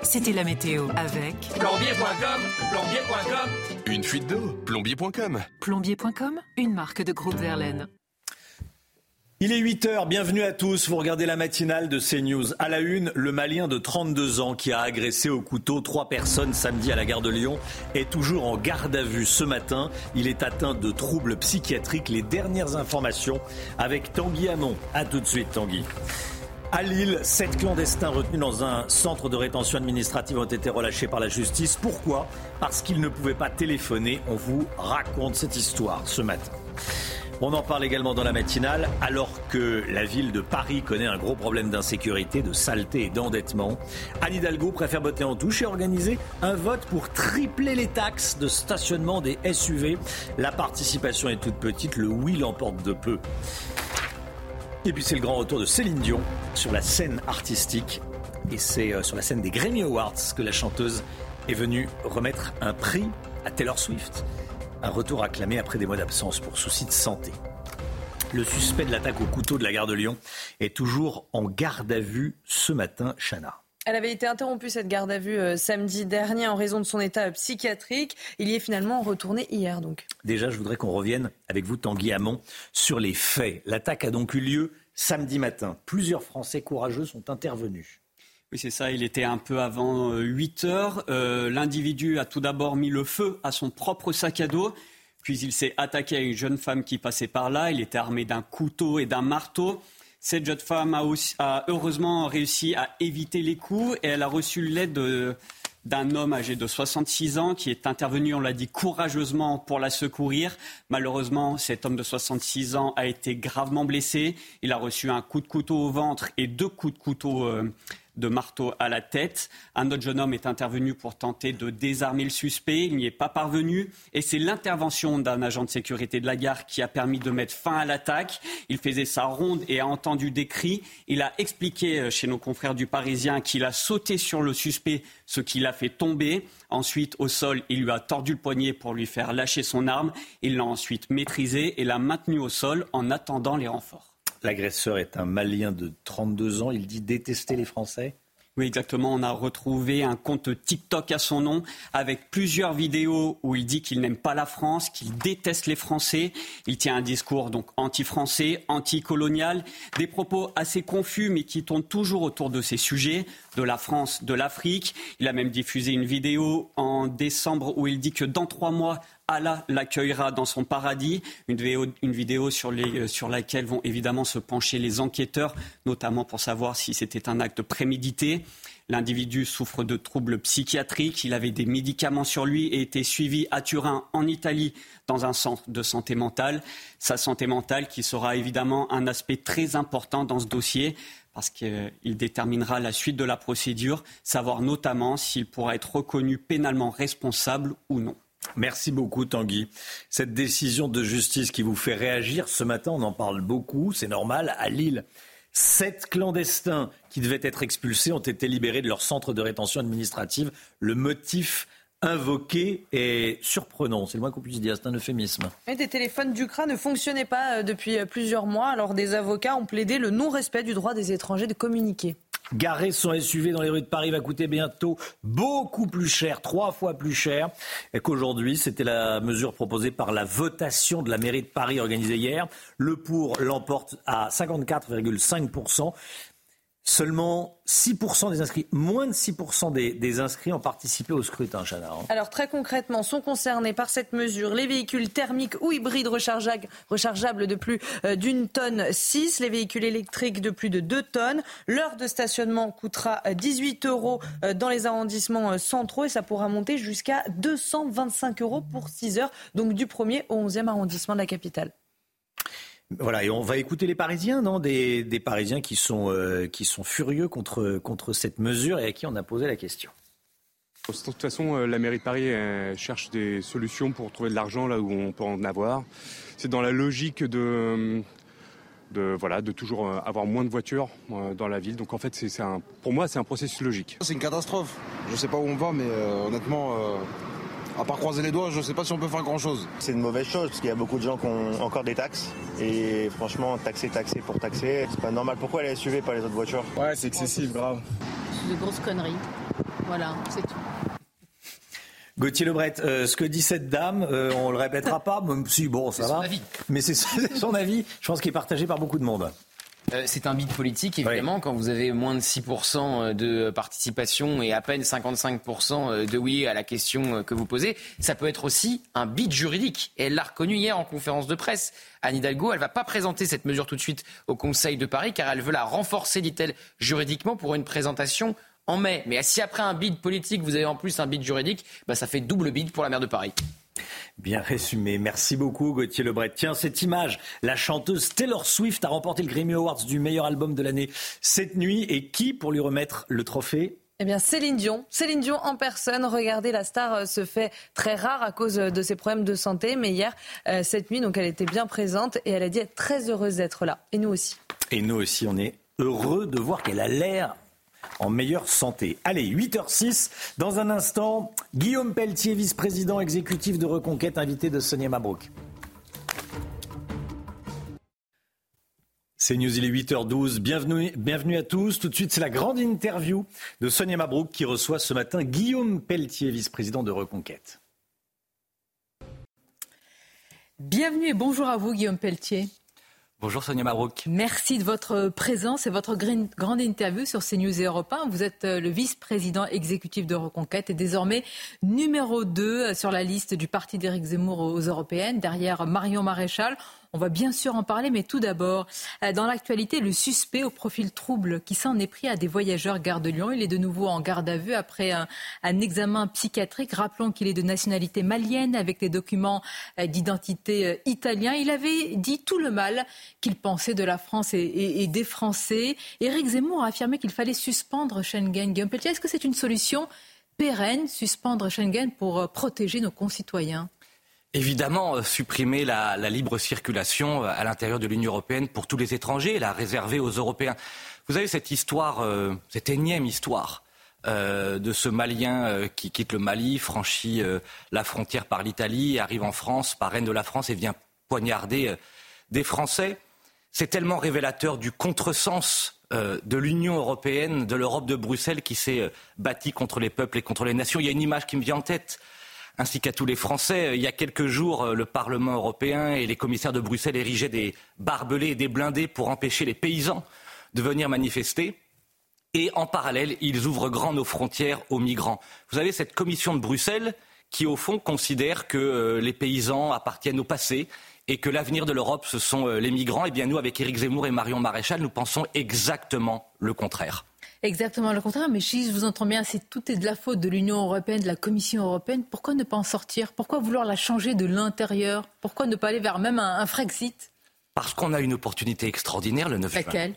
C'était la météo avec plombier.com, plombier.com. Une fuite d'eau, plombier.com. Plombier.com, une marque de groupe Verlaine. Il est 8 heures, bienvenue à tous. Vous regardez la matinale de CNews. À la une, le Malien de 32 ans qui a agressé au couteau trois personnes samedi à la gare de Lyon est toujours en garde à vue ce matin. Il est atteint de troubles psychiatriques. Les dernières informations avec Tanguy Hamon. A tout de suite, Tanguy. À Lille, sept clandestins retenus dans un centre de rétention administrative ont été relâchés par la justice. Pourquoi? Parce qu'ils ne pouvaient pas téléphoner. On vous raconte cette histoire ce matin. On en parle également dans la matinale, alors que la ville de Paris connaît un gros problème d'insécurité, de saleté et d'endettement. Anne Hidalgo préfère botter en touche et organiser un vote pour tripler les taxes de stationnement des SUV. La participation est toute petite, le oui l'emporte de peu. Et puis c'est le grand retour de Céline Dion sur la scène artistique. Et c'est euh, sur la scène des Grammy Awards que la chanteuse est venue remettre un prix à Taylor Swift. Un retour acclamé après des mois d'absence pour souci de santé. Le suspect de l'attaque au couteau de la gare de Lyon est toujours en garde à vue ce matin, Chana. Elle avait été interrompue, cette garde à vue, euh, samedi dernier en raison de son état psychiatrique. Il y est finalement retourné hier, donc. Déjà, je voudrais qu'on revienne avec vous, Tanguy Hamon, sur les faits. L'attaque a donc eu lieu samedi matin. Plusieurs Français courageux sont intervenus. Oui, c'est ça. Il était un peu avant 8 euh, heures. Euh, l'individu a tout d'abord mis le feu à son propre sac à dos. Puis il s'est attaqué à une jeune femme qui passait par là. Il était armé d'un couteau et d'un marteau. Cette jeune femme a, heureusement réussi à éviter les coups et elle a reçu l'aide d'un homme âgé de 66 ans qui est intervenu, on l'a dit, courageusement pour la secourir. Malheureusement, cet homme de 66 ans a été gravement blessé. Il a reçu un coup de couteau au ventre et deux coups de couteau euh, de marteau à la tête. Un autre jeune homme est intervenu pour tenter de désarmer le suspect. Il n'y est pas parvenu. Et c'est l'intervention d'un agent de sécurité de la gare qui a permis de mettre fin à l'attaque. Il faisait sa ronde et a entendu des cris. Il a expliqué euh, chez nos confrères du Parisien qu'il a sauté sur le suspect, ce qui l'a fait tomber. Ensuite, au sol, il lui a tordu le poignet pour lui faire lâcher son arme. Il l'a ensuite maîtrisé et l'a maintenu au sol en attendant les renforts. L'agresseur est un Malien de 32 ans. Il dit détester les Français. Oui, exactement. On a retrouvé un compte TikTok à son nom avec plusieurs vidéos où il dit qu'il n'aime pas la France, qu'il déteste les Français. Il tient un discours donc anti-français, anti-colonial, des propos assez confus mais qui tournent toujours autour de ces sujets, de la France, de l'Afrique. Il a même diffusé une vidéo en décembre où il dit que dans trois mois, Allah l'accueillera dans son paradis. Une vidéo, euh, sur, laquelle vont évidemment se pencher les enquêteurs, notamment pour savoir si c'était un acte prémédité. L'individu souffre de troubles psychiatriques. Il avait des médicaments sur lui et était suivi à Turin, en Italie, dans un centre de santé mentale. Sa santé mentale qui sera évidemment un aspect très important dans ce dossier parce qu'il déterminera la suite de la procédure, savoir notamment s'il pourra être reconnu pénalement responsable ou non. Merci beaucoup Tanguy. Cette décision de justice qui vous fait réagir ce matin, on en parle beaucoup, c'est normal, à Lille. Sept clandestins qui devaient être expulsés ont été libérés de leur centre de rétention administrative. Le motif invoqué est surprenant, c'est le moins qu'on puisse dire, c'est un euphémisme. des téléphones d'Ukraine ne fonctionnaient pas euh, depuis euh, plusieurs mois, alors des avocats ont plaidé le non-respect du droit des étrangers de communiquer. Garer son SUV dans les rues de Paris va coûter bientôt beaucoup plus cher, trois fois plus cher qu'aujourd'hui. C'était la mesure proposée par la votation de la mairie de Paris organisée hier. Le pour l'emporte à 54,5%. Seulement 6% des inscrits, moins de 6% des, inscrits ont participé au scrutin. Hein. Alors très concrètement, sont concernés par cette mesure les véhicules thermiques ou hybrides rechargeables, de plus euh, d'une tonne 6, les véhicules électriques de plus de 2 tonnes. L'heure de stationnement coûtera 18 euros euh, dans les arrondissements euh, centraux et ça pourra monter jusqu'à 225 euros pour 6 heures, donc du 1er au 11e arrondissement de la capitale. Voilà, et on va écouter les Parisiens, non? Des, Parisiens qui sont, euh, qui sont furieux contre, contre cette mesure et à qui on a posé la question. De toute façon, euh, la mairie de Paris cherche des solutions pour trouver de l'argent là où on peut en avoir. C'est dans la logique de, de, voilà, de toujours euh, avoir moins de voitures dans la ville. Donc en fait, c'est un, pour moi, c'est un processus logique. C'est une catastrophe. Je ne sais pas où on va, mais honnêtement, à part croiser les doigts, je ne sais pas si on peut faire grand-chose. C'est une mauvaise chose parce qu'il y a beaucoup de gens qui ont encore des taxes. Et franchement, taxer, taxer pour taxer, c'est pas normal. Pourquoi les SUV, pas les autres voitures? Ouais, c'est excessif, grave. De grosses conneries. Voilà, c'est tout. Gauthier Lebret, euh, ce que dit cette dame, euh, on le répétera pas, même si bon, ça va. Mais c'est son avis, je pense qu'il est partagé par beaucoup de monde. Euh, c'est un bid politique, évidemment, quand vous avez moins de 6% de participation et à peine 55% de oui à la question que vous posez. Ça peut être aussi un bid juridique. Et elle l'a reconnu hier en conférence de presse. Anne Hidalgo, elle ne va pas présenter cette mesure tout de suite au Conseil de Paris, car elle veut la renforcer, dit-elle, juridiquement pour une présentation en mai. Mais si après un bid politique, vous avez en plus un bid juridique, bah, ça fait double bid pour la maire de Paris. Bien résumé. Merci beaucoup, Gauthier Lebret. Tiens, cette image, la chanteuse Taylor Swift a remporté le Grammy Awards du meilleur album de l'année cette nuit. Et qui pour lui remettre le trophée? Eh bien, Céline Dion. Céline Dion en personne. Regardez, la star euh, se fait très rare à cause euh, de ses problèmes de santé. Mais hier, euh, cette nuit, donc, elle était bien présente et elle a dit être très heureuse d'être là. Et nous aussi. Et nous aussi, on est heureux de voir qu'elle a l'air en meilleure santé. Allez, 8h06. Dans un instant, Guillaume Pelletier, vice-président exécutif de Reconquête, invité de Sonia Mabrouk. C'est News, il est 8h12. Bienvenue, bienvenue à tous. Tout de suite, c'est la grande interview de Sonia Mabrouk qui reçoit ce matin Guillaume Pelletier, vice-président de Reconquête. Bienvenue et bonjour à vous, Guillaume Pelletier. Bonjour Sonia Mabrouk. Merci de votre présence et votre grande interview sur CNews et Europe 1. Vous êtes euh, le vice-président exécutif de Reconquête et désormais numéro 2 sur la liste du parti d'Éric Zemmour aux Européennes, derrière Marion Maréchal. On va bien sûr en parler, mais tout d'abord, euh, dans l'actualité, le suspect au profil trouble qui s'en est pris à des voyageurs gare de Lyon. Il est de nouveau en garde à vue après un, examen psychiatrique. Rappelons qu'il est de nationalité malienne avec des documents euh, d'identité euh, italien. Il avait dit tout le mal qu'il pensait de la France et, des Français. Éric Zemmour a affirmé qu'il fallait suspendre Schengen. Est-ce que c'est une solution pérenne, suspendre Schengen pour protéger nos concitoyens? Évidemment, euh, supprimer la, libre circulation euh, à l'intérieur de l'Union européenne pour tous les étrangers, la réserver aux Européens. Vous avez cette histoire, euh, cette énième histoire de ce Malien qui quitte le Mali, franchit la frontière par l'Italie, arrive en France, par Rennes de la France et vient poignarder des Français. C'est tellement révélateur du contresens de l'Union européenne, de l'Europe de Bruxelles qui s'est bâtie contre les peuples et contre les nations. Il y a une image qui me vient en tête ainsi qu'à tous les Français. Il y a quelques jours, euh, le Parlement européen et les commissaires de Bruxelles érigeaient des barbelés et des blindés pour empêcher les paysans de venir manifester. Et en parallèle, ils ouvrent grand nos frontières aux migrants. Vous avez cette commission de Bruxelles qui, au fond, considère que euh, les paysans appartiennent au passé et que l'avenir de l'Europe, ce sont euh, les migrants. Eh bien, nous, avec Éric Zemmour et Marion Maréchal, nous pensons exactement le contraire. Exactement le contraire. Mais si je vous entends bien, c'est tout est de la faute de l'Union européenne, de la Commission européenne. Pourquoi ne pas en sortir? Pourquoi vouloir la changer de l'intérieur? Pourquoi ne pas aller vers même un, un Frexit? Parce qu'on a une opportunité extraordinaire le 9 Laquelle?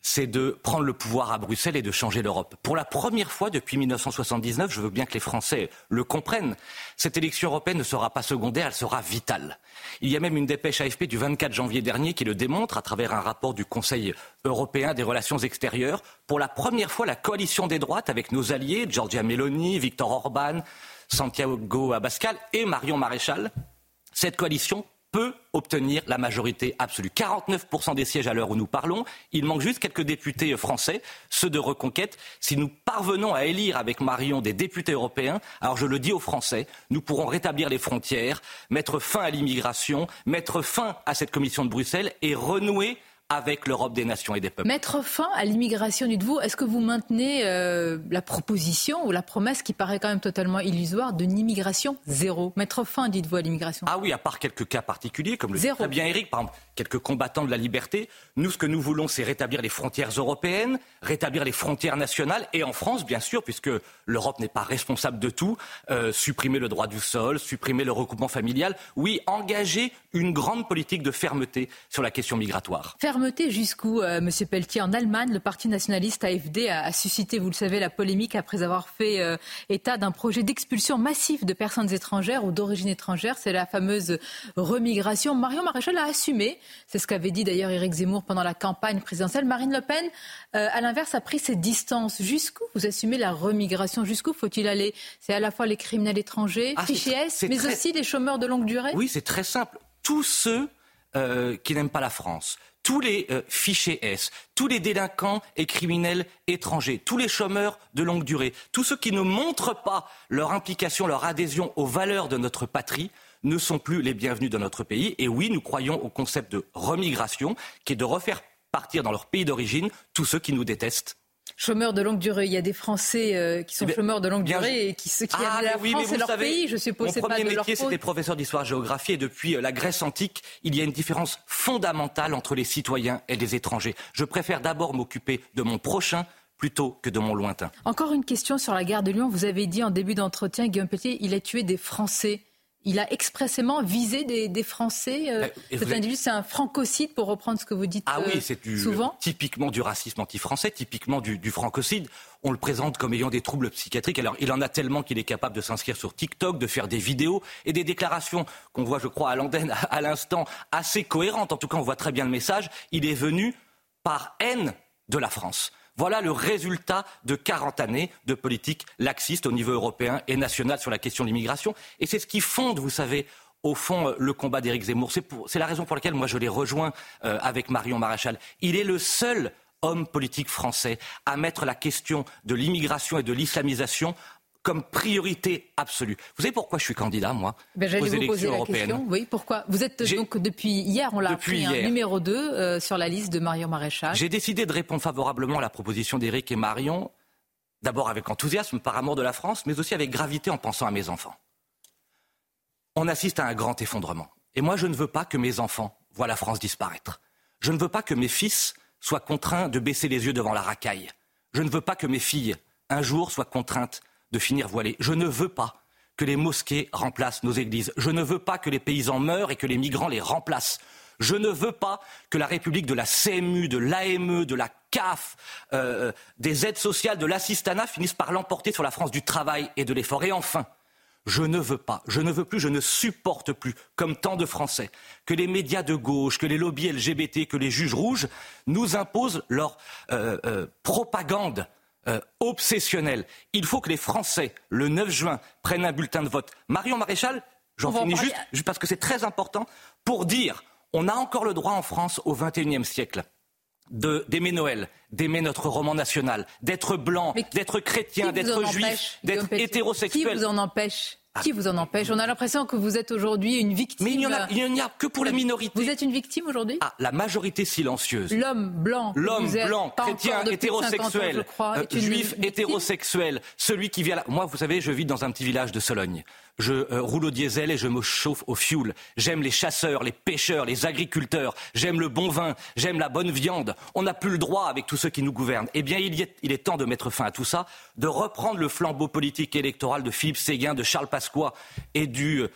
C'est de prendre le pouvoir à Bruxelles et de changer l'Europe. Pour la première fois depuis 1979, je veux bien que les Français le comprennent, cette élection européenne ne sera pas secondaire, elle sera vitale. Il y a même une dépêche AFP du 24 janvier dernier qui le démontre à travers un rapport du Conseil européen des relations extérieures. Pour la première fois, la coalition des droites avec nos alliés, Giorgia Meloni, Viktor Orban, Santiago Abascal et Marion Maréchal, cette coalition peut obtenir la majorité absolue. 49% des sièges à l'heure où nous parlons. Il manque juste quelques députés français, ceux de Reconquête. Si nous parvenons à élire avec Marion des députés européens, alors je le dis aux Français, nous pourrons rétablir les frontières, mettre fin à l'immigration, mettre fin à cette commission de Bruxelles et renouer avec l'Europe des nations et des peuples. Mettre fin à l'immigration, dites-vous, est-ce que vous maintenez euh, la proposition ou la promesse qui paraît quand même totalement illusoire de immigration zéro? Mettre fin, dites-vous, à l'immigration Ah oui, à part quelques cas particuliers, comme le dit très bien Eric, par exemple, quelques combattants de la liberté. Nous, ce que nous voulons, c'est rétablir les frontières européennes, rétablir les frontières nationales, et en France, bien sûr, puisque l'Europe n'est pas responsable de tout, euh, supprimer le droit du sol, supprimer le recoupement familial. Oui, engager une grande politique de fermeté sur la question migratoire. Fermeté jusqu'où, euh, Monsieur Pelletier En Allemagne, le parti nationaliste AFD a, suscité, vous le savez, la polémique après avoir fait euh, état d'un projet d'expulsion massive de personnes étrangères ou d'origine étrangère. C'est la fameuse remigration. Marion Maréchal a assumé c'est ce qu'avait dit d'ailleurs Éric Zemmour pendant la campagne présidentielle. Marine Le Pen, euh, à l'inverse, a pris ses distances. Jusqu'où vous assumez la remigration? Jusqu'où faut-il aller? C'est à la fois les criminels étrangers, ah, S, mais aussi les chômeurs de longue durée? Oui, c'est très simple. Tous ceux euh, qui n'aiment pas la France, tous les euh, fichiers S, tous les délinquants et criminels étrangers, tous les chômeurs de longue durée, tous ceux qui ne montrent pas leur implication, leur adhésion aux valeurs de notre patrie, ne sont plus les bienvenus dans notre pays. Et oui, nous croyons au concept de remigration, qui est de refaire partir dans leur pays d'origine tous ceux qui nous détestent. Chômeurs de longue durée, il y a des Français euh, qui sont eh chômeurs de longue durée et qui, qui ah, la oui, France et leur pays, je suppose. Mon premier métier, c'était professeur d'histoire-géographie et depuis euh, la Grèce antique, il y a une différence fondamentale entre les citoyens et les étrangers. Je préfère d'abord m'occuper de mon prochain plutôt que de mon lointain. Encore une question sur la gare de Lyon. Vous avez dit en début d'entretien, Guillaume Petit, il a tué des Français. Il a expressément visé des, Français. Euh, cet individu, c'est un francocide, pour reprendre ce que vous dites ah oui, euh, c'est souvent. typiquement du racisme anti-français, typiquement du, du, francocide. On le présente comme ayant des troubles psychiatriques. Alors, il en a tellement qu'il est capable de s'inscrire sur TikTok, de faire des vidéos et des déclarations qu'on voit, je crois, à l'antenne à l'instant, assez cohérentes. En tout cas, on voit très bien le message. Il est venu par haine de la France. Voilà le résultat de 40 années de politique laxiste au niveau européen et national sur la question de l'immigration. Et c'est ce qui fonde, vous savez, au fond, le combat d'Éric Zemmour. C'est la raison pour laquelle moi je l'ai rejoint euh, avec Marion Maréchal. Il est le seul homme politique français à mettre la question de l'immigration et de l'islamisation comme priorité absolue. Vous savez pourquoi je suis candidat, moi, ben, aux élections poser la européennes? Question. Oui, pourquoi? Vous êtes donc depuis hier, on l'a appris, un numéro 2 euh, sur la liste de Marion Maréchal. J'ai décidé de répondre favorablement à la proposition d'Éric et Marion, d'abord avec enthousiasme par amour de la France, mais aussi avec gravité en pensant à mes enfants. On assiste à un grand effondrement. Et moi, je ne veux pas que mes enfants voient la France disparaître. Je ne veux pas que mes fils soient contraints de baisser les yeux devant la racaille. Je ne veux pas que mes filles, un jour, soient contraintes de finir voilées. Je ne veux pas que les mosquées remplacent nos églises. Je ne veux pas que les paysans meurent et que les migrants les remplacent. Je ne veux pas que la République de la CMU, de l'AME, de la CAF, euh, des aides sociales, de l'assistanat finissent par l'emporter sur la France du travail et de l'effort. Et enfin, je ne veux pas, je ne veux plus, je ne supporte plus, comme tant de Français, que les médias de gauche, que les lobbies LGBT, que les juges rouges nous imposent leur euh, euh, propagande obsessionnelle. Il faut que les Français, le 9 juin, prennent un bulletin de vote. Marion Maréchal, j'en finis juste, juste parce que c'est très important, pour dire on a encore le droit en France au XXIe siècle d'aimer Noël, d'aimer notre roman national, d'être blanc, d'être chrétien, d'être juif, d'être hétérosexuel. Qui vous en empêche? Ah. Qui vous en empêche? On a l'impression que vous êtes aujourd'hui une victime. Mais il n'y en, a que pour les minorités. Vous êtes une victime aujourd'hui? Ah, la majorité silencieuse. L'homme blanc. L'homme blanc, chrétien, hétérosexuel, euh, juif, hétérosexuel, celui qui vient là. Moi, vous savez, je vis dans un petit village de Sologne je euh, roule au diesel et je me chauffe au fioul. J'aime les chasseurs, les pêcheurs, les agriculteurs. J'aime le bon vin, j'aime la bonne viande. On n'a plus le droit avec tous ceux qui nous gouvernent. Eh bien, il, est, temps de mettre fin à tout ça, de reprendre le flambeau politique électoral de Philippe Séguin, de Charles Pasqua et du euh,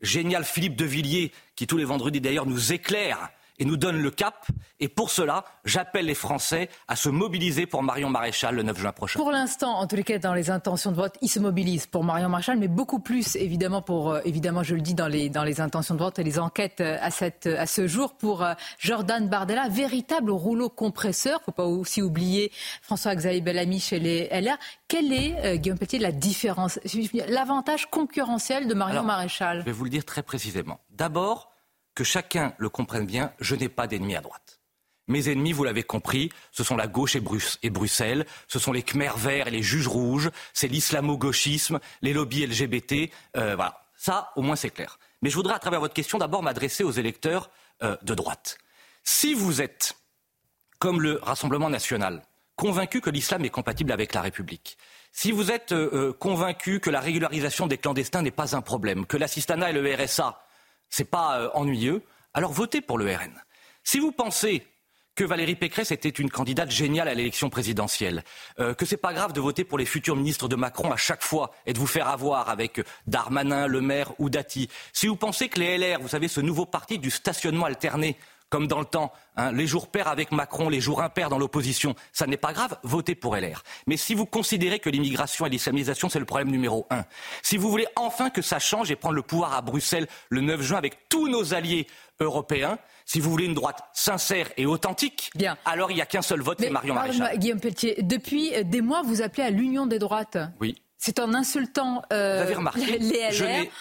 génial Philippe de Villiers, qui tous les vendredis d'ailleurs nous éclaire et nous donne le cap. Et pour cela, j'appelle les Français à se mobiliser pour Marion Maréchal le 9 juin prochain. Pour l'instant, en tous les cas, dans les intentions de vote, ils se mobilisent pour Marion Maréchal, mais beaucoup plus, évidemment, pour, euh, évidemment, je le dis, dans les, dans les intentions de vote et les enquêtes euh, à, cette, à ce jour, pour euh, Jordan Bardella, véritable rouleau compresseur. Il ne faut pas aussi oublier François-Xavier Bellamy chez les LR. Quelle est, Guillaume Petit, la différence, l'avantage concurrentiel de Marion Maréchal? Je vais vous le dire très précisément. D'abord, que chacun le comprenne bien, je n'ai pas d'ennemis à droite. Mes ennemis, vous l'avez compris, ce sont la gauche et, Bruxelles, ce sont les Khmer verts et les juges rouges, c'est l'islamo-gauchisme, les lobbies LGBT. Euh, voilà, ça, au moins, c'est clair. Mais je voudrais, à travers votre question, d'abord m'adresser aux électeurs euh, de droite. Si vous êtes, comme le Rassemblement national, convaincu que l'islam est compatible avec la République, si vous êtes euh, convaincu que la régularisation des clandestins n'est pas un problème, que l'assistanat et le RSA c'est pas euh, ennuyeux, alors votez pour le RN. Si vous pensez que Valérie Pécresse était une candidate géniale à l'élection présidentielle, euh, que c'est pas grave de voter pour les futurs ministres de Macron à chaque fois et de vous faire avoir avec Darmanin, Le Maire ou Dati. Si vous pensez que les LR, vous savez, ce nouveau parti du stationnement alterné, comme dans le temps, hein, les jours pairs avec Macron, les jours impairs dans l'opposition, ça n'est pas grave, votez pour LR. Mais si vous considérez que l'immigration et l'islamisation, c'est le problème numéro un, si vous voulez enfin que ça change et prendre le pouvoir à Bruxelles le 9 juin avec tous nos alliés européens, si vous voulez une droite sincère et authentique, alors il n'y a qu'un seul vote, c'est Marion Maréchal. Guillaume Pelletier, depuis des mois, vous appelez à l'union des droites. Oui. C'est en insultant euh, les LR,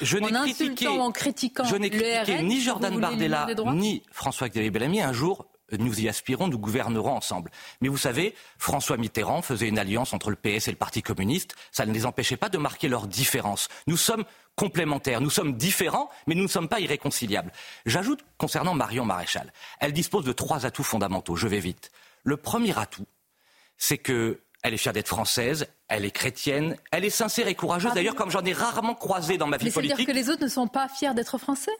je en insultant en critiquant Je n'ai critiqué ni Jordan Bardella, ni François-Xavier Bellamy. Un jour, nous y aspirons, nous gouvernerons ensemble. Mais vous savez, François Mitterrand faisait une alliance entre le PS et le Parti communiste. Ça ne les empêchait pas de marquer leurs différences. Nous sommes complémentaires, nous sommes différents, mais nous ne sommes pas irréconciliables. J'ajoute concernant Marion Maréchal, elle dispose de trois atouts fondamentaux. Je vais vite. Le premier atout, c'est que elle est fière d'être française, elle est chrétienne, elle est sincère et courageuse. Ah D'ailleurs, comme j'en ai rarement croisé dans ma vie Mais politique. C'est-à-dire que les autres ne sont pas fiers d'être français?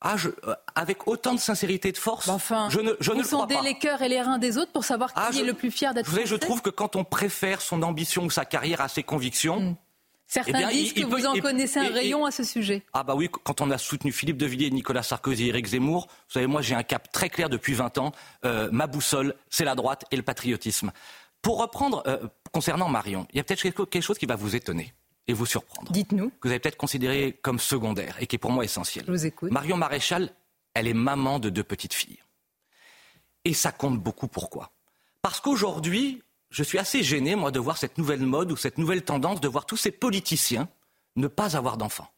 Ah, je, euh, avec autant de sincérité et de force, enfin, je ne, je ne le crois pas. les cœurs et les reins des autres pour savoir qui ah, est le plus fier d'être français Je trouve que quand on préfère son ambition ou sa carrière à ses convictions, hmm. Certains eh disent que vous en connaissez un rayon à ce sujet. Ah bah oui, quand on a soutenu Philippe de Villiers, Nicolas Sarkozy et Éric Zemmour, vous savez, moi j'ai un cap très clair depuis 20 ans. Euh, ma boussole, c'est la droite et le patriotisme. Pour reprendre, euh, concernant Marion, il y a peut-être quelque chose qui va vous étonner et vous surprendre. Dites-nous. Que vous avez peut-être considéré comme secondaire et qui est pour moi essentiel. Je vous écoute. Marion Maréchal, elle est maman de deux petites filles. Et ça compte beaucoup pourquoi Parce qu'aujourd'hui, je suis assez gêné, moi, de voir cette nouvelle mode ou cette nouvelle tendance de voir tous ces politiciens ne pas avoir d'enfants.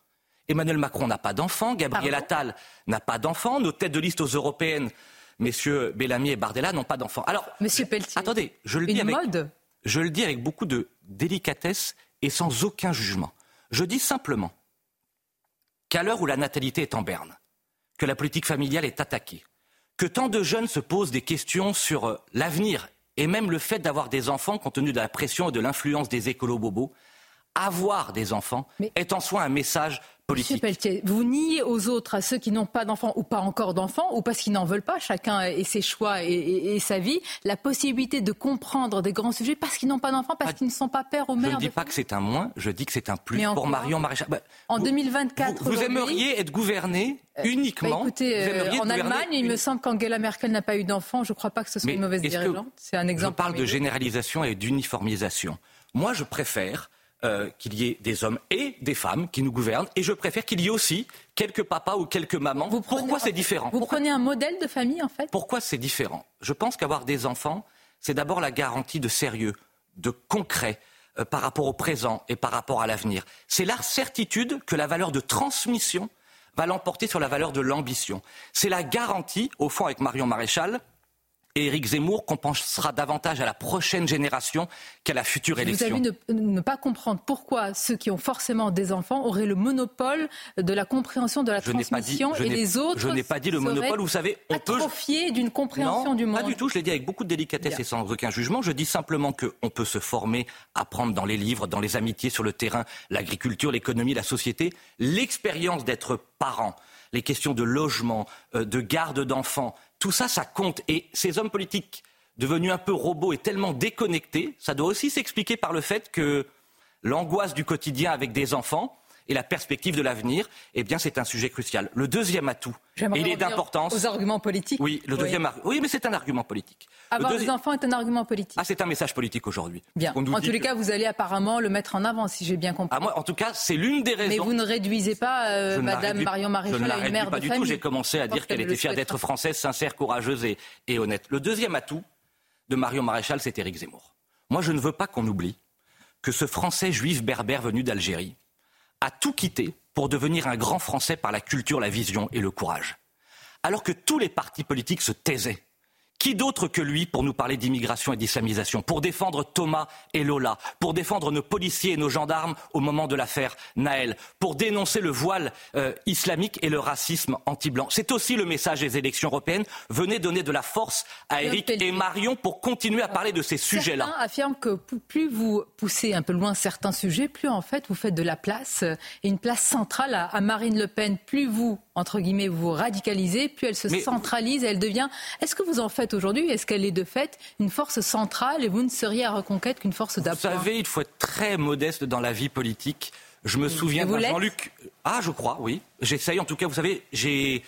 Emmanuel Macron n'a pas d'enfants, Gabriel Attal n'a pas d'enfants, nos têtes de liste aux européennes messieurs Bellamy et Bardella n'ont pas d'enfants. Alors, Monsieur Pelletier, attendez, je le dis avec, je le dis avec beaucoup de délicatesse et sans aucun jugement. Je dis simplement qu'à l'heure où la natalité est en berne, que la politique familiale est attaquée, que tant de jeunes se posent des questions sur euh, l'avenir et même le fait d'avoir des enfants compte tenu de la pression et de l'influence des écolos bobos, avoir des enfants est en soi un message politique. Monsieur Pelletier, vous niez aux autres, à ceux qui n'ont pas d'enfants ou pas encore d'enfants, ou parce qu'ils n'en veulent pas, chacun et ses choix et, sa vie, la possibilité de comprendre des grands sujets parce qu'ils n'ont pas d'enfants, parce qu'ils ne sont pas pères ou mères. Je ne dis pas que c'est un moins, je dis que c'est un plus pour Marion Maréchal. Bah, en 2024, vous, aimeriez être gouverné euh, uniquement. Bah, écoutez, euh, en Allemagne, il me semble qu'Angela Merkel n'a pas eu d'enfants. Je ne crois pas que ce soit une mauvaise dirigeante. C'est un exemple. Je parle de généralisation et d'uniformisation. Moi, je préfère euh, qu'il y ait des hommes et des femmes qui nous gouvernent. Et je préfère qu'il y ait aussi quelques papas ou quelques mamans. Pourquoi c'est différent? Vous prenez un modèle de famille, en fait? Pourquoi c'est différent? Je pense qu'avoir des enfants, c'est d'abord la garantie de sérieux, de concret euh, par rapport au présent et par rapport à l'avenir. C'est la certitude que la valeur de transmission va l'emporter sur la valeur de l'ambition. C'est la garantie, au fond, avec Marion Maréchal, et Éric Zemmour qu'on pensera davantage à la prochaine génération qu'à la future élection. Vous avez ne, ne, pas comprendre pourquoi ceux qui ont forcément des enfants auraient le monopole de la compréhension de la je transmission pas dit, et les autres. Je n'ai pas dit le monopole. Vous savez, on peut d'une compréhension du monde. Pas du tout. Je l'ai dit avec beaucoup de délicatesse et sans aucun jugement. Je dis simplement qu'on peut se former, apprendre dans les livres, dans les amitiés sur le terrain, l'agriculture, l'économie, la société, l'expérience d'être parent les questions de logement, euh, de garde d'enfants, tout ça, ça compte. Et ces hommes politiques devenus un peu robots et tellement déconnectés, ça doit aussi s'expliquer par le fait que l'angoisse du quotidien avec des enfants, et la perspective de l'avenir, eh bien, c'est un sujet crucial. Le deuxième atout, il est d'importance. Aux arguments politiques. Oui, le deuxième. Oui, mais c'est un argument politique. Avoir des enfants est un argument politique. Ah, c'est un message politique aujourd'hui. Bien. En tous les cas, vous allez apparemment le mettre en avant, si j'ai bien compris. Ah, moi, en tout cas, c'est l'une des raisons. Mais vous ne réduisez pas euh, Madame Marion Maréchal à une mère pas du tout. J'ai commencé à dire qu'elle était fière d'être française, sincère, courageuse et, et honnête. Le deuxième atout de Marion Maréchal, c'est Éric Zemmour. Moi, je ne veux pas qu'on oublie que ce Français juif berbère venu d'Algérie a tout quitté pour devenir un grand Français par la culture, la vision et le courage. Alors que tous les partis politiques se taisaient qui d'autre que lui pour nous parler d'immigration et d'islamisation, pour défendre Thomas et Lola, pour défendre nos policiers et nos gendarmes au moment de l'affaire Naël, pour dénoncer le voile euh, islamique et le racisme anti-blanc? C'est aussi le message des élections européennes. Venez donner de la force à Eric et Marion pour continuer à parler de ces sujets-là. Certains affirment que plus vous poussez un peu loin certains sujets, plus en fait vous faites de la place et une place centrale à, Marine Le Pen. Plus vous, entre guillemets, vous radicalisez, plus elle se centralise, elle devient. Est-ce que vous en faites aujourd'hui Est-ce qu'elle est de fait une force centrale et vous ne seriez à reconquête qu'une force d'appoint Vous savez, il faut être très modeste dans la vie politique. Je me souviens de Jean-Luc. Ah, je crois, oui. J'essaye, en tout cas, vous savez, j'ai.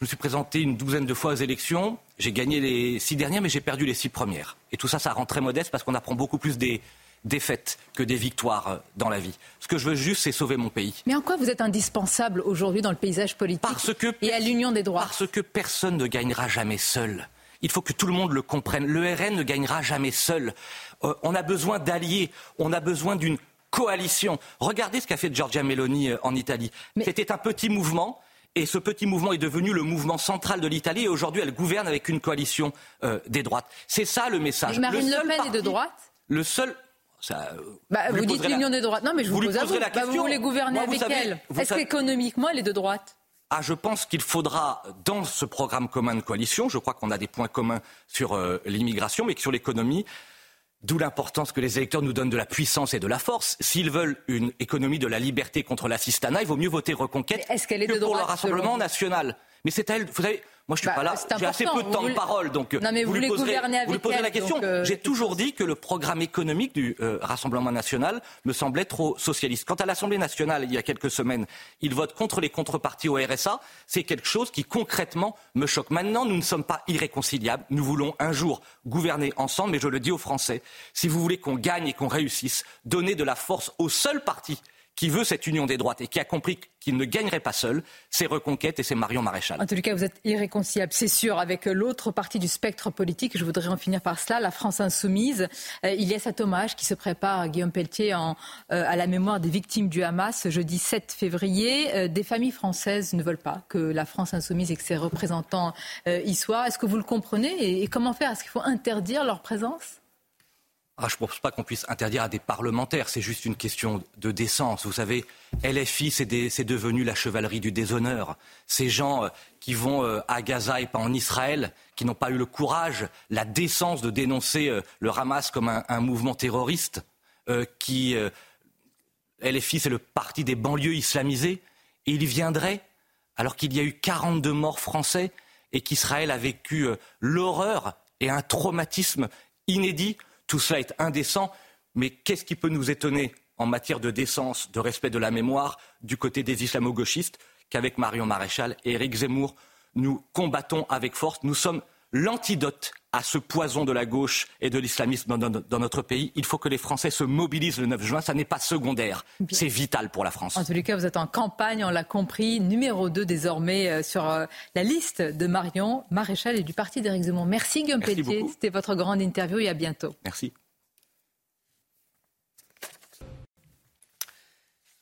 Je me suis présenté une douzaine de fois aux élections. J'ai gagné les six dernières, mais j'ai perdu les six premières. Et tout ça, ça rend très modeste parce qu'on apprend beaucoup plus des, défaites que des victoires euh, dans la vie. Ce que je veux juste, c'est sauver mon pays. Mais en quoi vous êtes indispensable aujourd'hui dans le paysage politique parce que, et à l'union des droits Parce que personne ne gagnera jamais seul. Il faut que tout le monde le comprenne. Le RN ne gagnera jamais seul. Euh, on a besoin d'alliés. On a besoin d'une coalition. Regardez ce qu'a fait Giorgia Meloni euh, en Italie. C'était un petit mouvement. Et ce petit mouvement est devenu le mouvement central de l'Italie. Et aujourd'hui, elle gouverne avec une coalition euh, des droites. C'est ça le message. Mais Marine Le, Pen est de droite Le seul. Ça, bah, vous, dites l'union des droites. Non, mais je vous, pose la question. Bah, vous voulez gouverner avec elle. Est-ce qu'économiquement, elle est de droite? Ah, je pense qu'il faudra, dans ce programme commun de coalition, je crois qu'on a des points communs sur euh, l'immigration, mais que sur l'économie, D'où l'importance que les électeurs nous donnent de la puissance et de la force. S'ils veulent une économie de la liberté contre l'assistanat, il vaut mieux voter Reconquête que pour le Rassemblement national. Mais c'est à elle, vous savez, moi, je suis bah, pas là. J'ai assez peu de temps de parole, donc non, mais vous, vous, lui poserez, vous lui poserez la question. Euh, J'ai toujours dit que le programme économique du euh, Rassemblement national me semblait trop socialiste. Quant à l'Assemblée nationale, il y a quelques semaines, il vote contre les contreparties au RSA. C'est quelque chose qui concrètement me choque. Maintenant, nous ne sommes pas irréconciliables. Nous voulons un jour gouverner ensemble, mais je le dis aux Français, si vous voulez qu'on gagne et qu'on réussisse, donnez de la force au seul parti qui veut cette union des droites et qui a compris qu'il ne gagnerait pas seul, c'est Reconquête et c'est Marion Maréchal. En tout cas, vous êtes irréconciliable, c'est sûr, avec l'autre partie du spectre politique. Je voudrais en finir par cela, la France insoumise. Euh, il y a cet hommage qui se prépare, Guillaume Pelletier, euh, à la mémoire des victimes du Hamas, jeudi 7 février. Euh, des familles françaises ne veulent pas que la France insoumise et que ses représentants y soient. Est-ce que vous le comprenez? Et comment faire? Est-ce qu'il faut interdire leur présence? Ah, je ne pense pas qu'on puisse interdire à des parlementaires, c'est juste une question de décence. Vous savez, LFI, c'est devenu la chevalerie du déshonneur. Ces gens euh, qui vont euh, à Gaza et pas en Israël, qui n'ont pas eu le courage, la décence de dénoncer euh, le Hamas comme un, mouvement terroriste, qui LFI, c'est le parti des banlieues islamisées, et il viendrait alors qu'il y a eu 42 morts français et qu'Israël a vécu l'horreur et un traumatisme inédit. Tout cela est indécent, mais qu'est-ce qui peut nous étonner en matière de décence, de respect de la mémoire du côté des islamo-gauchistes qu'avec Marion Maréchal et Éric Zemmour, nous combattons avec force. Nous sommes l'antidote à ce poison de la gauche et de l'islamisme dans, notre pays. Il faut que les Français se mobilisent le 9 juin. Ça n'est pas secondaire. C'est vital pour la France. En tous les cas, vous êtes en campagne, on l'a compris, numéro 2 désormais euh, sur euh, la liste de Marion Maréchal et du parti d'Éric Zemmour. Merci Guillaume Pelletier. C'était votre grande interview et à bientôt. Merci.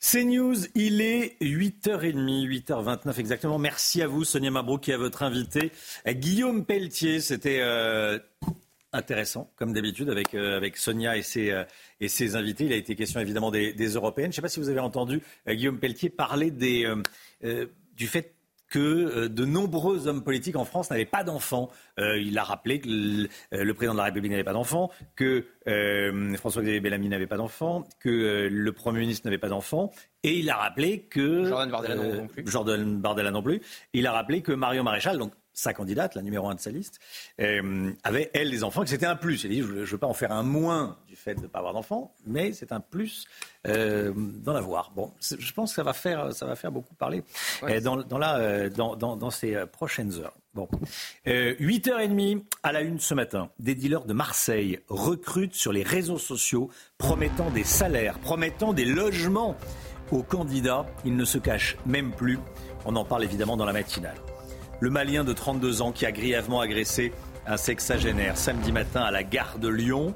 C'est News, il est 8h30, 8h29 exactement. Merci à vous, Sonia Mabrouk, et à votre invité, Guillaume Pelletier. C'était euh, intéressant, comme d'habitude, avec, euh, avec Sonia et ses, euh, et ses invités. Il a été question évidemment des, des Européennes. Je ne sais pas si vous avez entendu Guillaume Pelletier parler des, du fait que euh, de nombreux hommes politiques en France n'avaient pas d'enfants. Euh, il a rappelé que le, euh, président de la République n'avait pas d'enfants, que François-Xavier Bellamy n'avait pas d'enfants, que le Premier ministre n'avait pas d'enfants, et il a rappelé que Jordan Bardella non plus. Jordan Bardella non plus. Il a rappelé que Mario Maréchal, donc sa candidate, la numéro un de sa liste, avait, elle, des enfants, que c'était un plus. A dit, je ne veux pas en faire un moins du fait de ne pas avoir d'enfants, mais c'est un plus euh, d'en avoir. Bon, je pense que ça va faire, ça va faire beaucoup parler euh, dans, dans, la, euh, dans, dans, dans, ces prochaines heures. Bon. 8h30 à la une ce matin, des dealers de Marseille recrutent sur les réseaux sociaux, promettant des salaires, promettant des logements aux candidats. Ils ne se cachent même plus. On en parle évidemment dans la matinale. Le Malien de 32 ans qui a grièvement agressé un sexagénaire samedi matin à la gare de Lyon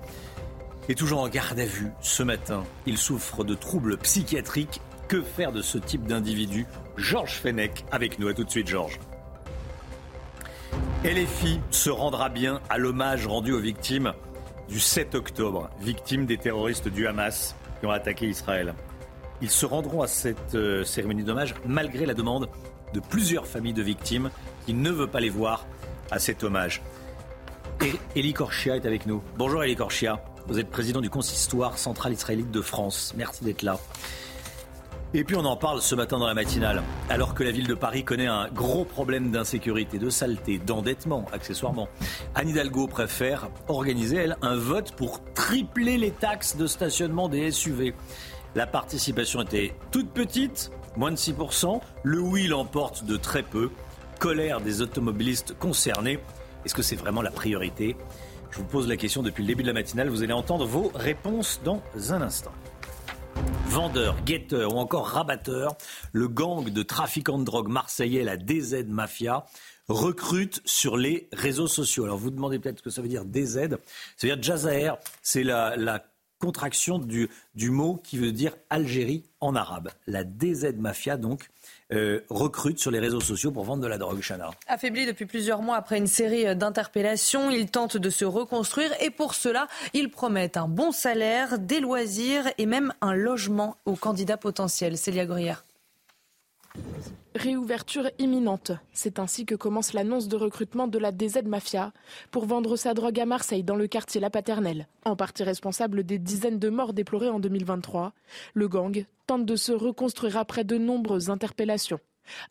est toujours en garde à vue ce matin. Il souffre de troubles psychiatriques. Que faire de ce type d'individu? Georges Fenech avec nous. À tout de suite, Georges. LFI se rendra bien à l'hommage rendu aux victimes du 7 octobre, victimes des terroristes du Hamas qui ont attaqué Israël. Ils se rendront à cette euh, cérémonie d'hommage malgré la demande de plusieurs familles de victimes qui ne veut pas les voir à cet hommage. Eli Korchia est avec nous. Bonjour Eli Korchia. Vous êtes président du consistoire central israélite de France. Merci d'être là. Et puis on en parle ce matin dans la matinale, alors que la ville de Paris connaît un gros problème d'insécurité, de saleté, d'endettement, accessoirement. Anne Hidalgo préfère organiser, elle, un vote pour tripler les taxes de stationnement des SUV. La participation était toute petite, moins de 6%. Le oui l'emporte de très peu colère des automobilistes concernés. Est-ce que c'est vraiment la priorité? Je vous pose la question depuis le début de la matinale. Vous allez entendre vos réponses dans un instant. Vendeurs, guetteurs ou encore rabatteurs, le gang de trafiquants de drogue marseillais, la DZ Mafia, recrute sur les réseaux sociaux. Alors vous demandez peut-être ce que ça veut dire DZ. Ça veut dire Jazair, c'est la, la contraction du, du mot qui veut dire Algérie en arabe. La DZ Mafia, donc, euh, recrute sur les réseaux sociaux pour vendre de la drogue, Chana. Affaibli depuis plusieurs mois après une série d'interpellations, il tente de se reconstruire et pour cela, il promet un bon salaire, des loisirs et même un logement aux candidats potentiels. Célia Gruyère. Réouverture imminente. C'est ainsi que commence l'annonce de recrutement de la DZ Mafia pour vendre sa drogue à Marseille dans le quartier La Paternelle. En partie responsable des dizaines de morts déplorées en 2023, le gang tente de se reconstruire après de nombreuses interpellations.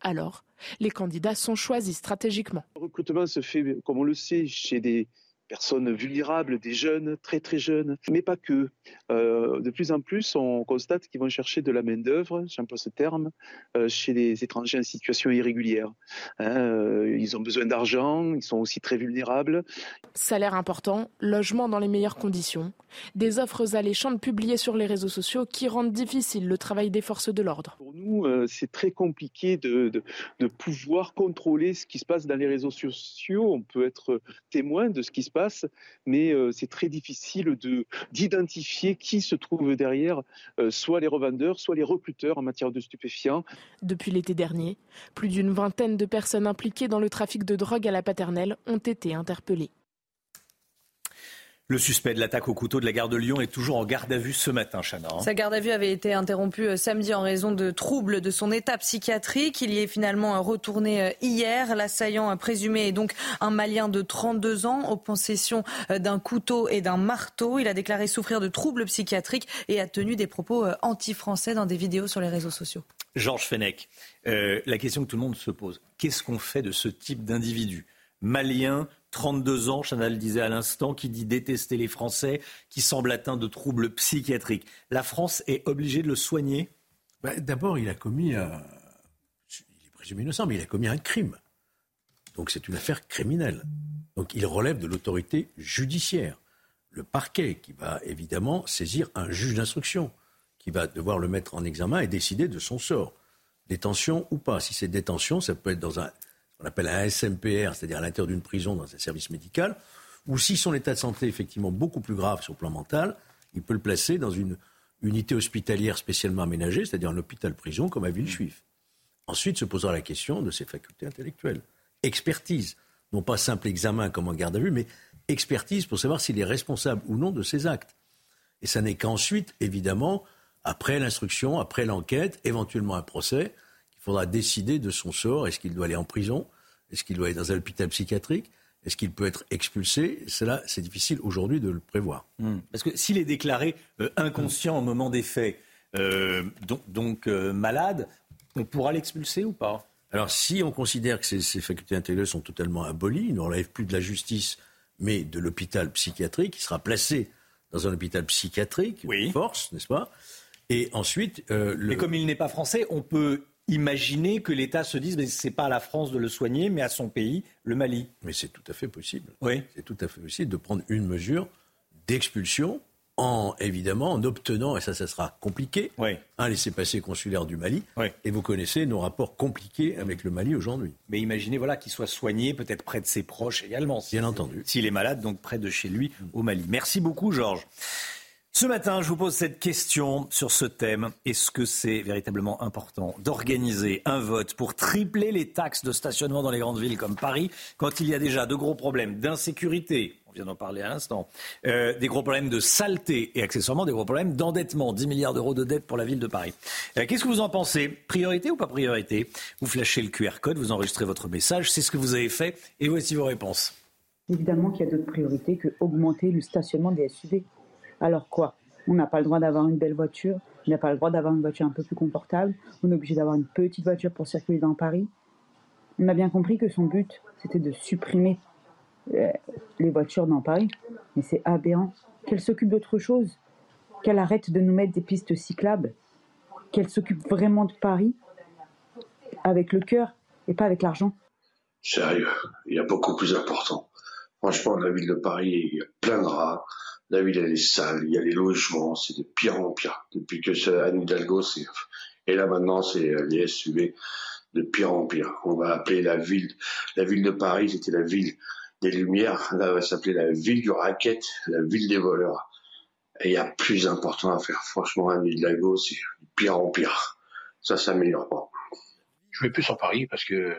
Alors, les candidats sont choisis stratégiquement. Le recrutement se fait, comme on le sait, chez des personnes vulnérables, des jeunes, très très jeunes, mais pas que. Euh, de plus en plus, on constate qu'ils vont chercher de la main-d'œuvre, j'emploie ce terme, euh, chez les étrangers en situation irrégulière. Hein, euh, ils ont besoin d'argent, ils sont aussi très vulnérables. Salaire important, logement dans les meilleures conditions, des offres alléchantes publiées sur les réseaux sociaux qui rendent difficile le travail des forces de l'ordre. Pour nous, c'est très compliqué de, de, de pouvoir contrôler ce qui se passe dans les réseaux sociaux. On peut être témoin de ce qui se mais euh, c'est très difficile d'identifier qui se trouve derrière, euh, soit les revendeurs, soit les recruteurs en matière de stupéfiants. Depuis l'été dernier, plus d'une vingtaine de personnes impliquées dans le trafic de drogue à la paternelle ont été interpellées. Le suspect de l'attaque au couteau de la gare de Lyon est toujours en garde à vue ce matin, Chana. Sa garde à vue avait été interrompue euh, samedi en raison de troubles de son état psychiatrique. Il y est finalement euh, retourné euh, hier. L'assaillant présumé est donc un Malien de 32 ans, en possession d'un couteau et d'un marteau. Il a déclaré souffrir de troubles psychiatriques et a tenu des propos anti-français dans des vidéos sur les réseaux sociaux. Georges Fenech, la question que tout le monde se pose, qu'est-ce qu'on fait de ce type d'individu? Malien, 32 ans, Chanel disait à l'instant, qui dit détester les Français, qui semble atteint de troubles psychiatriques. La France est obligée de le soigner? Bah, D'abord, il a commis un... Il est présumé innocent, mais il a commis un crime. Donc c'est une affaire criminelle. Donc il relève de l'autorité judiciaire. Le parquet qui va évidemment saisir un juge d'instruction, qui va devoir le mettre en examen et décider de son sort. Détention ou pas. Si c'est détention, ça peut être dans un on appelle un SMPR, c'est-à-dire à, l'intérieur d'une prison dans un service médical, ou si son état de santé est effectivement beaucoup plus grave sur le plan mental, il peut le placer dans une unité hospitalière spécialement aménagée, c'est-à-dire un hôpital-prison comme à Villejuif. Ensuite se posera la question de ses facultés intellectuelles. Expertise, non pas simple examen comme en garde à vue, mais expertise pour savoir s'il est responsable ou non de ses actes. Et ça n'est qu'ensuite, évidemment, après l'instruction, après l'enquête, éventuellement un procès, faudra décider de son sort. Est-ce qu'il doit aller en prison? Est-ce qu'il doit aller dans un hôpital psychiatrique? Est-ce qu'il peut être expulsé? Cela, c'est difficile aujourd'hui de le prévoir. Hmm. Parce que s'il est déclaré euh, inconscient au moment des faits, euh, donc, euh, malade, on pourra l'expulser ou pas? Alors, si on considère que ses, facultés intellectuelles sont totalement abolies, il ne relève plus de la justice, mais de l'hôpital psychiatrique, il sera placé dans un hôpital psychiatrique, oui. force, n'est-ce pas? Et ensuite, mais comme il n'est pas français, on peut imaginer que l'État se dise mais c'est pas à la France de le soigner, mais à son pays, le Mali. Mais c'est tout à fait possible. Oui. C'est tout à fait possible de prendre une mesure d'expulsion en évidemment en obtenant, et ça, ça sera compliqué, un laissez-passer consulaire du Mali. Et vous connaissez nos rapports compliqués avec le Mali aujourd'hui. Mais imaginez voilà qu'il soit soigné peut-être près de ses proches également. Bien entendu. S'il est malade, donc près de chez lui au Mali. Merci beaucoup, Georges. Ce matin, je vous pose cette question sur ce thème. Est-ce que c'est véritablement important d'organiser un vote pour tripler les taxes de stationnement dans les grandes villes comme Paris quand il y a déjà de gros problèmes d'insécurité on vient d'en parler à l'instant, euh, des gros problèmes de saleté et accessoirement des gros problèmes d'endettement, 10 milliards d'euros de dette pour la ville de Paris. Euh, qu'est-ce que vous en pensez? Priorité ou pas priorité? Vous flashez le QR code, vous enregistrez votre message, c'est ce que vous avez fait et voici vos réponses. Évidemment qu'il y a d'autres priorités que augmenter le stationnement des SUV. Alors quoi? On n'a pas le droit d'avoir une belle voiture, on n'a pas le droit d'avoir une voiture un peu plus confortable, on est obligé d'avoir une petite voiture pour circuler dans Paris. On a bien compris que son but, c'était de supprimer euh, les voitures dans Paris, mais c'est aberrant. Qu'elle s'occupe d'autre chose, qu'elle arrête de nous mettre des pistes cyclables, qu'elle s'occupe vraiment de Paris avec le cœur et pas avec l'argent. Sérieux, il y a beaucoup plus important. Franchement, la ville de Paris, il y a plein de rats. La ville, elle est sale, il y a les logements, c'est de pire en pire. Depuis que Anne Hidalgo, c'est... Et là, maintenant, c'est les SUV de pire en pire. On va appeler la ville, la ville de Paris, c'était la ville des Lumières. Là, elle va s'appeler la ville du racket, la ville des voleurs. Et il y a plus important à faire. Franchement, Anne Hidalgo, c'est de pire en pire. Ça s'améliore pas. Je vais plus sur Paris parce que euh,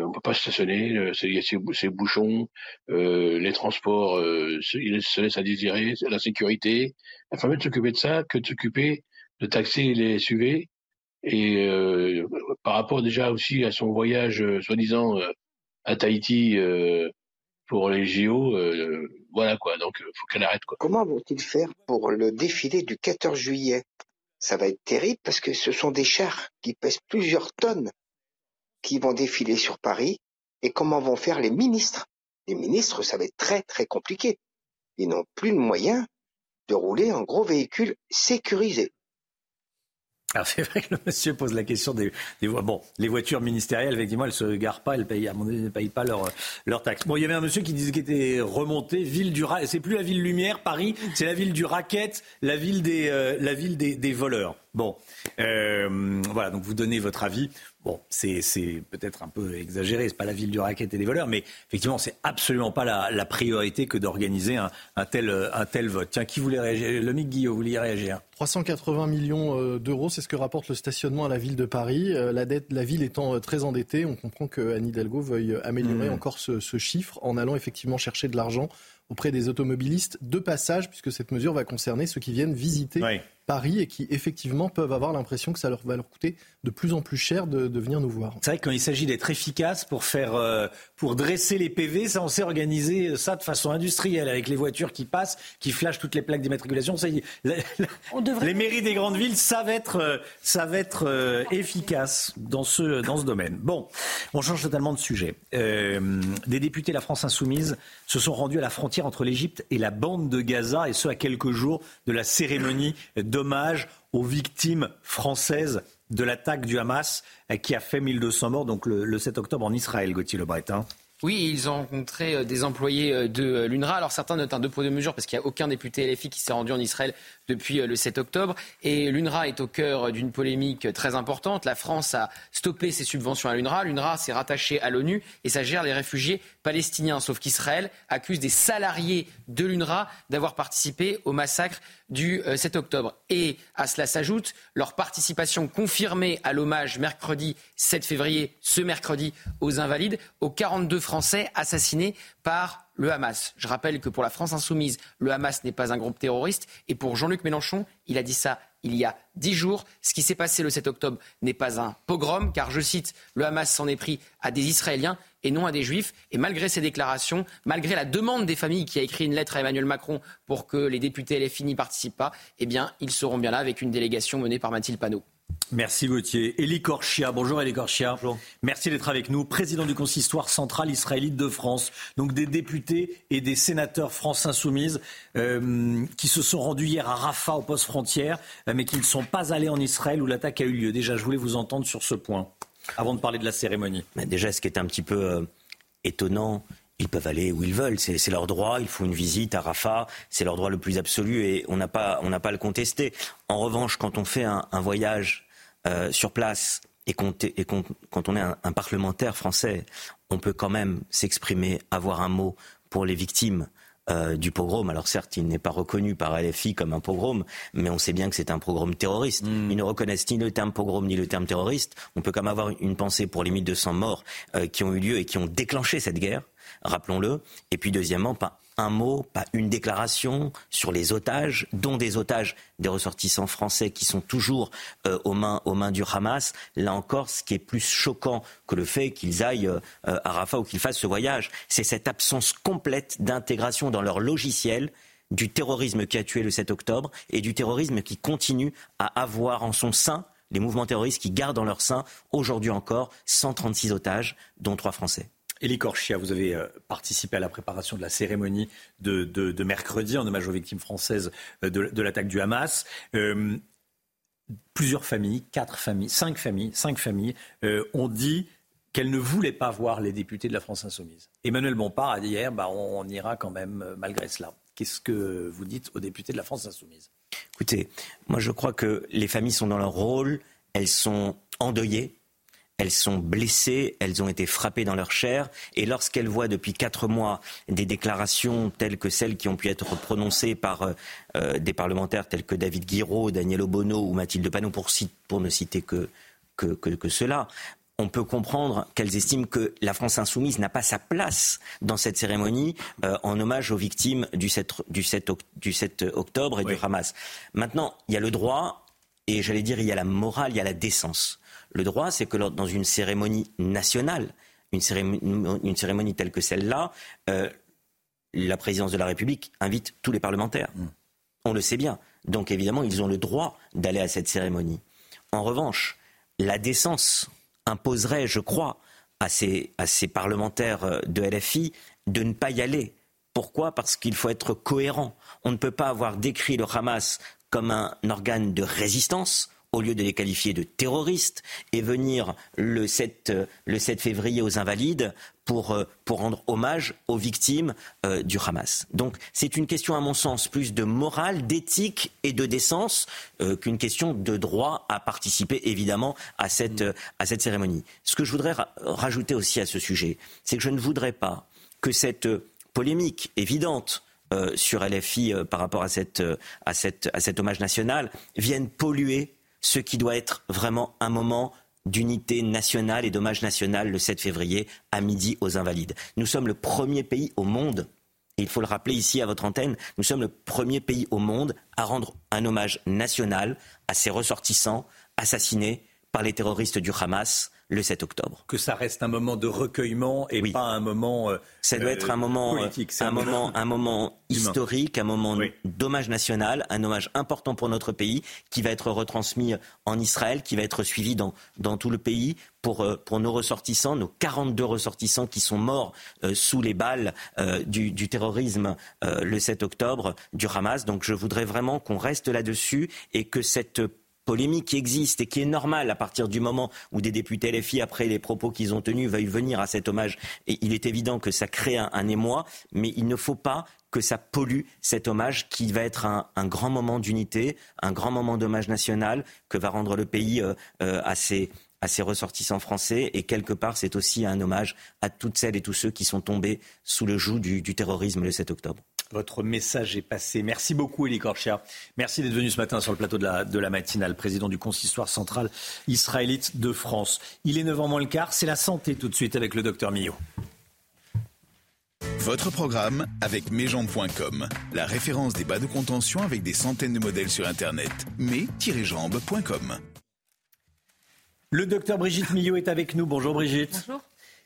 on peut pas stationner, euh, il y a ces, bouchons, euh, les transports se, laissent à désirer, la sécurité. Il faut mieux s'occuper de ça que de s'occuper de taxer les SUV. Et par rapport déjà aussi à son voyage soi-disant à Tahiti pour les JO, voilà quoi. Donc faut qu'elle arrête quoi. Comment vont-ils faire pour le défilé du 14 juillet? Ça va être terrible parce que ce sont des chars qui pèsent plusieurs tonnes qui vont défiler sur Paris et comment vont faire les ministres. Les ministres, ça va être très très compliqué. Ils n'ont plus le moyen de rouler en gros véhicule sécurisé. Alors c'est vrai que le monsieur pose la question des, des bon, les voitures ministérielles, effectivement, elles se garent pas, elles payent, ne payent pas leurs leur taxes. Bon, il y avait un monsieur qui disait qu'il était remonté, ville du c'est plus la ville lumière, Paris, c'est la ville du racket, la ville des, euh, la ville des voleurs. Bon, euh, voilà, donc vous donnez votre avis. Bon, c'est peut-être un peu exagéré, c'est pas la ville du racket et des voleurs, mais effectivement, c'est absolument pas la, priorité que d'organiser un, tel, un tel vote. Tiens, qui voulait réagir? Le Guillaume, vous vouliez réagir? 380 millions euh, d'euros, c'est ce que rapporte le stationnement à la ville de Paris. Euh, la, dette, la ville étant très endettée, on comprend que Anne Hidalgo veuille améliorer mm. encore ce, chiffre en allant effectivement chercher de l'argent auprès des automobilistes de passage, puisque cette mesure va concerner ceux qui viennent visiter Paris et qui effectivement peuvent avoir l'impression que ça leur va leur coûter de plus en plus cher de, de venir nous voir. C'est vrai que quand il s'agit d'être efficace pour faire, euh, pour dresser les PV, ça on sait organiser ça de façon industrielle avec les voitures qui passent, qui flashent toutes les plaques d'immatriculation. Ça, y est, la- la- Les mairies des grandes villes savent être, euh, savent être euh, efficaces dans ce, dans ce domaine. Bon, on change totalement de sujet. Euh, des députés de la France insoumise se sont rendus à la frontière entre l'Égypte et la bande de Gaza, et ce à quelques jours de la cérémonie d'hommage aux victimes françaises de l'attaque du Hamas qui a fait 1200 morts donc le, le 7 octobre en Israël, Gauthier Lebret. hein. Oui, ils ont rencontré euh, des employés euh, de euh, l'UNRWA. Alors certains notent un deux poids deux mesures parce qu'il n'y a aucun député LFI qui s'est rendu en Israël depuis le 7 octobre. Et l'UNRWA est au cœur d'une polémique très importante. La France a stoppé ses subventions à l'UNRWA. L'UNRWA s'est rattaché à l'ONU et ça gère les réfugiés palestiniens. Sauf qu'Israël accuse des salariés de l'UNRWA d'avoir participé au massacre du euh, 7 octobre. Et à cela s'ajoute leur participation confirmée à l'hommage mercredi 7 février, ce mercredi, aux Invalides, aux 42 Français assassinés par le Hamas. Je rappelle que pour la France insoumise, le Hamas n'est pas un groupe terroriste. Et pour Jean-Luc Mélenchon, il a dit ça il y a dix jours. Ce qui s'est passé le 7 octobre n'est pas un pogrom, car je cite, le Hamas s'en est pris à des Israéliens et non à des Juifs. Et malgré ces déclarations, malgré la demande des familles qui a écrit une lettre à Emmanuel Macron pour que les députés LFI n'y participent pas, eh bien, ils seront bien là avec une délégation menée par Mathilde Panot. Merci Gauthier. Elie Korchia, bonjour Elie Korchia. Merci d'être avec nous, président du consistoire central israélite de France. Donc des députés et des sénateurs France Insoumise euh, qui se sont rendus hier à Rafah au poste frontière, euh, mais qui ne sont pas allés en Israël où l'attaque a eu lieu. Déjà, je voulais vous entendre sur ce point, avant de parler de la cérémonie. Mais déjà, ce qui est un petit peu euh, étonnant, ils peuvent aller où ils veulent, c'est leur droit, il faut une visite à Rafah, c'est leur droit le plus absolu et on n'a pas, on n'a pas à le contester. En revanche, quand on fait un, un voyage euh, sur place et, t- et qu'on- quand on est un, un parlementaire français, on peut quand même s'exprimer, avoir un mot pour les victimes. euh, du pogrom. Alors certes, il n'est pas reconnu par LFI comme un pogrom, mais on sait bien que c'est un pogrom terroriste. Ils ne reconnaissent ni le terme pogrom ni le terme terroriste. On peut quand même avoir une pensée pour les 1200 morts euh, qui ont eu lieu et qui ont déclenché cette guerre, rappelons-le. Et puis deuxièmement, pas un mot, pas une déclaration sur les otages, dont des otages des ressortissants français qui sont toujours euh, aux, mains, du Hamas. Là encore, ce qui est plus choquant que le fait qu'ils aillent euh, à Rafah ou qu'ils fassent ce voyage, c'est cette absence complète d'intégration dans leur logiciel du terrorisme qui a tué le 7 octobre et du terrorisme qui continue à avoir en son sein les mouvements terroristes qui gardent en leur sein aujourd'hui encore 136 otages, dont trois Français. Elie Korchia, vous avez euh, participé à la préparation de la cérémonie de, mercredi en hommage aux victimes françaises euh, de, l'attaque du Hamas. Euh, plusieurs familles, quatre familles, cinq familles, cinq familles ont dit qu'elles ne voulaient pas voir les députés de la France insoumise. Emmanuel Bompard a dit hier, bah, on, on ira quand même malgré cela. Qu'est-ce que vous dites aux députés de la France insoumise? Écoutez, moi je crois que les familles sont dans leur rôle, elles sont endeuillées, elles sont blessées, elles ont été frappées dans leur chair, et lorsqu'elles voient depuis quatre mois des déclarations telles que celles qui ont pu être prononcées par euh, euh, des parlementaires tels que David Guiraud, Daniel Obono ou Mathilde Panot, pour, ne citer que, que, que, que cela, on peut comprendre qu'elles estiment que la France insoumise n'a pas sa place dans cette cérémonie euh, en hommage aux victimes du 7, du 7 oc- du 7 octobre et du Hamas. Maintenant, il y a le droit, et j'allais dire, il y a la morale, il y a la décence. Le droit, c'est que dans une cérémonie nationale, une cérémonie, une cérémonie telle que celle-là, euh, la présidence de la République invite tous les parlementaires. On le sait bien. Donc évidemment, ils ont le droit d'aller à cette cérémonie. En revanche, la décence imposerait, je crois, à ces, à ces parlementaires euh, de LFI de ne pas y aller. Pourquoi? Parce qu'il faut être cohérent. On ne peut pas avoir décrit le Hamas comme un organe de résistance au lieu de les qualifier de terroristes et venir le 7, euh, le 7 février aux Invalides pour, euh, pour rendre hommage aux victimes euh, du Hamas. Donc c'est une question, à mon sens, plus de morale, d'éthique et de décence qu'une question de droit à participer, évidemment, à cette, à cette cérémonie. Ce que je voudrais ra- rajouter aussi à ce sujet, c'est que je ne voudrais pas que cette polémique évidente sur LFI par rapport à, cette, à, cette, à cet hommage national vienne polluer ce qui doit être vraiment un moment d'unité nationale et d'hommage national le 7 février à midi aux Invalides. Nous sommes le premier pays au monde Et il faut le rappeler ici à votre antenne, nous sommes le premier pays au monde à rendre un hommage national à ses ressortissants assassinés par les terroristes du Hamas le 7 octobre. Que ça reste un moment de recueillement et pas un moment euh, Ça doit être un moment, euh, politique. Un, moment, un moment historique, un moment d'hommage national, un hommage important pour notre pays qui va être retransmis en Israël, qui va être suivi dans, dans tout le pays pour, euh, pour nos ressortissants, nos 42 ressortissants qui sont morts euh, sous les balles euh, du, du terrorisme euh, le 7 octobre du Hamas. Donc je voudrais vraiment qu'on reste là-dessus et que cette polémique qui existe et qui est normale à partir du moment où des députés LFI, après les propos qu'ils ont tenus, veuillent venir à cet hommage. Et il est évident que ça crée un, émoi, mais il ne faut pas que ça pollue cet hommage qui va être un, grand moment d'unité, un grand moment d'hommage national que va rendre le pays euh, euh, à ses ressortissants français et quelque part c'est aussi un hommage à toutes celles et tous ceux qui sont tombés sous le joug du, du terrorisme le 7 octobre. Votre message est passé. Merci beaucoup, Elie Korcher. Merci d'être venu ce matin sur le plateau de la, de la matinale, président du consistoire central israélite de France. Il est 9h moins le quart, c'est la santé tout de suite avec le docteur Millot. Votre programme avec mesjambes.com, la référence des bas de contention avec des centaines de modèles sur Internet. mes-jambes.com. Le docteur Brigitte Millot est avec nous. Bonjour Brigitte. Bonjour.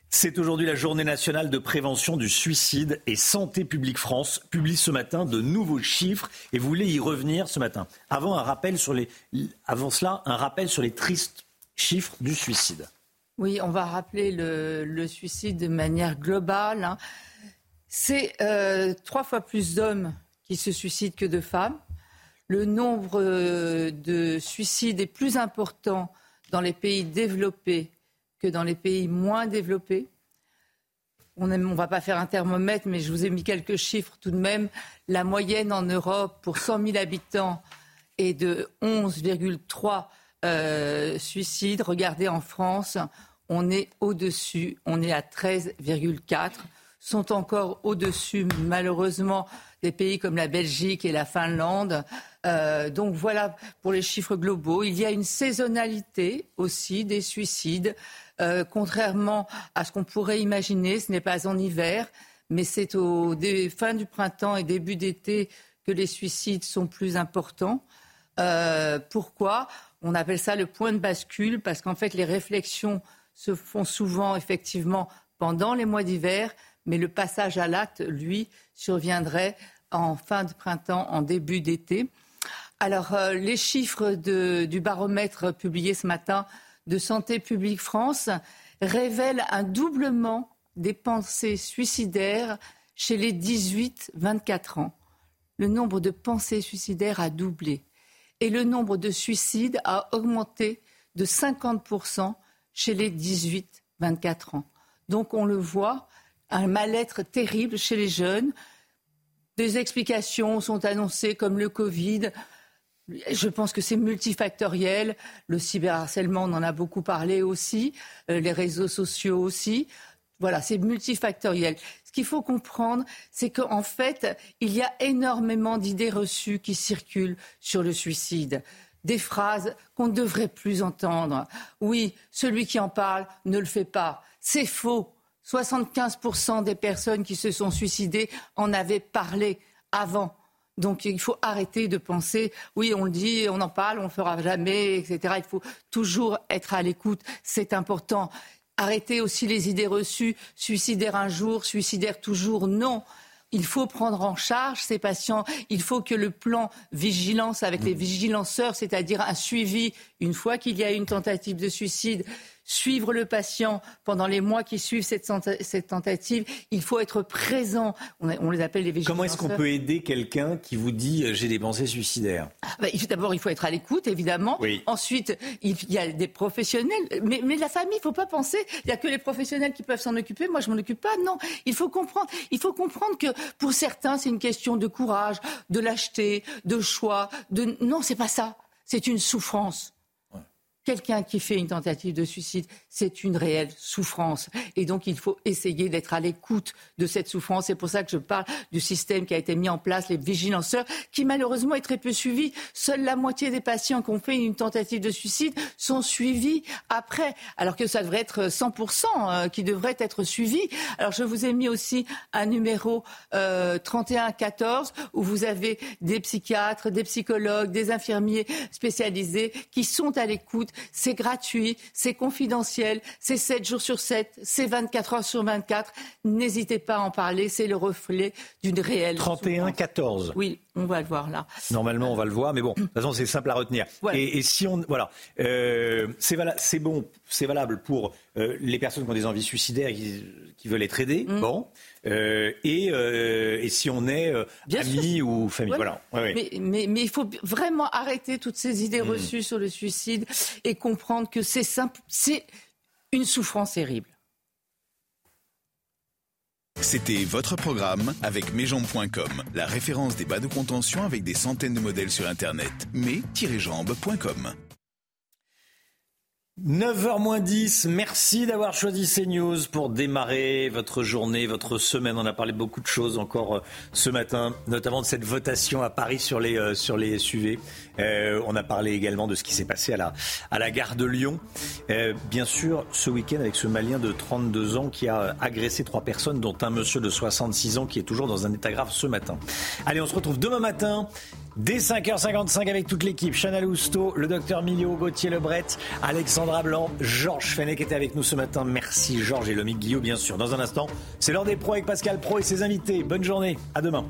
C'est aujourd'hui la journée nationale de prévention du suicide et Santé publique France publie ce matin de nouveaux chiffres et vous voulez y revenir ce matin. Avant, un rappel sur les, avant cela, un rappel sur les tristes chiffres du suicide. Oui, on va rappeler le, le suicide de manière globale. hein. C'est euh, trois fois plus d'hommes qui se suicident que de femmes. Le nombre euh, de suicides est plus important dans les pays développés que dans les pays moins développés. On ne va pas faire un thermomètre, mais je vous ai mis quelques chiffres tout de même. La moyenne en Europe pour 100 000 habitants est de 11,3 euh, suicides. Regardez en France, on est au-dessus, on est à 13,4 sont encore au-dessus, malheureusement, des pays comme la Belgique et la Finlande. Euh, donc voilà pour les chiffres globaux. Il y a une saisonnalité aussi des suicides. Euh, contrairement à ce qu'on pourrait imaginer, ce n'est pas en hiver, mais c'est au fin du printemps et début d'été que les suicides sont plus importants. Euh, pourquoi? On appelle ça le point de bascule parce qu'en fait, les réflexions se font souvent effectivement pendant les mois d'hiver, mais le passage à l'acte, lui, surviendrait en fin de printemps, en début d'été. Alors, euh, les chiffres du baromètre publié ce matin de Santé publique France révèlent un doublement des pensées suicidaires chez les 18-24 ans. Le nombre de pensées suicidaires a doublé et le nombre de suicides a augmenté de 50% chez les 18-24 ans. Donc on le voit, un mal-être terrible chez les jeunes. Des explications sont annoncées comme le Covid. Je pense que c'est multifactoriel. Le cyberharcèlement, on en a beaucoup parlé aussi. Euh, les réseaux sociaux aussi. Voilà, c'est multifactoriel. Ce qu'il faut comprendre, c'est qu'en fait, il y a énormément d'idées reçues qui circulent sur le suicide. Des phrases qu'on ne devrait plus entendre. Oui, celui qui en parle ne le fait pas. C'est faux. 75% des personnes qui se sont suicidées en avaient parlé avant. Donc il faut arrêter de penser, oui, on le dit, on en parle, on ne le fera jamais, etc. Il faut toujours être à l'écoute, c'est important. Arrêter aussi les idées reçues, suicidaire un jour, suicidaire toujours, non. Il faut prendre en charge ces patients. Il faut que le plan vigilance avec les vigilanceurs, c'est-à-dire un suivi une fois qu'il y a une tentative de suicide, suivre le patient pendant les mois qui suivent cette, tenta- cette tentative. Il faut être présent. On, a- on les appelle les vigilanceurs. Comment est-ce qu'on peut aider quelqu'un qui vous dit euh, j'ai des pensées suicidaires? Bah, D'abord, il faut être à l'écoute, évidemment. Oui. Ensuite, il y a des professionnels. Mais, mais la famille, il ne faut pas penser, il n'y a que les professionnels qui peuvent s'en occuper. Moi, je ne m'en occupe pas. Non, il faut comprendre. Il faut comprendre que pour certains, c'est une question de courage, de lâcheté, de choix. De... Non, c'est pas ça. C'est une souffrance. Quelqu'un qui fait une tentative de suicide, c'est une réelle souffrance. Et donc, il faut essayer d'être à l'écoute de cette souffrance. C'est pour ça que je parle du système qui a été mis en place, les vigilanceurs, qui malheureusement est très peu suivi. Seule la moitié des patients qui ont fait une tentative de suicide sont suivis après, alors que ça devrait être 100% euh, qui devrait être suivi. Alors, je vous ai mis aussi un numéro euh, 3114 où vous avez des psychiatres, des psychologues, des infirmiers spécialisés qui sont à l'écoute c'est gratuit, c'est confidentiel, c'est 7 jours sur 7, c'est 24 heures sur 24. N'hésitez pas à en parler, c'est le reflet d'une réelle. 31-14. Oui, on va le voir là. Normalement, on va le voir, mais bon, de toute façon, c'est simple à retenir. Et, si on, voilà, euh, c'est bon, c'est valable pour euh, les personnes qui ont des envies suicidaires, qui, qui veulent être aidées. Mm. Bon, euh, et, et, si on est amis ou famille, voilà. Mais, mais, mais, il faut vraiment arrêter toutes ces idées mm. reçues sur le suicide et comprendre que c'est simple, c'est une souffrance terrible. C'était votre programme avec mesjambes.com, la référence des bas de contention avec des centaines de modèles sur Internet. mais-jambes.com 9h 10, merci d'avoir choisi CNews pour démarrer votre journée, votre semaine. On a parlé beaucoup de choses encore euh, ce matin, notamment de cette votation à Paris sur les, euh, sur les SUV. Euh, on a parlé également de ce qui s'est passé à la, à la gare de Lyon. bien sûr, ce week-end avec ce Malien de 32 ans qui a agressé trois personnes, dont un monsieur de 66 ans qui est toujours dans un état grave ce matin. Allez, on se retrouve demain matin. Dès 5h55 avec toute l'équipe, Chanel Lousteau, le docteur Millot, Gauthier Lebret, Alexandra Blanc, Georges Fenech était avec nous ce matin. Merci Georges et Lomique Guillot, bien sûr. Dans un instant, c'est l'heure des pros avec Pascal Pro et ses invités. Bonne journée, à demain.